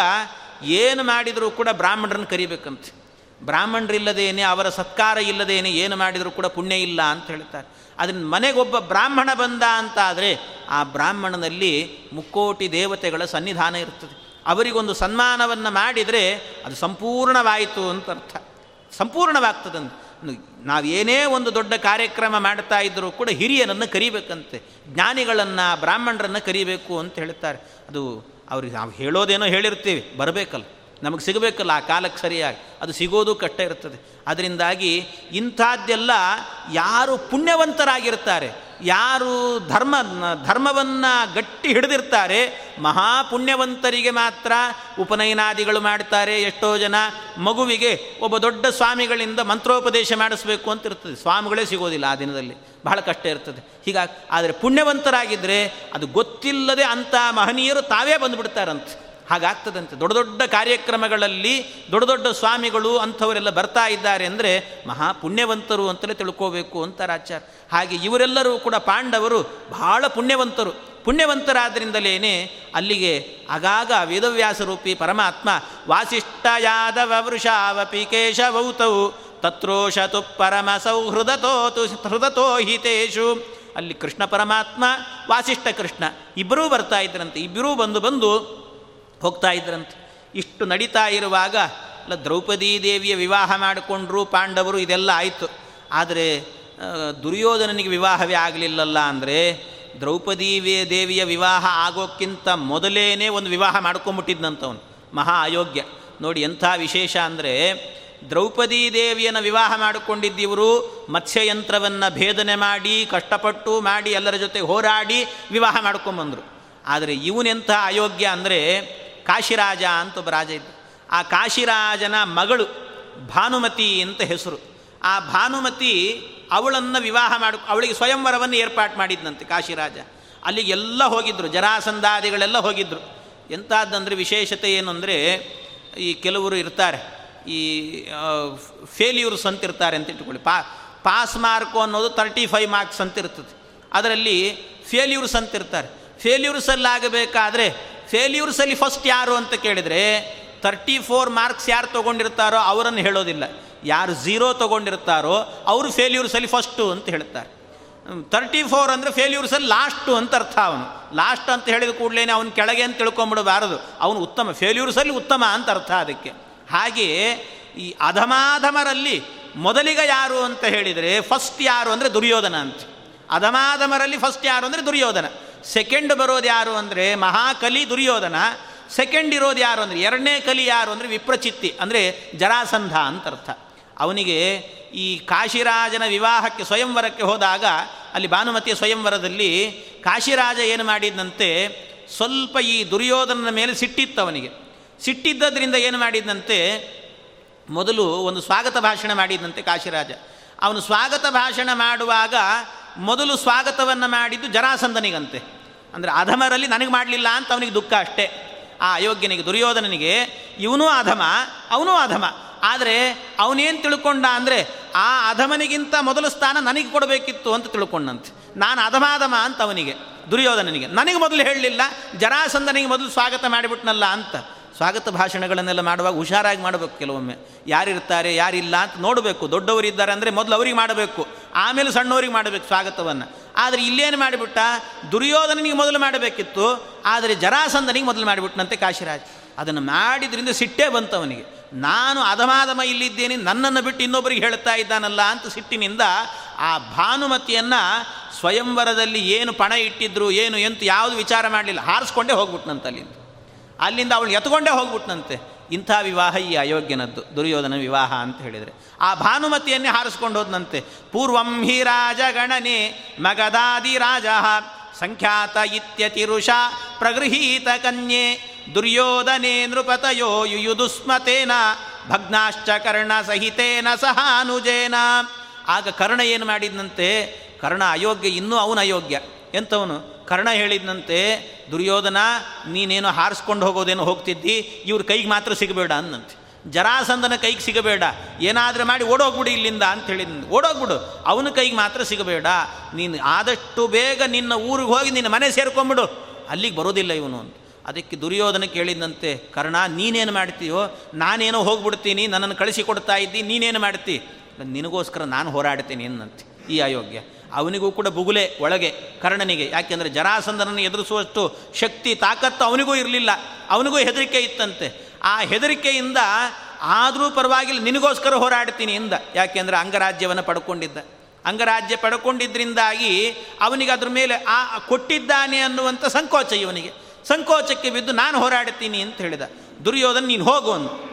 ಏನು ಮಾಡಿದರೂ ಕೂಡ ಬ್ರಾಹ್ಮಣರನ್ನು ಕರಿಬೇಕಂತೆ. ಬ್ರಾಹ್ಮಣರಿಲ್ಲದೇನೆ, ಅವರ ಸತ್ಕಾರ ಇಲ್ಲದೇನೆ ಏನು ಮಾಡಿದರೂ ಕೂಡ ಪುಣ್ಯ ಇಲ್ಲ ಅಂತ ಹೇಳ್ತಾರೆ. ಅದನ್ನು ಮನೆಗೊಬ್ಬ ಬ್ರಾಹ್ಮಣ ಬಂದ ಅಂತಾದರೆ ಆ ಬ್ರಾಹ್ಮಣನಲ್ಲಿ ಮುಕ್ಕೋಟಿ ದೇವತೆಗಳ ಸನ್ನಿಧಾನ ಇರ್ತದೆ. ಅವರಿಗೊಂದು ಸನ್ಮಾನವನ್ನು ಮಾಡಿದರೆ ಅದು ಸಂಪೂರ್ಣವಾಯಿತು ಅಂತ ಅರ್ಥ. ಸಂಪೂರ್ಣವಾಗ್ತದಂತೆ. ನಾವೇನೇ ಒಂದು ದೊಡ್ಡ ಕಾರ್ಯಕ್ರಮ ಮಾಡ್ತಾ ಇದ್ದರೂ ಕೂಡ ಹಿರಿಯರನ್ನು ಕರಿಬೇಕಂತೆ. ಜ್ಞಾನಿಗಳನ್ನು, ಬ್ರಾಹ್ಮಣರನ್ನು ಕರಿಬೇಕು ಅಂತ ಹೇಳ್ತಾರೆ. ಅದು ಅವ್ರಿಗೆ ನಾವು ಹೇಳೋದೇನೋ ಹೇಳಿರ್ತೀವಿ, ಬರಬೇಕಲ್ಲ. ನಮಗೆ ಸಿಗಬೇಕಲ್ಲ ಆ ಕಾಲಕ್ಕೆ ಸರಿಯಾಗಿ. ಅದು ಸಿಗೋದು ಕಷ್ಟ ಇರ್ತದೆ. ಅದರಿಂದಾಗಿ ಇಂಥದ್ದೆಲ್ಲ ಯಾರು ಪುಣ್ಯವಂತರಾಗಿರ್ತಾರೆ, ಯಾರು ಧರ್ಮ, ಧರ್ಮವನ್ನು ಗಟ್ಟಿ ಹಿಡಿದಿರ್ತಾರೆ, ಮಹಾಪುಣ್ಯವಂತರಿಗೆ ಮಾತ್ರ ಉಪನಯನಾದಿಗಳು ಮಾಡ್ತಾರೆ, ಎಷ್ಟೋ ಜನ ಮಗುವಿಗೆ ಒಬ್ಬ ದೊಡ್ಡ ಸ್ವಾಮಿಗಳಿಂದ ಮಂತ್ರೋಪದೇಶ ಮಾಡಿಸ್ಬೇಕು ಅಂತ ಇರ್ತದೆ. ಸ್ವಾಮಿಗಳೇ ಸಿಗೋದಿಲ್ಲ ಆ ದಿನದಲ್ಲಿ. ಬಹಳ ಕಷ್ಟ ಇರ್ತದೆ. ಹೀಗಾಗಿ, ಆದರೆ ಪುಣ್ಯವಂತರಾಗಿದ್ದರೆ ಅದು ಗೊತ್ತಿಲ್ಲದೆ ಅಂಥ ಮಹನೀಯರು ತಾವೇ ಬಂದುಬಿಡ್ತಾರಂತೆ. ಹಾಗಾಗ್ತದಂತೆ. ದೊಡ್ಡ ದೊಡ್ಡ ಕಾರ್ಯಕ್ರಮಗಳಲ್ಲಿ ದೊಡ್ಡ ದೊಡ್ಡ ಸ್ವಾಮಿಗಳು ಅಂಥವರೆಲ್ಲ ಬರ್ತಾ ಇದ್ದಾರೆ ಅಂದರೆ ಮಹಾಪುಣ್ಯವಂತರು ಅಂತಲೇ ತಿಳ್ಕೋಬೇಕು ಅಂತ ರಾಚಾರ್ ಹಾಗೆ ಇವರೆಲ್ಲರೂ ಕೂಡ ಪಾಂಡವರು ಬಹಳ ಪುಣ್ಯವಂತರು. ಪುಣ್ಯವಂತರಾದ್ದರಿಂದಲೇ ಅಲ್ಲಿಗೆ ಆಗಾಗ ವೇದವ್ಯಾಸರೂಪಿ ಪರಮಾತ್ಮ ವಾಸಿಷ್ಠ ಯಾದವ ವೃಷಾವಪಿ ಕೇಶವೌತವು ತತ್ರೋಷತು ಪರಮ ಸೌಹೃದತೋತು ಹೃದತೋ ಹಿತೇಶು. ಅಲ್ಲಿ ಕೃಷ್ಣ ಪರಮಾತ್ಮ, ವಾಸಿಷ್ಠ ಕೃಷ್ಣ, ಇಬ್ಬರೂ ಬರ್ತಾ ಇದ್ರಂತೆ. ಇಬ್ಬರೂ ಬಂದು ಬಂದು ಹೋಗ್ತಾ ಇದ್ರಂತೆ. ಇಷ್ಟು ನಡೀತಾ ಇರುವಾಗ ಅಲ್ಲ, ದ್ರೌಪದೀ ದೇವಿಯ ವಿವಾಹ ಮಾಡಿಕೊಂಡ್ರು ಪಾಂಡವರು, ಇದೆಲ್ಲ ಆಯಿತು. ಆದರೆ ದುರ್ಯೋಧನನಿಗೆ ವಿವಾಹವೇ ಆಗಲಿಲ್ಲಲ್ಲ ಅಂದರೆ, ದ್ರೌಪದೀ ದೇವಿಯ ವಿವಾಹ ಆಗೋಕ್ಕಿಂತ ಮೊದಲೇನೇ ಒಂದು ವಿವಾಹ ಮಾಡ್ಕೊಂಬಿಟ್ಟಿದ್ದಂಥವನು ಮಹಾ ಅಯೋಗ್ಯ. ನೋಡಿ, ಎಂಥ ವಿಶೇಷ ಅಂದರೆ, ದ್ರೌಪದೀ ದೇವಿಯನ್ನು ವಿವಾಹ ಮಾಡಿಕೊಂಡಿದ್ದಿವರು ಮತ್ಸ್ಯಯಂತ್ರವನ್ನು ಭೇದನೆ ಮಾಡಿ, ಕಷ್ಟಪಟ್ಟು ಮಾಡಿ, ಎಲ್ಲರ ಜೊತೆ ಹೋರಾಡಿ ವಿವಾಹ ಮಾಡ್ಕೊಂಬಂದರು. ಆದರೆ ಇವನೆಂಥ ಅಯೋಗ್ಯ ಅಂದರೆ ಕಾಶಿರಾಜ ಅಂತ ಒಬ್ಬ ರಾಜ ಇದ್ದ. ಆ ಕಾಶಿರಾಜನ ಮಗಳು ಭಾನುಮತಿ ಅಂತ ಹೆಸರು. ಆ ಭಾನುಮತಿ ಅವಳನ್ನು ವಿವಾಹ ಮಾಡು, ಅವಳಿಗೆ ಸ್ವಯಂವರವನ್ನು ಏರ್ಪಾಟ್ ಮಾಡಿದ್ನಂತೆ ಕಾಶಿರಾಜ. ಅಲ್ಲಿಗೆ ಎಲ್ಲ ಹೋಗಿದ್ದರು ಜರಾಸಂಧಾದಿಗಳೆಲ್ಲ ಹೋಗಿದ್ದರು ಎಂಥದ್ದಂದರೆ ವಿಶೇಷತೆ ಏನು ಅಂದರೆ, ಈ ಕೆಲವರು ಇರ್ತಾರೆ, ಈ ಫೇಲ್ಯೂರ್ಸ್ ಅಂತ ಇರ್ತಾರೆ ಅಂತ ಇಟ್ಕೊಳ್ಳಿ ಪಾ, ಪಾಸ್ ಮಾರ್ಕು ಅನ್ನೋದು ತರ್ಟಿ ಫೈವ್ ಮಾರ್ಕ್ಸ್ ಅಂತ ಇರ್ತದೆ. ಅದರಲ್ಲಿ ಫೇಲ್ಯೂರ್ಸ್ ಅಂತ ಇರ್ತಾರೆ. ಫೇಲ್ಯೂರ್ಸಲ್ಲಿ ಫಸ್ಟ್ ಯಾರು ಅಂತ ಕೇಳಿದರೆ ತರ್ಟಿ ಫೋರ್ ಮಾರ್ಕ್ಸ್ ಯಾರು ತೊಗೊಂಡಿರ್ತಾರೋ ಅವರನ್ನು ಹೇಳೋದಿಲ್ಲ. ಯಾರು ಝೀರೋ ತೊಗೊಂಡಿರ್ತಾರೋ ಅವರು ಫೇಲ್ಯೂರ್ಸಲ್ಲಿ ಫಸ್ಟು ಅಂತ ಹೇಳ್ತಾರೆ. ತರ್ಟಿ ಫೋರ್ ಅಂದರೆ ಫೇಲ್ಯೂರ್ಸಲ್ಲಿ ಲಾಸ್ಟು ಅಂತ ಅರ್ಥ ಅವನು. ಲಾಸ್ಟ್ ಅಂತ ಹೇಳಿದ ಕೂಡಲೇ ಅವನು ಕೆಳಗೆ ಅಂತ ತಿಳ್ಕೊಂಬಿಡಬಾರದು. ಅವನು ಉತ್ತಮ ಫೇಲ್ಯೂರ್ಸಲ್ಲಿ ಉತ್ತಮ ಅಂತ ಅರ್ಥ ಅದಕ್ಕೆ. ಹಾಗೆಯೇ ಈ ಅಧಮಾಧಮರಲ್ಲಿ ಮೊದಲಿಗ ಯಾರು ಅಂತ ಹೇಳಿದರೆ ಫಸ್ಟ್ ಯಾರು ಅಂದರೆ ದುರ್ಯೋಧನ ಅಂತ. ಅಧಮಾಧಮರಲ್ಲಿ ಫಸ್ಟ್ ಯಾರು ಅಂದರೆ ದುರ್ಯೋಧನ. ಸೆಕೆಂಡ್ ಬರೋದು ಯಾರು ಅಂದರೆ ಮಹಾಕಲಿ ದುರ್ಯೋಧನ ಸೆಕೆಂಡ್ ಇರೋದು ಯಾರು ಅಂದರೆ ಎರಡನೇ ಕಲಿ ಯಾರು ಅಂದರೆ ವಿಪ್ರಚಿತ್ತಿ, ಅಂದರೆ ಜರಾಸಂಧ ಅಂತ ಅರ್ಥ. ಅವನಿಗೆ ಈ ಕಾಶಿರಾಜನ ವಿವಾಹಕ್ಕೆ, ಸ್ವಯಂವರಕ್ಕೆ ಹೋದಾಗ, ಅಲ್ಲಿ ಭಾನುಮತಿಯ ಸ್ವಯಂವರದಲ್ಲಿ ಕಾಶಿರಾಜ ಏನು ಮಾಡಿದಂತೆ ಸ್ವಲ್ಪ ಈ ದುರ್ಯೋಧನನ ಮೇಲೆ ಸಿಟ್ಟಿತ್ತು ಅವನಿಗೆ. ಸಿಟ್ಟಿದ್ದರಿಂದ ಏನು ಮಾಡಿದಂತೆ ಮೊದಲು ಒಂದು ಸ್ವಾಗತ ಭಾಷಣ ಮಾಡಿದಂತೆ ಕಾಶಿರಾಜ. ಅವನು ಸ್ವಾಗತ ಭಾಷಣ ಮಾಡುವಾಗ ಮೊದಲು ಸ್ವಾಗತವನ್ನು ಮಾಡಿದ್ದು ಜರಾಸಂದನಿಗಂತೆ ಅಂದರೆ ಅಧಮರಲ್ಲಿ ನನಗೆ ಮಾಡಲಿಲ್ಲ ಅಂತ ಅವನಿಗೆ ದುಃಖ ಅಷ್ಟೇ. ಆ ಅಯೋಗ್ಯನಿಗೆ, ದುರ್ಯೋಧನನಿಗೆ, ಇವನೂ ಅಧಮ ಅವನೂ ಅಧಮ ಆದರೆ ಅವನೇನು ತಿಳ್ಕೊಂಡ ಅಂದರೆ ಆ ಅಧಮನಿಗಿಂತ ಮೊದಲು ಸ್ಥಾನ ನನಗೆ ಕೊಡಬೇಕಿತ್ತು ಅಂತ ತಿಳ್ಕೊಂಡಂತೆ. ನಾನು ಅಧಮಾಧಮ ಅಂತ ಅವನಿಗೆ, ದುರ್ಯೋಧನನಿಗೆ, ನನಗೆ ಮೊದಲು ಹೇಳಲಿಲ್ಲ ಜರಾಸಂದನಿಗೆ ಮೊದಲು ಸ್ವಾಗತ ಮಾಡಿಬಿಟ್ನಲ್ಲ ಅಂತ. ಸ್ವಾಗತ ಭಾಷಣಗಳನ್ನೆಲ್ಲ ಮಾಡುವಾಗ ಹುಷಾರಾಗಿ ಮಾಡಬೇಕು ಕೆಲವೊಮ್ಮೆ. ಯಾರಿರ್ತಾರೆ, ಯಾರಿಲ್ಲ ಅಂತ ನೋಡಬೇಕು. ದೊಡ್ಡವರು ಇದ್ದಾರೆ ಅಂದರೆ ಮೊದಲು ಅವ್ರಿಗೆ ಮಾಡಬೇಕು. ಆಮೇಲೆ ಸಣ್ಣವರಿಗೆ ಮಾಡಬೇಕು ಸ್ವಾಗತವನ್ನು. ಆದರೆ ಇಲ್ಲೇನು ಮಾಡಿಬಿಟ್ಟ? ದುರ್ಯೋಧನನಿಗೆ ಮೊದಲು ಮಾಡಬೇಕಿತ್ತು. ಆದರೆ ಜರಾಸಂದನಿಗೆ ಮೊದಲು ಮಾಡಿಬಿಟ್ಟನಂತೆ ಕಾಶಿರಾಜ್. ಅದನ್ನು ಮಾಡಿದ್ರಿಂದ ಸಿಟ್ಟೇ ಬಂತವನಿಗೆ. ನಾನು ಅಧಮಾಧಮ ಇಲ್ಲಿದ್ದೇನೆ, ನನ್ನನ್ನು ಬಿಟ್ಟು ಇನ್ನೊಬ್ಬರಿಗೆ ಹೇಳ್ತಾ ಇದ್ದಾನಲ್ಲ ಅಂತ ಸಿಟ್ಟಿನಿಂದ ಆ ಭಾನುಮತಿಯನ್ನು ಸ್ವಯಂವರದಲ್ಲಿ ಏನು ಪಣ ಇಟ್ಟಿದ್ರು, ಏನು ಎಂತ, ಯಾವುದು ವಿಚಾರ ಮಾಡಲಿಲ್ಲ. ಹಾರಿಸ್ಕೊಂಡೇ ಹೋಗ್ಬಿಟ್ನಂತ ಅಲ್ಲಿಂದ ಅವಳು ಎತ್ಕೊಂಡೇ ಹೋಗ್ಬಿಟ್ನಂತೆ. ಇಂಥ ವಿವಾಹ ಈ ಅಯೋಗ್ಯನದ್ದು, ದುರ್ಯೋಧನ ವಿವಾಹ ಅಂತ ಹೇಳಿದರೆ. ಆ ಭಾನುಮತಿಯನ್ನೇ ಹಾರಿಸ್ಕೊಂಡು ಹೋದನಂತೆ. ಪೂರ್ವಂ ಹಿ ರಾಜ ಗಣನೆ ಮಗದಾದಿ ರಾಜ ಸಂಖ್ಯಾತ ಇತ್ಯತಿರುಷ ಪ್ರಗೃಹೀತ ಕನ್ಯೆ ದುರ್ಯೋಧನೆ ನೃಪತಯೋ ಯುಯುದುಸ್ಮತೇನ ಭಗ್ನಾಶ್ಚ ಕರ್ಣ ಸಹಿತೇನ ಸಹಾನುಜೇನ. ಆಗ ಕರ್ಣ ಏನು ಮಾಡಿದ್ನಂತೆ? ಕರ್ಣ ಅಯೋಗ್ಯ, ಇನ್ನೂ ಅವನ ಅಯೋಗ್ಯ ಎಂಥವನು? ಕರ್ಣ ಹೇಳಿದ್ನಂತೆ, ದುರ್ಯೋಧನ, ನೀನೇನೋ ಹಾರಿಸ್ಕೊಂಡು ಹೋಗೋದೇನೋ ಹೋಗ್ತಿದ್ದಿ, ಇವ್ರ ಕೈಗೆ ಮಾತ್ರ ಸಿಗಬೇಡ ಅನ್ನಂತೆ ಜರಾಸಂದನ ಕೈಗೆ ಸಿಗಬೇಡ. ಏನಾದರೂ ಮಾಡಿ ಓಡೋಗ್ಬಿಡು ಇಲ್ಲಿಂದ ಅಂತ ಹೇಳಿದ ಓಡೋಗ್ಬಿಡು. ಅವನ ಕೈಗೆ ಮಾತ್ರ ಸಿಗಬೇಡ. ನೀನು ಆದಷ್ಟು ಬೇಗ ನಿನ್ನ ಊರಿಗೆ ಹೋಗಿ ನಿನ್ನ ಮನೆ ಸೇರ್ಕೊಂಬಿಡು. ಅಲ್ಲಿಗೆ ಬರೋದಿಲ್ಲ ಇವನು ಅಂತ. ಅದಕ್ಕೆ ದುರ್ಯೋಧನ ಕೇಳಿದಂತೆ ಕರ್ಣ, ನೀನೇನು ಮಾಡ್ತೀಯೋ? ನಾನೇನೋ ಹೋಗ್ಬಿಡ್ತೀನಿ, ನನ್ನನ್ನು ಕಳಿಸಿಕೊಡ್ತಾ ಇದ್ದಿ, ನೀನೇನು ಮಾಡ್ತಿ? ನಿನಗೋಸ್ಕರ ನಾನು ಹೋರಾಡ್ತೀನಿ ಅನ್ನಂತೆ ಈ ಅಯೋಗ್ಯ. ಅವನಿಗೂ ಕೂಡ ಬುಗುಲೆ ಒಳಗೆ, ಕರ್ಣನಿಗೆ. ಯಾಕೆಂದರೆ ಜರಾಸಂದನನ್ನು ಎದುರಿಸುವಷ್ಟು ಶಕ್ತಿ, ತಾಕತ್ತು ಅವನಿಗೂ ಇರಲಿಲ್ಲ. ಅವನಿಗೂ ಹೆದರಿಕೆ ಇತ್ತಂತೆ. ಆ ಹೆದರಿಕೆಯಿಂದ ಆದರೂ ಪರವಾಗಿಲ್ಲ, ನಿನಗೋಸ್ಕರ ಹೋರಾಡ್ತೀನಿ ಇಂದ. ಯಾಕೆಂದರೆ ಅಂಗರಾಜ್ಯವನ್ನು ಪಡ್ಕೊಂಡಿದ್ದ. ಅಂಗರಾಜ್ಯ ಪಡ್ಕೊಂಡಿದ್ದರಿಂದಾಗಿ ಅವನಿಗೆ ಅದ್ರ ಮೇಲೆ ಆ ಕೊಟ್ಟಿದ್ದಾನೆ ಅನ್ನುವಂಥ ಸಂಕೋಚ ಇವನಿಗೆ. ಸಂಕೋಚಕ್ಕೆ ಬಿದ್ದು ನಾನು ಹೋರಾಡ್ತೀನಿ ಅಂತ ಹೇಳಿದ. ದುರ್ಯೋಧನ, ನೀನು ಹೋಗು ಅಂದು.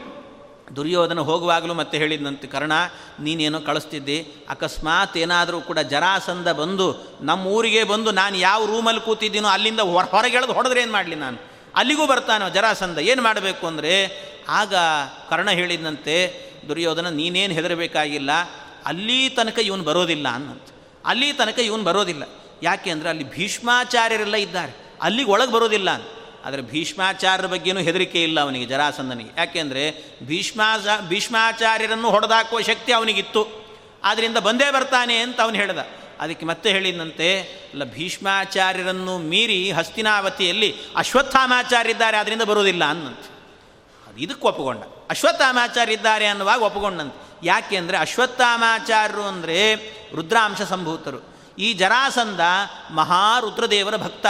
ದುರ್ಯೋಧನ ಹೋಗುವಾಗಲೂ ಮತ್ತೆ ಹೇಳಿದಂತೆ, ಕರ್ಣ, ನೀನೇನೋ ಕಳಿಸ್ತಿದ್ದಿ. ಅಕಸ್ಮಾತ್ ಏನಾದರೂ ಕೂಡ ಜರಾಸಂದ ಬಂದು ನಮ್ಮ ಊರಿಗೆ ಬಂದು ನಾನು ಯಾವ ರೂಮಲ್ಲಿ ಕೂತಿದ್ದೀನೋ ಅಲ್ಲಿಂದ ಹೊರ, ಹೊರಗೆಳೆದು ಹೊಡೆದ್ರೆ ಏನು ಮಾಡಲಿ ನಾನು? ಅಲ್ಲಿಗೂ ಬರ್ತಾನೋ ಜರಾಸಂದ ಏನು ಮಾಡಬೇಕು ಅಂದರೆ? ಆಗ ಕರ್ಣ ಹೇಳಿದಂತೆ, ದುರ್ಯೋಧನ, ನೀನೇನು ಹೆದರಬೇಕಾಗಿಲ್ಲ. ಅಲ್ಲಿ ತನಕ ಇವನು ಬರೋದಿಲ್ಲ ಅನ್ನಂತ. ಅಲ್ಲಿ ತನಕ ಇವನು ಬರೋದಿಲ್ಲ. ಯಾಕೆ ಅಂದರೆ ಅಲ್ಲಿ ಭೀಷ್ಮಾಚಾರ್ಯರೆಲ್ಲ ಇದ್ದಾರೆ. ಅಲ್ಲಿಗೆ ಒಳಗೆ ಬರೋದಿಲ್ಲ ಅಂತ. ಆದರೆ ಭೀಷ್ಮಾಚಾರ್ಯರ ಬಗ್ಗೆನೂ ಹೆದರಿಕೆ ಇಲ್ಲ ಅವನಿಗೆ ಜರಾಸಂದನಿಗೆ ಯಾಕೆಂದರೆ ಭೀಷ್ಮಾಚ ಭೀಷ್ಮಾಚಾರ್ಯರನ್ನು ಹೊಡೆದಾಕುವ ಶಕ್ತಿ ಅವನಿಗಿತ್ತು. ಆದ್ದರಿಂದ ಬಂದೇ ಬರ್ತಾನೆ ಅಂತ ಅವನು ಹೇಳಿದ. ಅದಕ್ಕೆ ಮತ್ತೆ ಹೇಳಿದಂತೆ ಅಲ್ಲ ಭೀಷ್ಮಾಚಾರ್ಯರನ್ನು ಮೀರಿ ಹಸ್ತಿನಾವತಿಯಲ್ಲಿ ಅಶ್ವತ್ಥಾಮಾಚಾರ್ಯ ಇದ್ದಾರೆ ಅದರಿಂದ ಬರೋದಿಲ್ಲ ಅನ್ನಂತೆ. ಅದು ಇದಕ್ಕೆ ಒಪ್ಪಿಕೊಂಡ. ಅಶ್ವತ್ಥಾಮಾಚಾರ್ಯ ಇದ್ದಾರೆ ಅನ್ನುವಾಗ ಒಪ್ಪಿಕೊಂಡಂತೆ. ಯಾಕೆ ಅಂದರೆ ಅಶ್ವತ್ಥಾಮಾಚಾರ್ಯರು ಅಂದರೆ ರುದ್ರಾಂಶ ಸಂಭೂತರು. ಈ ಜರಾಸಂದ ಮಹಾರುದ್ರದೇವರ ಭಕ್ತ.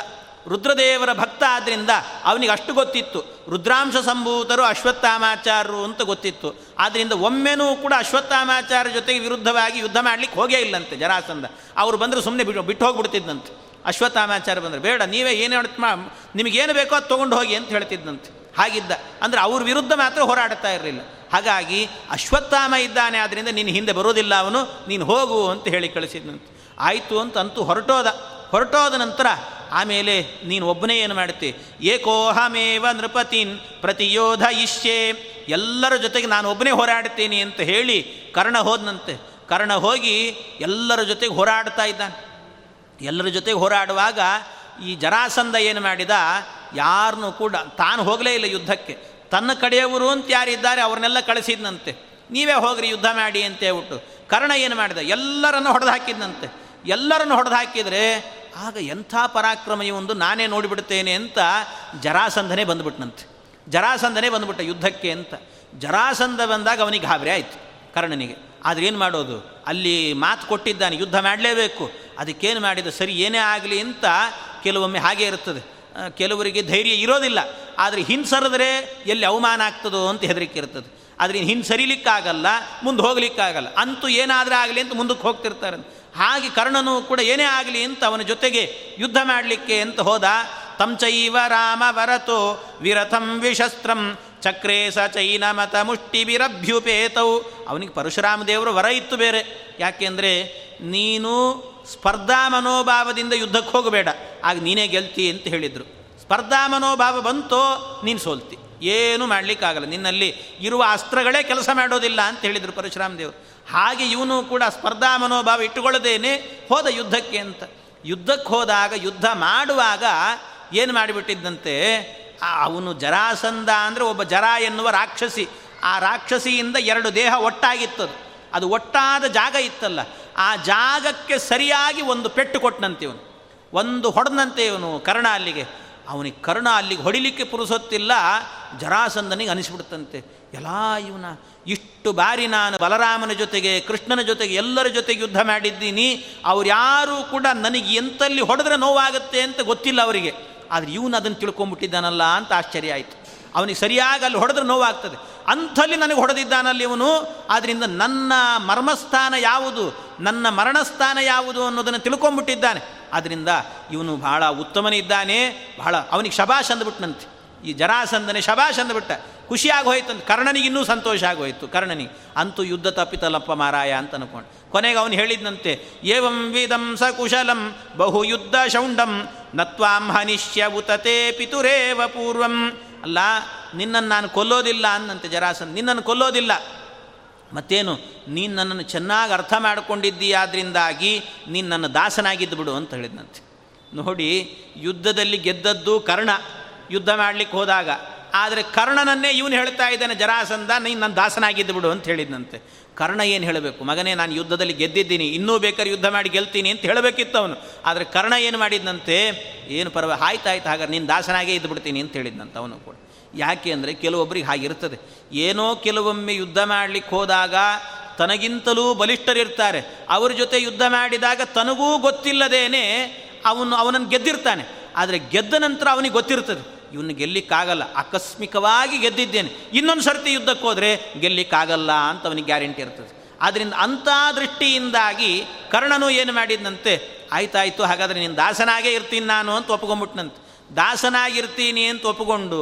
ರುದ್ರದೇವರ ಭಕ್ತ ಆದ್ದರಿಂದ ಅವನಿಗೆ ಅಷ್ಟು ಗೊತ್ತಿತ್ತು. ರುದ್ರಾಂಶ ಸಂಭೂತರು ಅಶ್ವತ್ಥಾಮಾಚಾರರು ಅಂತ ಗೊತ್ತಿತ್ತು. ಆದ್ದರಿಂದ ಒಮ್ಮೆನೂ ಕೂಡ ಅಶ್ವತ್ಥಾಮಾಚಾರ ಜೊತೆಗೆ ವಿರುದ್ಧವಾಗಿ ಯುದ್ಧ ಮಾಡಲಿಕ್ಕೆ ಹೋಗೇ ಇಲ್ಲಂತೆ ಜರಾಸಂದ ಅವರು ಬಂದರೆ ಸುಮ್ಮನೆ ಬಿಟ್ಟು ಬಿಟ್ಟು ಹೋಗ್ಬಿಡ್ತಿದ್ದಂತೆ ಅಶ್ವತ್ಥಾಮಾಚಾರ ಬಂದರೆ, ಬೇಡ, ನೀವೇ ಏನು ನಿಮಗೇನು ಬೇಕೋ ಅದು ತೊಗೊಂಡು ಹೋಗಿ ಅಂತ ಹೇಳ್ತಿದ್ದಂತೆ ಹಾಗಿದ್ದ. ಅಂದರೆ ಅವ್ರ ವಿರುದ್ಧ ಮಾತ್ರ ಹೋರಾಡ್ತಾ ಇರಲಿಲ್ಲ. ಹಾಗಾಗಿ ಅಶ್ವತ್ಥಾಮ ಇದ್ದಾನೆ ಆದ್ದರಿಂದ ನೀನು ಹಿಂದೆ ಬರೋದಿಲ್ಲ ಅವನು, ನೀನು ಹೋಗು ಅಂತ ಹೇಳಿ ಕಳಿಸಿದ್ನಂತೆ. ಆಯಿತು ಅಂತ ಅಂತೂ ಹೊರಟೋದ. ಹೊರಟೋದ ನಂತರ, ಆಮೇಲೆ ನೀನು ಒಬ್ಬನೇ ಏನು ಮಾಡ್ತಿ ಏಕೋಹಮೇವ ನೃಪತಿನ್ ಪ್ರತಿಯೋಧ ಇಷ್ಯೆ ಎಲ್ಲರ ಜೊತೆಗೆ ನಾನು ಒಬ್ಬನೇ ಹೋರಾಡ್ತೀನಿ ಅಂತ ಹೇಳಿ ಕರ್ಣ ಹೋದನಂತೆ. ಕರ್ಣ ಹೋಗಿ ಎಲ್ಲರ ಜೊತೆಗೆ ಹೋರಾಡ್ತಾ ಇದ್ದಾನೆ. ಎಲ್ಲರ ಜೊತೆಗೆ ಹೋರಾಡುವಾಗ ಈ ಜರಾಸಂದ ಏನು ಮಾಡಿದ? ಯಾರನ್ನೂ ಕೂಡ ತಾನು ಹೋಗಲೇ ಇಲ್ಲ ಯುದ್ಧಕ್ಕೆ. ತನ್ನ ಕಡೆಯವರು ಅಂತ ಯಾರಿದ್ದಾರೆ ಅವ್ರನ್ನೆಲ್ಲ ಕಳಿಸಿದ್ನಂತೆ. ನೀವೇ ಹೋಗ್ರಿ, ಯುದ್ಧ ಮಾಡಿ ಅಂತ ಹೇಳ್ಬಿಟ್ಟು ಕರ್ಣ ಏನು ಮಾಡಿದ? ಎಲ್ಲರನ್ನು ಹೊಡೆದು ಹಾಕಿದ್ನಂತೆ. ಎಲ್ಲರನ್ನು ಹೊಡೆದು ಹಾಕಿದರೆ ಆಗ ಎಂಥ ಪರಾಕ್ರಮ ಒಂದು ನಾನೇ ನೋಡಿಬಿಡ್ತೇನೆ ಅಂತ ಜರಾಸಂಧನೇ ಬಂದುಬಿಟ್ನಂತೆ. ಜರಾಸಂಧನೇ ಬಂದುಬಿಟ್ಟ ಯುದ್ಧಕ್ಕೆ ಅಂತ. ಜರಾಸಂಧ ಬಂದಾಗ ಅವನಿಗೆ ಗಾಬರಿ ಆಯಿತು ಕರ್ಣನಿಗೆ. ಆದರೆ ಏನು ಮಾಡೋದು? ಅಲ್ಲಿ ಮಾತು ಕೊಟ್ಟಿದ್ದಾನೆ, ಯುದ್ಧ ಮಾಡಲೇಬೇಕು. ಅದಕ್ಕೇನು ಮಾಡಿದ? ಸರಿ, ಏನೇ ಆಗಲಿ ಅಂತ ಕೆಲವೊಮ್ಮೆ ಹಾಗೆ ಇರ್ತದೆ ಕೆಲವರಿಗೆ ಧೈರ್ಯ ಇರೋದಿಲ್ಲ. ಆದರೆ ಹಿಂಸರಿದ್ರೆ ಎಲ್ಲಿ ಅವಮಾನ ಆಗ್ತದೋ ಅಂತ ಹೆದರಿಕೆ ಇರ್ತದೆ. ಆದರೆ ಹಿಂದೆ ಸರಿಲಿಕ್ಕಾಗಲ್ಲ, ಮುಂದೆ ಹೋಗಲಿಕ್ಕಾಗಲ್ಲ. ಅಂತೂ ಏನಾದರೂ ಆಗಲಿ ಅಂತ ಮುಂದಕ್ಕೆ ಹೋಗ್ತಿರ್ತಾರೆ ಹಾಗೆ ಕರ್ಣನು ಕೂಡ ಏನೇ ಆಗಲಿ ಅಂತ ಅವನ ಜೊತೆಗೆ ಯುದ್ಧ ಮಾಡಲಿಕ್ಕೆ ಅಂತ ಹೋದ. ತಂಚೈವ ರಾಮ ವರತು ವಿರಥಂ ವಿಶಸ್ತ್ರಂ ಚಕ್ರೇ ಸ ಚೈನ ಮತ ಮುಷ್ಟಿ ವಿರಭ್ಯುಪೇತವು ಅವನಿಗೆ ಪರಶುರಾಮ ದೇವರು ವರ ಇತ್ತು ಬೇರೆ. ಯಾಕೆಂದರೆ ನೀನು ಸ್ಪರ್ಧಾ ಮನೋಭಾವದಿಂದ ಯುದ್ಧಕ್ಕೆ ಹೋಗಬೇಡ. ಆಗ ನೀನೇ ಗೆಲ್ತಿ ಅಂತ ಹೇಳಿದರು. ಸ್ಪರ್ಧಾ ಮನೋಭಾವ ಬಂತೋ ನೀನು ಸೋಲ್ತಿ. ಏನು ಮಾಡಲಿಕ್ಕಾಗಲ್ಲ. ನಿನ್ನಲ್ಲಿ ಇರುವ ಅಸ್ತ್ರಗಳೇ ಕೆಲಸ ಮಾಡೋದಿಲ್ಲ ಅಂತ ಹೇಳಿದರು ಪರಶುರಾಮ ದೇವರು ಹಾಗೆ ಇವನು ಕೂಡ ಸ್ಪರ್ಧಾ ಮನೋಭಾವ ಇಟ್ಟುಕೊಳ್ಳದೇನೆ ಹೋದ ಯುದ್ಧಕ್ಕೆ ಅಂತ. ಯುದ್ಧಕ್ಕೆ ಹೋದಾಗ, ಯುದ್ಧ ಮಾಡುವಾಗ ಏನು ಮಾಡಿಬಿಟ್ಟಿದ್ದಂತೆ, ಅವನು ಜರಾಸಂಧ ಅಂದರೆ ಒಬ್ಬ ಜರ ಎನ್ನುವ ರಾಕ್ಷಸಿ. ಆ ರಾಕ್ಷಸಿಯಿಂದ ಎರಡು ದೇಹ ಒಟ್ಟಾಗಿತ್ತದು. ಅದು ಒಟ್ಟಾದ ಜಾಗ ಇತ್ತಲ್ಲ. ಆ ಜಾಗಕ್ಕೆ ಸರಿಯಾಗಿ ಒಂದು ಪೆಟ್ಟು ಕೊಟ್ಟನಂತೆ ಇವನು. ಒಂದು ಹೊಡೆದಂತೆ ಇವನು ಕರ್ಣ ಅಲ್ಲಿಗೆ. ಅವನಿಗೆ ಕರ್ಣ ಅಲ್ಲಿಗೆ ಹೊಡಿಲಿಕ್ಕೆ ಪುರುಸೊತ್ತಿಲ್ಲ, ಜರಾಸಂದನಿಗೆ ಅನಿಸ್ಬಿಡ್ತಂತೆ. ಎಲ್ಲ ಇವನ, ಇಷ್ಟು ಬಾರಿ ನಾನು ಬಲರಾಮನ ಜೊತೆಗೆ, ಕೃಷ್ಣನ ಜೊತೆಗೆ, ಎಲ್ಲರ ಜೊತೆಗೆ ಯುದ್ಧ ಮಾಡಿದ್ದೀನಿ. ಅವ್ರು ಯಾರೂ ಕೂಡ ನನಗೆ ಎಂತಲ್ಲಿ ಹೊಡೆದ್ರೆ ನೋವಾಗುತ್ತೆ ಅಂತ ಗೊತ್ತಿಲ್ಲ ಅವರಿಗೆ. ಆದರೆ ಇವನು ಅದನ್ನು ತಿಳ್ಕೊಂಬಿಟ್ಟಿದ್ದಾನಲ್ಲ ಅಂತ ಆಶ್ಚರ್ಯ ಆಯಿತು. ಅವನಿಗೆ ಸರಿಯಾಗಿ ಅಲ್ಲಿ ಹೊಡೆದ್ರೆ ನೋವಾಗ್ತದೆ. ಅಂಥಲ್ಲಿ ನನಗೆ ಹೊಡೆದಿದ್ದಾನಲ್ಲಿ ಇವನು. ಆದ್ದರಿಂದ ನನ್ನ ಮರ್ಮಸ್ಥಾನ ಯಾವುದು, ನನ್ನ ಮರಣಸ್ಥಾನ ಯಾವುದು ಅನ್ನೋದನ್ನು ತಿಳ್ಕೊಂಬಿಟ್ಟಿದ್ದಾನೆ. ಆದ್ದರಿಂದ ಇವನು ಬಹಳ ಉತ್ತಮನಿದ್ದಾನೆ, ಬಹಳ ಅವನಿಗೆ ಶಬಾಷ್ ಅಂದ್ಬಿಟ್ನಂತೆ ಈ ಜರಾಸಂದನೆ ಶಬಾಷ್ ಅಂದ್ಬಿಟ್ಟ ಖುಷಿಯಾಗಿ ಹೋಯ್ತು ಕರ್ಣನಿಗೆ ಇನ್ನೂ ಸಂತೋಷ ಆಗೋಯ್ತು ಕರ್ಣನಿಗೆ ಅಂತೂ ಯುದ್ಧ ತಪ್ಪಿತಲ್ಲಪ್ಪ ಮಾರಾಯ ಅಂತ ಅನ್ಕೊಂಡು ಕೊನೆಗೆ ಅವನು ಹೇಳಿದ್ನಂತೆ, ಏವಂ ವಿಧಂ ಸ ಕುಶಲಂ ಬಹು ಯುದ್ಧ ಶೌಂಡಂ ನತ್ವಾಂ ಹನಿಷ್ಯ ಉತತೆ ಪಿತುರೇವ ಪೂರ್ವಂ. ಅಲ್ಲ, ನಿನ್ನನ್ನು ನಾನು ಕೊಲ್ಲೋದಿಲ್ಲ ಅಂದಂತೆ ಜರಾಸನ್ ನಿನ್ನನ್ನು ಕೊಲ್ಲೋದಿಲ್ಲ. ಮತ್ತೇನು, ನೀನು ನನ್ನನ್ನು ಚೆನ್ನಾಗಿ ಅರ್ಥ ಮಾಡಿಕೊಂಡಿದ್ದೀಯಾದ್ರಿಂದಾಗಿ ನೀನು ನನ್ನ ದಾಸನಾಗಿದ್ದು ಬಿಡು ಅಂತ ಹೇಳಿದ್ನಂತೆ. ನೋಡಿ, ಯುದ್ಧದಲ್ಲಿ ಗೆದ್ದದ್ದು ಕರ್ಣ, ಯುದ್ಧ ಮಾಡಲಿಕ್ಕೆ ಹೋದಾಗ, ಆದರೆ ಕರ್ಣನನ್ನೇ ಇವನು ಹೇಳ್ತಾ ಇದ್ದಾನೆ ಜರಾಸಂದ ನೀನು ನನ್ನ ದಾಸನಾಗಿದ್ದು ಬಿಡು ಅಂತ ಹೇಳಿದ್ನಂತೆ. ಕರ್ಣ ಏನು ಹೇಳಬೇಕು? ಮಗನೇ, ನಾನು ಯುದ್ಧದಲ್ಲಿ ಗೆದ್ದಿದ್ದೀನಿ, ಇನ್ನೂ ಬೇಕಾದ್ರೆ ಯುದ್ಧ ಮಾಡಿ ಗೆಲ್ತೀನಿ ಅಂತ ಹೇಳಬೇಕಿತ್ತು ಅವನು. ಆದರೆ ಕರ್ಣ ಏನು ಮಾಡಿದ್ನಂತೆ? ಏನು ಪರವಾಗಿ ಆಯ್ತಾಯ್ತು ಹಾಗಾದ್ರೆ ನೀನು ದಾಸನಾಗೇ ಇದ್ದು ಬಿಡ್ತೀನಿ ಅಂತ ಹೇಳಿದ್ನಂತೆ ಅವನು ಕೂಡ. ಯಾಕೆ ಅಂದರೆ ಕೆಲವೊಬ್ಬರಿಗೆ ಹಾಗಿರ್ತದೆ. ಏನೋ ಕೆಲವೊಮ್ಮೆ ಯುದ್ಧ ಮಾಡಲಿಕ್ಕೆ ಹೋದಾಗ ತನಗಿಂತಲೂ ಬಲಿಷ್ಠರಿರ್ತಾರೆ. ಅವ್ರ ಜೊತೆ ಯುದ್ಧ ಮಾಡಿದಾಗ ತನಗೂ ಗೊತ್ತಿಲ್ಲದೇನೆ ಅವನು, ಅವನನ್ನು ಗೆದ್ದಿರ್ತಾನೆ. ಆದರೆ ಗೆದ್ದ ನಂತರ ಅವನಿಗೆ ಗೊತ್ತಿರ್ತದೆ. ಇವನು ಗೆಲ್ಲಿಕ್ಕಾಗಲ್ಲ. ಆಕಸ್ಮಿಕವಾಗಿ ಗೆದ್ದಿದ್ದೇನೆ. ಇನ್ನೊಂದು ಸರ್ತಿ ಯುದ್ಧಕ್ಕೆ ಹೋದರೆ ಗೆಲ್ಲಿಕ್ಕಾಗಲ್ಲ ಅಂತ ಅವನಿಗೆ ಗ್ಯಾರಂಟಿ ಇರ್ತದೆ. ಆದ್ದರಿಂದ ಅಂಥ ದೃಷ್ಟಿಯಿಂದಾಗಿ ಕರ್ಣನು ಏನು ಮಾಡಿದ್ನಂತೆ? ಆಯ್ತಾಯ್ತು, ಹಾಗಾದರೆ ನಿನ್ನ ದಾಸನಾಗೇ ಇರ್ತೀನಿ ನಾನು ಅಂತ ಒಪ್ಕೊಂಬಿಟ್ನಂತೆ. ದಾಸನಾಗಿರ್ತೀನಿ ಅಂತ ಒಪ್ಪಿಕೊಂಡು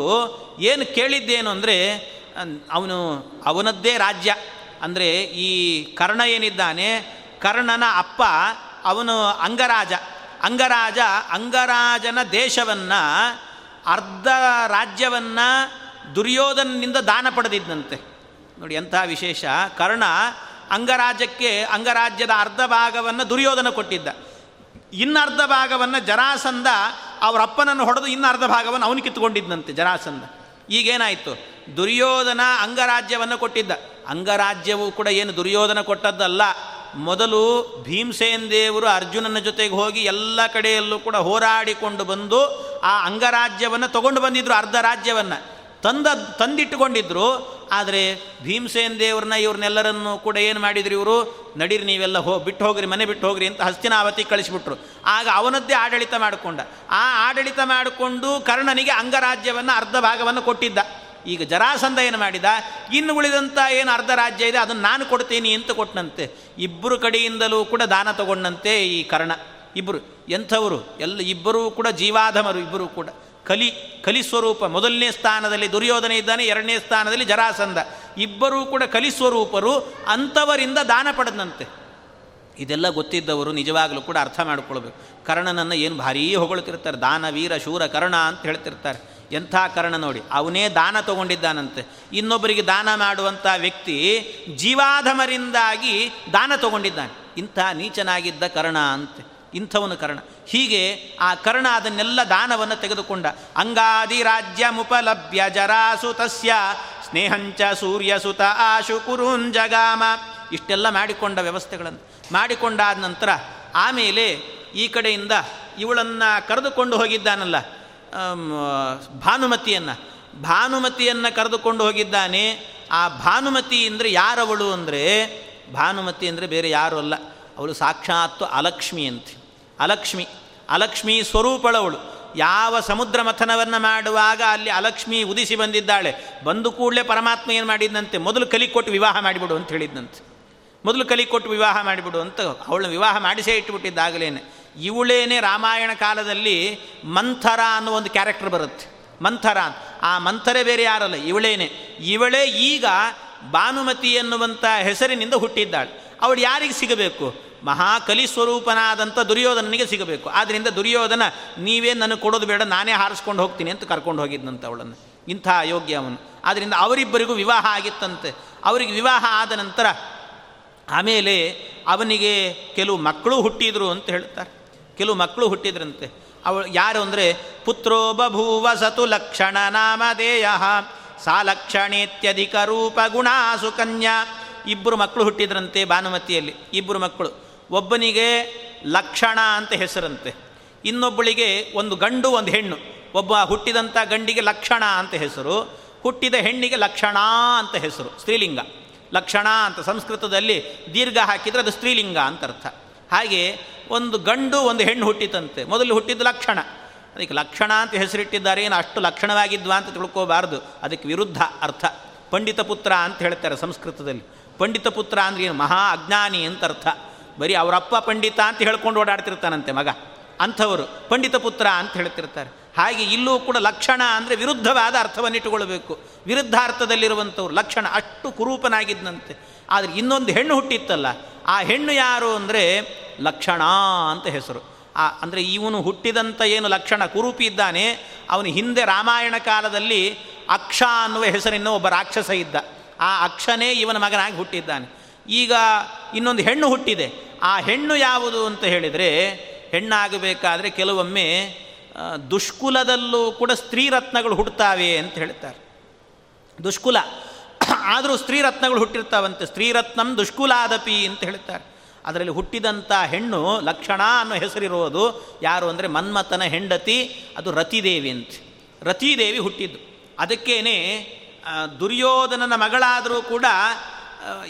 ಏನು ಕೇಳಿದ್ದೇನು ಅಂದರೆ ಅವನು ಅವನದ್ದೇ ರಾಜ್ಯ. ಅಂದರೆ ಈ ಕರ್ಣ ಏನಿದ್ದಾನೆ, ಕರ್ಣನ ಅಪ್ಪ ಅವನು ಅಂಗರಾಜ. ಅಂಗರಾಜ ಅಂಗರಾಜನ ದೇಶವನ್ನು, ಅರ್ಧ ರಾಜ್ಯವನ್ನು ದುರ್ಯೋಧನನಿಂದ ದಾನ ಪಡೆದಿದ್ದಂತೆ ನೋಡಿ ಎಂತಹ ವಿಶೇಷ. ಕರ್ಣ ಅಂಗರಾಜ್ಯಕ್ಕೆ, ಅಂಗರಾಜ್ಯದ ಅರ್ಧ ಭಾಗವನ್ನು ದುರ್ಯೋಧನ ಕೊಟ್ಟಿದ್ದ. ಇನ್ನರ್ಧ ಭಾಗವನ್ನು ಜರಾಸಂದ ಅವರ ಅಪ್ಪನನ್ನು ಹೊಡೆದು ಇನ್ನು ಅರ್ಧ ಭಾಗವನ್ನು ಅವನು ಕಿತ್ಕೊಂಡಿದ್ದಂತೆ ಜರಾಸಂದ ಈಗೇನಾಯಿತು? ದುರ್ಯೋಧನ ಅಂಗರಾಜ್ಯವನ್ನು ಕೊಟ್ಟಿದ್ದ. ಅಂಗರಾಜ್ಯವು ಕೂಡ ಏನು ದುರ್ಯೋಧನ ಕೊಟ್ಟದ್ದಲ್ಲ. ಮೊದಲು ಭೀಮಸೇನ್ ದೇವರು ಅರ್ಜುನನ ಜೊತೆಗೆ ಹೋಗಿ ಎಲ್ಲ ಕಡೆಯಲ್ಲೂ ಕೂಡ ಹೋರಾಡಿಕೊಂಡು ಬಂದು ಆ ಅಂಗರಾಜ್ಯವನ್ನು ತಗೊಂಡು ಬಂದಿದ್ರು ಅರ್ಧ ರಾಜ್ಯವನ್ನು. ತಂದ, ತಂದಿಟ್ಟುಕೊಂಡಿದ್ರು, ಆದರೆ ಭೀಮಸೇನ ದೇವ್ರನ್ನ ಇವ್ರನ್ನೆಲ್ಲರನ್ನು ಕೂಡ ಏನು ಮಾಡಿದ್ರು ಇವರು? ನಡೀರಿ ನೀವೆಲ್ಲ ಹೋ, ಬಿಟ್ಟು ಹೋಗ್ರಿ, ಮನೆ ಬಿಟ್ಟು ಹೋಗ್ರಿ ಅಂತ ಹಸ್ತಿನಾವತಿ ಕಳಿಸಿಬಿಟ್ರು. ಆಗ ಅವನದ್ದೇ ಆಡಳಿತ ಮಾಡಿಕೊಂಡ. ಆ ಆಡಳಿತ ಮಾಡಿಕೊಂಡು ಕರ್ಣನಿಗೆ ಅಂಗರಾಜ್ಯವನ್ನು ಅರ್ಧ ಭಾಗವನ್ನು ಕೊಟ್ಟಿದ್ದ. ಈಗ ಜರಾಸಂಧ ಏನು ಮಾಡಿದ? ಇನ್ನು ಉಳಿದಂಥ ಏನು ಅರ್ಧ ರಾಜ್ಯ ಇದೆ, ಅದನ್ನು ನಾನು ಕೊಡ್ತೀನಿ ಅಂತ ಕೊಟ್ಟನಂತೆ ಇಬ್ಬರು ಕಡೆಯಿಂದಲೂ ಕೂಡ ದಾನ ತಗೊಂಡಂತೆ ಈ ಕರ್ಣ. ಇಬ್ಬರು ಎಂಥವರು? ಎಲ್ಲ ಇಬ್ಬರೂ ಕೂಡ ಜೀವಾಧಮರು, ಇಬ್ಬರೂ ಕೂಡ. ಕಲಿ ಕಲಿ ಸ್ವರೂಪ, ಮೊದಲನೇ ಸ್ಥಾನದಲ್ಲಿ ದುರ್ಯೋಧನೆ ಇದ್ದಾನೆ, ಎರಡನೇ ಸ್ಥಾನದಲ್ಲಿ ಜರಾಸಂಧ. ಇಬ್ಬರೂ ಕೂಡ ಕಲಿ ಸ್ವರೂಪರು ಅಂಥವರಿಂದ ದಾನ ಪಡೆದಂತೆ. ಇದೆಲ್ಲ ಗೊತ್ತಿದ್ದವರು ನಿಜವಾಗಲೂ ಕೂಡ ಅರ್ಥ ಮಾಡಿಕೊಳ್ಬೇಕು. ಕರ್ಣನನ್ನು ಏನು ಭಾರೀ ಹೊಗಳ್ತಿರ್ತಾರೆ, ದಾನ, ವೀರ, ಶೂರ, ಕರ್ಣ ಅಂತ ಹೇಳ್ತಿರ್ತಾರೆ. ಎಂಥ ಕರ್ಣ ನೋಡಿ, ಅವನೇ ದಾನ ತಗೊಂಡಿದ್ದಾನಂತೆ. ಇನ್ನೊಬ್ಬರಿಗೆ ದಾನ ಮಾಡುವಂಥ ವ್ಯಕ್ತಿ ಜೀವಾಧಮರಿಂದಾಗಿ ದಾನ ತಗೊಂಡಿದ್ದಾನೆ. ಇಂಥ ನೀಚನಾಗಿದ್ದ ಕರ್ಣ ಅಂತೆ. ಇಂಥವನು ಕರ್ಣ. ಹೀಗೆ ಆ ಕರ್ಣ ಅದನ್ನೆಲ್ಲ ದಾನವನ್ನು ತೆಗೆದುಕೊಂಡ. ಅಂಗಾದಿ ರಾಜ್ಯ ಮುಪಲಭ್ಯ ಜರಾಸು ತಸ್ಯ, ಸ್ನೇಹಂಚ ಸೂರ್ಯಸುತ ಆಶು ಕುರುಂಜಗಾಮ ಇಷ್ಟೆಲ್ಲ ಮಾಡಿಕೊಂಡ ವ್ಯವಸ್ಥೆಗಳನ್ನು. ಮಾಡಿಕೊಂಡಾದ ನಂತರ ಆಮೇಲೆ ಈ ಕಡೆಯಿಂದ ಇವಳನ್ನು ಕರೆದುಕೊಂಡು ಹೋಗಿದ್ದಾನಲ್ಲ ಭಾನುಮತಿಯನ್ನು. ಭಾನುಮತಿಯನ್ನು ಕರೆದುಕೊಂಡು ಹೋಗಿದ್ದಾನೆ. ಆ ಭಾನುಮತಿ ಅಂದರೆ ಯಾರವಳು ಅಂದರೆ, ಭಾನುಮತಿ ಅಂದರೆ ಬೇರೆ ಯಾರು ಅಲ್ಲ. ಅವಳು ಸಾಕ್ಷಾತ್ತು ಅಲಕ್ಷ್ಮಿ ಅಂತ. ಅಲಕ್ಷ್ಮಿ ಅಲಕ್ಷ್ಮಿ ಸ್ವರೂಪಳವಳು. ಯಾವ ಸಮುದ್ರ ಮಥನವನ್ನು ಮಾಡುವಾಗ ಅಲ್ಲಿ ಅಲಕ್ಷ್ಮಿ ಉದಿಸಿ ಬಂದಿದ್ದಾಳೆ. ಬಂದು ಕೂಡಲೇ ಪರಮಾತ್ಮ ಏನು ಮಾಡಿದ್ದಂತೆ ಮೊದಲು ಕಲಿ ಕೊಟ್ಟು ವಿವಾಹ ಮಾಡಿಬಿಡು ಅಂತ ಹೇಳಿದ್ದಂತೆ ಮೊದಲು ಕಲಿ ಕೊಟ್ಟು ವಿವಾಹ ಮಾಡಿಬಿಡು ಅಂತ ಅವಳನ್ನ ವಿವಾಹ ಮಾಡಿಸೇ ಇಟ್ಟುಬಿಟ್ಟಿದ್ದಾಗಲೇನೆ ಇವಳೇನೆ ರಾಮಾಯಣ ಕಾಲದಲ್ಲಿ ಮಂಥರ ಅನ್ನೋ ಒಂದು ಕ್ಯಾರೆಕ್ಟರ್ ಬರುತ್ತೆ. ಮಂಥರ ಆ ಮಂಥರೇ ಬೇರೆ ಯಾರಲ್ಲ, ಇವಳೇನೆ. ಇವಳೇ ಈಗ ಭಾನುಮತಿ ಎನ್ನುವಂಥ ಹೆಸರಿನಿಂದ ಹುಟ್ಟಿದ್ದಾಳೆ. ಅವಳು ಯಾರಿಗೆ ಸಿಗಬೇಕು? ಮಹಾಕಲಿ ಸ್ವರೂಪನಾದಂಥ ದುರ್ಯೋಧನನಿಗೆ ಸಿಗಬೇಕು. ಆದ್ದರಿಂದ ದುರ್ಯೋಧನ, ನೀವೇ ನನಗೆ ಕೊಡೋದು ಬೇಡ, ನಾನೇ ಹಾರಿಸ್ಕೊಂಡು ಹೋಗ್ತೀನಿ ಅಂತ ಕರ್ಕೊಂಡು ಹೋಗಿದ್ದಂತೆ ಅವಳನ್ನು. ಇಂಥ ಅಯೋಗ್ಯ ಅವನು. ಆದ್ದರಿಂದ ಅವರಿಬ್ಬರಿಗೂ ವಿವಾಹ ಆಗಿತ್ತಂತೆ. ಅವರಿಗೆ ವಿವಾಹ ಆದ ನಂತರ ಆಮೇಲೆ ಅವನಿಗೆ ಕೆಲವು ಮಕ್ಕಳು ಹುಟ್ಟಿದರು ಅಂತ ಹೇಳ್ತಾರೆ ಕೆಲವು ಮಕ್ಕಳು ಹುಟ್ಟಿದ್ರಂತೆ. ಅವಳು ಯಾರು ಅಂದರೆ ಪುತ್ರೋ ಬಭೂವ ಸತು ಲಕ್ಷಣ ನಾಮಧೇಯ ಸಾಲಕ್ಷಣೇತ್ಯಧಿಕ ರೂಪ ಗುಣ ಸುಕನ್ಯಾ ಇಬ್ಬರು ಮಕ್ಕಳು ಹುಟ್ಟಿದ್ರಂತೆ ಭಾನುಮತಿಯಲ್ಲಿ. ಇಬ್ಬರು ಮಕ್ಕಳು. ಒಬ್ಬನಿಗೆ ಲಕ್ಷಣ ಅಂತ ಹೆಸರಂತೆ, ಇನ್ನೊಬ್ಬಳಿಗೆ ಒಂದು ಗಂಡು, ಒಂದು ಹೆಣ್ಣು. ಒಬ್ಬ ಹುಟ್ಟಿದಂಥ ಗಂಡಿಗೆ ಲಕ್ಷಣ ಅಂತ ಹೆಸರು, ಹುಟ್ಟಿದ ಹೆಣ್ಣಿಗೆ ಲಕ್ಷಣ ಅಂತ ಹೆಸರು, ಸ್ತ್ರೀಲಿಂಗ. ಲಕ್ಷಣ ಅಂತ ಸಂಸ್ಕೃತದಲ್ಲಿ ದೀರ್ಘ ಹಾಕಿದರೆ ಅದು ಸ್ತ್ರೀಲಿಂಗ ಅಂತ ಅರ್ಥ. ಹಾಗೆ ಒಂದು ಗಂಡು, ಒಂದು ಹೆಣ್ಣು ಹುಟ್ಟಿತಂತೆ, ಮೊದಲು ಹುಟ್ಟಿದ ಲಕ್ಷಣ. ಅದಕ್ಕೆ ಲಕ್ಷಣ ಅಂತ ಹೆಸರಿಟ್ಟಿದ್ದಾರೆ, ಏನು ಅಷ್ಟು ಲಕ್ಷಣವಾಗಿದ್ವಾ ಅಂತ ತಿಳ್ಕೋಬಾರ್ದು, ಅದಕ್ಕೆ ವಿರುದ್ಧ ಅರ್ಥ. ಪಂಡಿತ ಪುತ್ರ ಅಂತ ಹೇಳ್ತಾರೆ ಸಂಸ್ಕೃತದಲ್ಲಿ. ಪಂಡಿತ ಪುತ್ರ ಅಂದ್ರೆ ಏನು? ಮಹಾ ಅಜ್ಞಾನಿ ಅಂತ ಅರ್ಥ. ಬರೀ ಅವರಪ್ಪ ಪಂಡಿತ ಅಂತ ಹೇಳ್ಕೊಂಡು ಓಡಾಡ್ತಿರ್ತಾನಂತೆ ಮಗ. ಅಂಥವರು ಪಂಡಿತ ಪುತ್ರ ಅಂತ ಹೇಳ್ತಿರ್ತಾರೆ. ಹಾಗೆ ಇಲ್ಲೂ ಕೂಡ ಲಕ್ಷಣ ಅಂದರೆ ವಿರುದ್ಧವಾದ ಅರ್ಥವನ್ನಿಟ್ಟುಕೊಳ್ಬೇಕು. ವಿರುದ್ಧಾರ್ಥದಲ್ಲಿರುವಂಥವ್ರು ಲಕ್ಷಣ ಅಷ್ಟು ಕುರೂಪನಾಗಿದ್ದಂತೆ ಆದರೆ ಇನ್ನೊಂದು ಹೆಣ್ಣು ಹುಟ್ಟಿತ್ತಲ್ಲ. ಆ ಹೆಣ್ಣು ಯಾರು ಅಂದರೆ ಲಕ್ಷಣ ಅಂತ ಹೆಸರು. ಆ ಅಂದರೆ ಇವನು ಹುಟ್ಟಿದಂಥ ಏನು ಲಕ್ಷಣ ಕುರೂಪಿ ಇದ್ದಾನೆ, ಅವನು ಹಿಂದೆ ರಾಮಾಯಣ ಕಾಲದಲ್ಲಿ ಅಕ್ಷ ಅನ್ನುವ ಹೆಸರಿನ ಒಬ್ಬ ರಾಕ್ಷಸ ಇದ್ದ. ಆ ಅಕ್ಷನೇ ಇವನ ಮಗನಾಗಿ ಹುಟ್ಟಿದ್ದಾನೆ. ಈಗ ಇನ್ನೊಂದು ಹೆಣ್ಣು ಹುಟ್ಟಿದೆ. ಆ ಹೆಣ್ಣು ಯಾವುದು ಅಂತ ಹೇಳಿದರೆ, ಹೆಣ್ಣಾಗಬೇಕಾದ್ರೆ ಕೆಲವೊಮ್ಮೆ ದುಷ್ಕುಲದಲ್ಲೂ ಕೂಡ ಸ್ತ್ರೀರತ್ನಗಳು ಹುಟ್ಟುತ್ತಾವೆ ಅಂತ ಹೇಳ್ತಾರೆ. ದುಷ್ಕುಲ. ಆದರೂ ಸ್ತ್ರೀರತ್ನಗಳು ಹುಟ್ಟಿರ್ತಾವಂತೆ. ಸ್ತ್ರೀರತ್ನಂ ದುಷ್ಕುಲಾದಪಿ ಅಂತ ಹೇಳ್ತಾರೆ. ಅದರಲ್ಲಿ ಹುಟ್ಟಿದಂಥ ಹೆಣ್ಣು ಲಕ್ಷಣ ಅನ್ನೋ ಹೆಸರಿರೋದು ಯಾರು ಅಂದರೆ ಮನ್ಮಥನ ಹೆಂಡತಿ, ಅದು ರತಿದೇವಿ ಅಂತ. ರತಿದೇವಿ ಹುಟ್ಟಿದ್ದು. ಅದಕ್ಕೇನೆ ದುರ್ಯೋಧನನ ಮಗಳಾದರೂ ಕೂಡ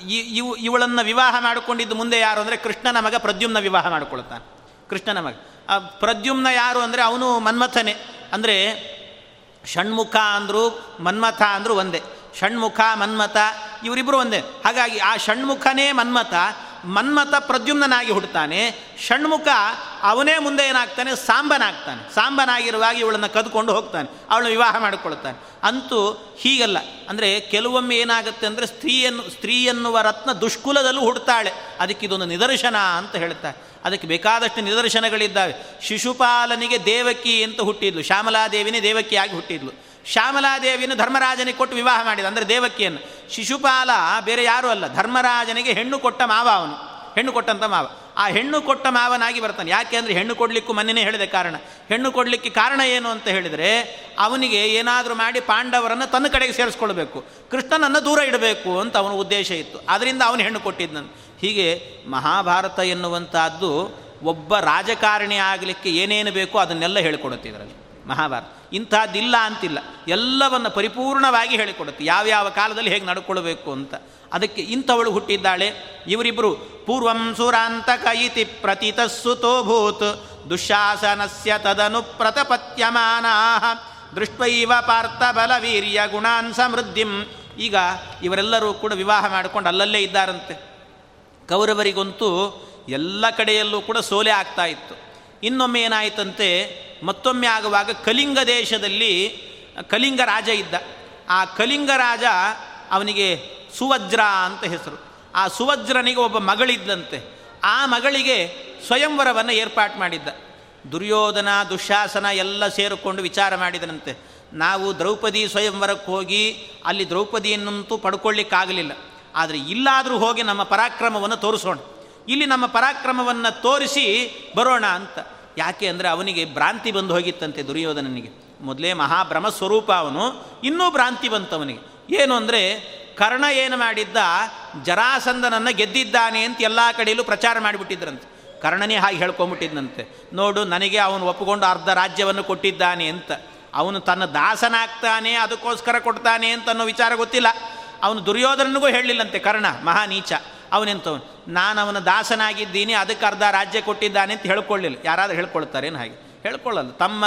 ಇವು ಇವಳನ್ನು ವಿವಾಹ ಮಾಡಿಕೊಂಡಿದ್ದು ಮುಂದೆ ಯಾರು ಅಂದರೆ ಕೃಷ್ಣನ ಮಗ ಪ್ರದ್ಯುಮ್ನ ವಿವಾಹ ಮಾಡಿಕೊಳ್ತಾನೆ ಕೃಷ್ಣನ ಮಗ. ಆ ಪ್ರದ್ಯುಮ್ನ ಯಾರು ಅಂದರೆ ಅವನು ಮನ್ಮಥನೇ. ಅಂದರೆ ಷಣ್ಮುಖ ಅಂದರು ಮನ್ಮಥ ಅಂದರು ಒಂದೇ. ಷಣ್ಮುಖ, ಮನ್ಮಥ ಇವರಿಬ್ಬರು ಒಂದೇ. ಹಾಗಾಗಿ ಆ ಷಣ್ಮುಖನೇ ಮನ್ಮಥ ಮನ್ಮಥ ಪ್ರದ್ಯುಮ್ನಾಗಿ ಹುಡ್ತಾನೆ ಷಣ್ಮುಖ ಅವನೇ ಮುಂದೆ ಏನಾಗ್ತಾನೆ, ಸಾಂಬನಾಗ್ತಾನೆ. ಸಾಂಬನಾಗಿರುವಾಗ ಇವಳನ್ನು ಕದ್ಕೊಂಡು ಹೋಗ್ತಾನೆ, ಅವಳನ್ನ ವಿವಾಹ ಮಾಡಿಕೊಳ್ತಾನೆ ಅಂತೂ ಹೀಗಲ್ಲ. ಅಂದರೆ ಕೆಲವೊಮ್ಮೆ ಏನಾಗುತ್ತೆ ಅಂದರೆ ಸ್ತ್ರೀಯನ್ನು ಸ್ತ್ರೀ ಎನ್ನುವ ರತ್ನ ದುಷ್ಕುಲದಲ್ಲೂ ಹುಡ್ತಾಳೆ ಅದಕ್ಕೆ ಇದೊಂದು ನಿದರ್ಶನ ಅಂತ ಹೇಳ್ತಾರೆ. ಅದಕ್ಕೆ ಬೇಕಾದಷ್ಟು ನಿದರ್ಶನಗಳಿದ್ದಾವೆ. ಶಿಶುಪಾಲನಿಗೆ ದೇವಕಿ ಅಂತ ಹುಟ್ಟಿದ್ಲು. ಶ್ಯಾಮಲಾದೇವಿನೇ ದೇವಕಿಯಾಗಿ ಹುಟ್ಟಿದ್ಲು. ಶ್ಯಾಮಲಾದೇವಿಯನ್ನು ಧರ್ಮರಾಜನಿಗೆ ಕೊಟ್ಟು ವಿವಾಹ ಮಾಡಿದ. ಅಂದರೆ ದೇವಕಿಯನ್ನು. ಶಿಶುಪಾಲ ಬೇರೆ ಯಾರೂ ಅಲ್ಲ. ಧರ್ಮರಾಜನಿಗೆ ಹೆಣ್ಣು ಕೊಟ್ಟ ಮಾವ ಅವನು. ಹೆಣ್ಣು ಕೊಟ್ಟಂಥ ಮಾವ. ಆ ಹೆಣ್ಣು ಕೊಟ್ಟ ಮಾವನಾಗಿ ಬರ್ತಾನೆ. ಯಾಕೆ ಅಂದರೆ ಹೆಣ್ಣು ಕೊಡಲಿಕ್ಕೂ ಮನೆಯೇ ಹೇಳಿದೆ ಕಾರಣ. ಹೆಣ್ಣು ಕೊಡಲಿಕ್ಕೆ ಕಾರಣ ಏನು ಅಂತ ಹೇಳಿದರೆ ಅವನಿಗೆ ಏನಾದರೂ ಮಾಡಿ ಪಾಂಡವರನ್ನು ತನ್ನ ಕಡೆಗೆ ಸೇರಿಸ್ಕೊಳ್ಬೇಕು. ಕೃಷ್ಣನನ್ನು ದೂರ ಇಡಬೇಕು ಅಂತ ಅವನ ಉದ್ದೇಶ ಇತ್ತು. ಅದರಿಂದ ಅವನು ಹೆಣ್ಣು ಕೊಟ್ಟಿದ್ದನು. ಹೀಗೆ ಮಹಾಭಾರತ ಎನ್ನುವಂಥದ್ದು ಒಬ್ಬ ರಾಜಕಾರಣಿ ಆಗಲಿಕ್ಕೆ ಏನೇನು ಬೇಕೋ ಅದನ್ನೆಲ್ಲ ಹೇಳಿಕೊಡುತ್ತೆ ಮಹಾಭಾರತ. ಇಂಥದ್ದಿಲ್ಲ ಅಂತಿಲ್ಲ. ಎಲ್ಲವನ್ನು ಪರಿಪೂರ್ಣವಾಗಿ ಹೇಳಿಕೊಡುತ್ತೆ. ಯಾವ್ಯಾವ ಕಾಲದಲ್ಲಿ ಹೇಗೆ ನಡ್ಕೊಳ್ಬೇಕು ಅಂತ. ಅದಕ್ಕೆ ಇಂಥವಳು ಹುಟ್ಟಿದ್ದಾಳೆ. ಇವರಿಬ್ಬರು ಪೂರ್ವಂ ಸುರಾಂತಕ ಇತಿ ಪ್ರತಿತಸ್ಸುತೋಭೂತ್ ದುಶಾಸನಸ್ಯ ತದನು ಪ್ರತಪತ್ಯಮಾನಾ ದೃಷ್ಟೈವ ಪಾರ್ಥ ಬಲವೀರ್ಯ ಗುಣಾನ್ ಸಮೃದ್ಧಿಂ. ಈಗ ಇವರೆಲ್ಲರೂ ಕೂಡ ವಿವಾಹ ಮಾಡಿಕೊಂಡು ಅಲ್ಲಲ್ಲೇ ಇದ್ದಾರಂತೆ. ಕೌರವರಿಗಂತೂ ಎಲ್ಲ ಕಡೆಯಲ್ಲೂ ಕೂಡ ಸೋಲೆ ಆಗ್ತಾ ಇತ್ತು. ಇನ್ನೊಮ್ಮೆ ಏನಾಯಿತಂತೆ, ಮತ್ತೊಮ್ಮೆ ಆಗುವಾಗ ಕಲಿಂಗ ದೇಶದಲ್ಲಿ, ಕಲಿಂಗ ರಾಜ ಇದ್ದ. ಆ ಕಲಿಂಗ ರಾಜ ಅವನಿಗೆ ಸುವಜ್ರ ಅಂತ ಹೆಸರು. ಆ ಸುವಜ್ರನಿಗೆ ಒಬ್ಬ ಮಗಳಿದ್ದಂತೆ ಆ ಮಗಳಿಗೆ ಸ್ವಯಂವರವನ್ನು ಏರ್ಪಾಟು ಮಾಡಿದ್ದ. ದುರ್ಯೋಧನ, ದುಶಾಸನ ಎಲ್ಲ ಸೇರಿಕೊಂಡು ವಿಚಾರ ಮಾಡಿದನಂತೆ. ನಾವು ದ್ರೌಪದಿ ಸ್ವಯಂವರಕ್ಕೆ ಹೋಗಿ ಅಲ್ಲಿ ದ್ರೌಪದಿಯನ್ನಂತೂ ಪಡ್ಕೊಳ್ಳಿಕ್ಕಾಗಲಿಲ್ಲ. ಆದರೆ ಇಲ್ಲಾದರೂ ಹೋಗಿ ನಮ್ಮ ಪರಾಕ್ರಮವನ್ನು ತೋರಿಸೋಣ. ಇಲ್ಲಿ ನಮ್ಮ ಪರಾಕ್ರಮವನ್ನು ತೋರಿಸಿ ಬರೋಣ ಅಂತ. ಯಾಕೆ ಅಂದರೆ ಅವನಿಗೆ ಭ್ರಾಂತಿ ಬಂದು ಹೋಗಿತ್ತಂತೆ ದುರ್ಯೋಧನನಿಗೆ. ಮೊದಲೇ ಮಹಾಭ್ರಮ ಸ್ವರೂಪ ಅವನು, ಇನ್ನೂ ಭ್ರಾಂತಿ ಬಂತವನಿಗೆ ಏನು ಅಂದರೆ, ಕರ್ಣ ಏನು ಮಾಡಿದ್ದ? ಜರಾಸಂದನನ್ನು ಗೆದ್ದಿದ್ದಾನೆ ಅಂತ ಎಲ್ಲ ಕಡೆಯಲ್ಲೂ ಪ್ರಚಾರ ಮಾಡಿಬಿಟ್ಟಿದ್ರಂತೆ. ಕರ್ಣನೇ ಹಾಗೆ ಹೇಳ್ಕೊಂಬಿಟ್ಟಿದ್ದಂತೆ ನೋಡು, ನನಗೆ ಅವನು ಒಪ್ಪಿಕೊಂಡು ಅರ್ಧ ರಾಜ್ಯವನ್ನು ಕೊಟ್ಟಿದ್ದಾನೆ ಅಂತ. ಅವನು ತನ್ನ ದಾಸನಾಗ್ತಾನೆ, ಅದಕ್ಕೋಸ್ಕರ ಕೊಡ್ತಾನೆ ಅಂತ ಅನ್ನೋ ವಿಚಾರ ಗೊತ್ತಿಲ್ಲ. ಅವನು ದುರ್ಯೋಧನನಿಗೂ ಹೇಳಲಿಲ್ಲಂತೆ ಕರ್ಣ, ಮಹಾನೀಚ. ಅವನೆಂತವನು? ನಾನು ಅವನ ದಾಸನಾಗಿದ್ದೀನಿ, ಅದಕ್ಕೆ ಅರ್ಧ ರಾಜ್ಯ ಕೊಟ್ಟಿದ್ದಾನೆ ಅಂತ ಹೇಳ್ಕೊಳ್ಳಿಲ್ಲ. ಯಾರಾದರೂ ಹೇಳ್ಕೊಳ್ತಾರೇನು ಹಾಗೆ? ಹೇಳ್ಕೊಳ್ಳಲ್ಲ. ತಮ್ಮ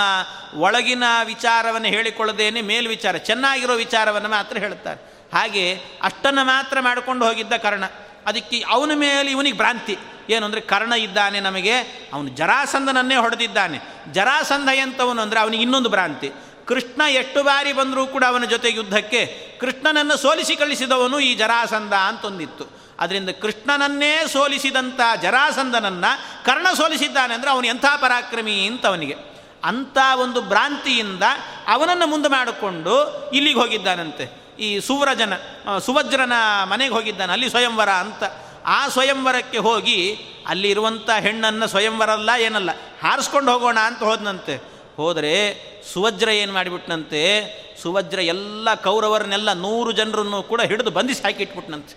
ಒಳಗಿನ ವಿಚಾರವನ್ನು ಹೇಳಿಕೊಳ್ಳದೇನೆ ಮೇಲ್ ವಿಚಾರ, ಚೆನ್ನಾಗಿರೋ ವಿಚಾರವನ್ನು ಮಾತ್ರ ಹೇಳ್ತಾರೆ. ಹಾಗೆ ಅಷ್ಟನ್ನು ಮಾತ್ರ ಮಾಡಿಕೊಂಡು ಹೋಗಿದ್ದ ಕರ್ಣ. ಅದಕ್ಕೆ ಅವನ ಮೇಲೆ ಇವನಿಗೆ ಭ್ರಾಂತಿ. ಏನು ಅಂದರೆ ಕರ್ಣ ಇದ್ದಾನೆ ನಮಗೆ, ಅವನು ಜರಾಸಂಧನನ್ನೇ ಹೊಡೆದಿದ್ದಾನೆ. ಜರಾಸಂಧ ಎಂಥವನು ಅಂದರೆ ಅವನಿಗೆ ಇನ್ನೊಂದು ಭ್ರಾಂತಿ. ಕೃಷ್ಣ ಎಷ್ಟು ಬಾರಿ ಬಂದರೂ ಕೂಡ ಅವನ ಜೊತೆ ಯುದ್ಧಕ್ಕೆ ಕೃಷ್ಣನನ್ನು ಸೋಲಿಸಿ ಕಳಿಸಿದವನು ಈ ಜರಾಸಂಧ ಅಂತೊಂದಿತ್ತು. ಅದರಿಂದ ಕೃಷ್ಣನನ್ನೇ ಸೋಲಿಸಿದಂಥ ಜರಾಸಂದನನ್ನು ಕರ್ಣ ಸೋಲಿಸಿದ್ದಾನೆ ಅಂದರೆ ಅವನು ಎಂಥ ಪರಾಕ್ರಮಿ ಅಂತ ಅವನಿಗೆ. ಅಂಥ ಒಂದು ಭ್ರಾಂತಿಯಿಂದ ಅವನನ್ನು ಮುಂದೆ ಮಾಡಿಕೊಂಡು ಇಲ್ಲಿಗೆ ಹೋಗಿದ್ದಾನಂತೆ. ಈ ಸುವ್ರಜನ ಸುವಜ್ರನ ಮನೆಗೆ ಹೋಗಿದ್ದಾನೆ, ಅಲ್ಲಿ ಸ್ವಯಂವರ ಅಂತ. ಆ ಸ್ವಯಂವರಕ್ಕೆ ಹೋಗಿ ಅಲ್ಲಿರುವಂಥ ಹೆಣ್ಣನ್ನು ಸ್ವಯಂವರ ಅಲ್ಲ, ಏನಲ್ಲ, ಹಾರಿಸ್ಕೊಂಡು ಹೋಗೋಣ ಅಂತ ಹೋದನಂತೆ. ಹೋದರೆ ಸುವಜ್ರ ಏನು ಮಾಡಿಬಿಟ್ನಂತೆ ಸುವಜ್ರ ಎಲ್ಲ ಕೌರವರನ್ನೆಲ್ಲ ನೂರು ಜನರನ್ನು ಕೂಡ ಹಿಡಿದು ಬಂಧಿಸಿ ಹಾಕಿಟ್ಬಿಟ್ನಂತೆ.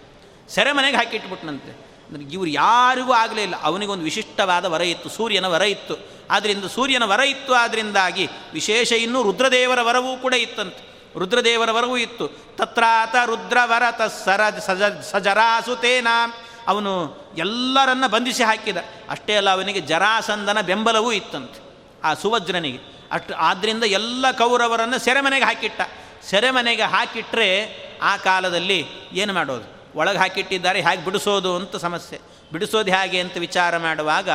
ಸೆರೆಮನೆಗೆ ಹಾಕಿಟ್ಬಿಟ್ನಂತೆ. ಇವರು ಯಾರಿಗೂ ಆಗಲೇ ಇಲ್ಲ. ಅವನಿಗೊಂದು ವಿಶಿಷ್ಟವಾದ ವರ ಇತ್ತು, ಸೂರ್ಯನ ವರ ಇತ್ತು. ಆದ್ದರಿಂದ ಸೂರ್ಯನ ವರ ಇತ್ತು ಆದ್ದರಿಂದಾಗಿ ವಿಶೇಷ ಇನ್ನೂ ರುದ್ರದೇವರ ವರವೂ ಕೂಡ ಇತ್ತಂತೆ. ರುದ್ರದೇವರ ವರವೂ ಇತ್ತು. ತತ್ರಾತ ರುದ್ರವರ ತಸ್ಸರ ಸಜ ಸಜರಾಸುತೇನ. ಅವನು ಎಲ್ಲರನ್ನ ಬಂಧಿಸಿ ಹಾಕಿದ. ಅಷ್ಟೇ ಅಲ್ಲ, ಅವನಿಗೆ ಜರಾಸಂದನ ಬೆಂಬಲವೂ ಇತ್ತಂತೆ ಆ ಸುವಜ್ರನಿಗೆ. ಅಷ್ಟು ಆದ್ದರಿಂದ ಎಲ್ಲ ಕೌರವರನ್ನು ಸೆರೆಮನೆಗೆ ಹಾಕಿಟ್ಟ. ಸೆರೆಮನೆಗೆ ಹಾಕಿಟ್ರೆ ಆ ಕಾಲದಲ್ಲಿ ಏನು ಮಾಡೋದು? ಒಳಗೆ ಹಾಕಿಟ್ಟಿದ್ದಾರೆ, ಹೇಗೆ ಬಿಡಿಸೋದು ಅಂತ ಸಮಸ್ಯೆ. ಬಿಡಿಸೋದು ಹೇಗೆ ಅಂತ ವಿಚಾರ ಮಾಡುವಾಗ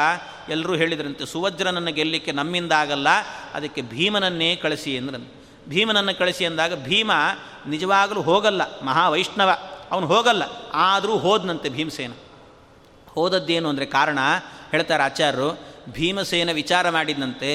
ಎಲ್ಲರೂ ಹೇಳಿದ್ರಂತೆ ಸುವಜ್ರನನ್ನು ಗೆಲ್ಲಲಿಕ್ಕೆ ನಮ್ಮಿಂದ ಆಗಲ್ಲ, ಅದಕ್ಕೆ ಭೀಮನನ್ನೇ ಕಳಿಸಿ ಅಂದ್ರಂತೆ. ಭೀಮನನ್ನು ಕಳಿಸಿ ಅಂದಾಗ ಭೀಮ ನಿಜವಾಗಲೂ ಹೋಗಲ್ಲ, ಮಹಾವೈಷ್ಣವ, ಅವನು ಹೋಗಲ್ಲ, ಆದರೂ ಹೋದನಂತೆ ಭೀಮಸೇನ. ಹೋದದ್ದೇನು ಅಂದರೆ ಕಾರಣ, ಹೇಳ್ತಾರೆ ಆಚಾರ್ಯರು, ಭೀಮಸೇನ ವಿಚಾರ ಮಾಡಿದಂತೆ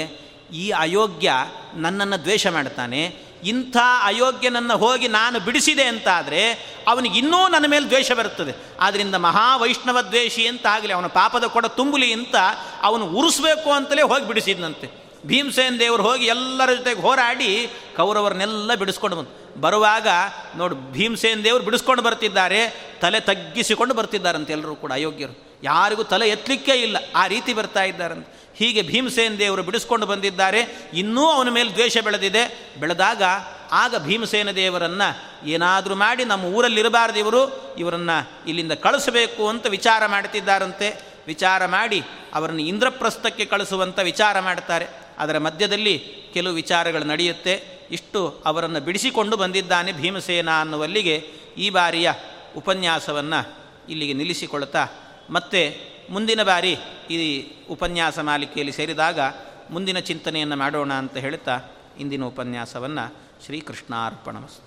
ಈ ಅಯೋಗ್ಯ ನನ್ನನ್ನು ದ್ವೇಷ ಮಾಡ್ತಾನೆ ಇಂಥ ಅಯೋಗ್ಯನನ್ನು ಹೋಗಿ ನಾನು ಬಿಡಿಸಿದೆ ಅಂತಾದರೆ ಅವನಿಗೆ ಇನ್ನೂ ನನ್ನ ಮೇಲೆ ದ್ವೇಷ ಬರುತ್ತದೆ. ಆದ್ದರಿಂದ ಮಹಾವೈಷ್ಣವ ದ್ವೇಷಿ ಅಂತ ಆಗಲಿ ಅವನ ಪಾಪದ ಕೊಡ ತುಂಬಲಿ ಅಂತ ಅವನು ಉರಿಸ್ಬೇಕು ಅಂತಲೇ ಹೋಗಿ ಬಿಡಿಸಿದ್ನಂತೆ. ಭೀಮಸೇನ್ ದೇವರು ಹೋಗಿ ಎಲ್ಲರ ಜೊತೆಗೆ ಹೋರಾಡಿ ಕೌರವರನ್ನೆಲ್ಲ ಬಿಡಿಸ್ಕೊಂಡು ಬಂದು. ಬರುವಾಗ ನೋಡು, ಭೀಮಸೇನ್ ದೇವರು ಬಿಡಿಸ್ಕೊಂಡು ಬರ್ತಿದ್ದಾರೆ, ತಲೆ ತಗ್ಗಿಸಿಕೊಂಡು ಬರ್ತಿದ್ದಾರಂತೆ ಎಲ್ಲರೂ ಕೂಡ ಅಯೋಗ್ಯರು. ಯಾರಿಗೂ ತಲೆ ಎತ್ತಲಿಕ್ಕೇ ಇಲ್ಲ, ಆ ರೀತಿ ಬರ್ತಾ ಇದ್ದಾರಂತೆ. ಹೀಗೆ ಭೀಮಸೇನ ದೇವರು ಬಿಡಿಸ್ಕೊಂಡು ಬಂದಿದ್ದಾರೆ. ಇನ್ನೂ ಅವನ ಮೇಲೆ ದ್ವೇಷ ಬೆಳೆದಿದೆ. ಬೆಳೆದಾಗ ಆಗ ಭೀಮಸೇನ ದೇವರನ್ನು ಏನಾದರೂ ಮಾಡಿ ನಮ್ಮ ಊರಲ್ಲಿರಬಾರ್ದು ಇವರು, ಇವರನ್ನು ಇಲ್ಲಿಂದ ಕಳಿಸಬೇಕು ಅಂತ ವಿಚಾರ ಮಾಡ್ತಿದ್ದಾರಂತೆ. ವಿಚಾರ ಮಾಡಿ ಅವರನ್ನು ಇಂದ್ರಪ್ರಸ್ಥಕ್ಕೆ ಕಳಿಸುವಂಥ ವಿಚಾರ ಮಾಡ್ತಾರೆ. ಅದರ ಮಧ್ಯದಲ್ಲಿ ಕೆಲವು ವಿಚಾರಗಳು ನಡೆಯುತ್ತೆ. ಇಷ್ಟು ಅವರನ್ನು ಬಿಡಿಸಿಕೊಂಡು ಬಂದಿದ್ದಾನೆ ಭೀಮಸೇನ ಅನ್ನುವಲ್ಲಿಗೆ ಈ ಬಾರಿಯ ಉಪನ್ಯಾಸವನ್ನು ಇಲ್ಲಿಗೆ ನಿಲ್ಲಿಸಿಕೊಳ್ತಾ ಮತ್ತೆ ಮುಂದಿನ ಬಾರಿ ಈ ಉಪನ್ಯಾಸ ಮಾಲಿಕೆಯಲ್ಲಿ ಸೇರಿದಾಗ ಮುಂದಿನ ಚಿಂತನೆಯನ್ನು ಮಾಡೋಣ ಅಂತ ಹೇಳ್ತಾ ಇಂದಿನ ಉಪನ್ಯಾಸವನ್ನು ಶ್ರೀಕೃಷ್ಣಾರ್ಪಣಮಸ್ತು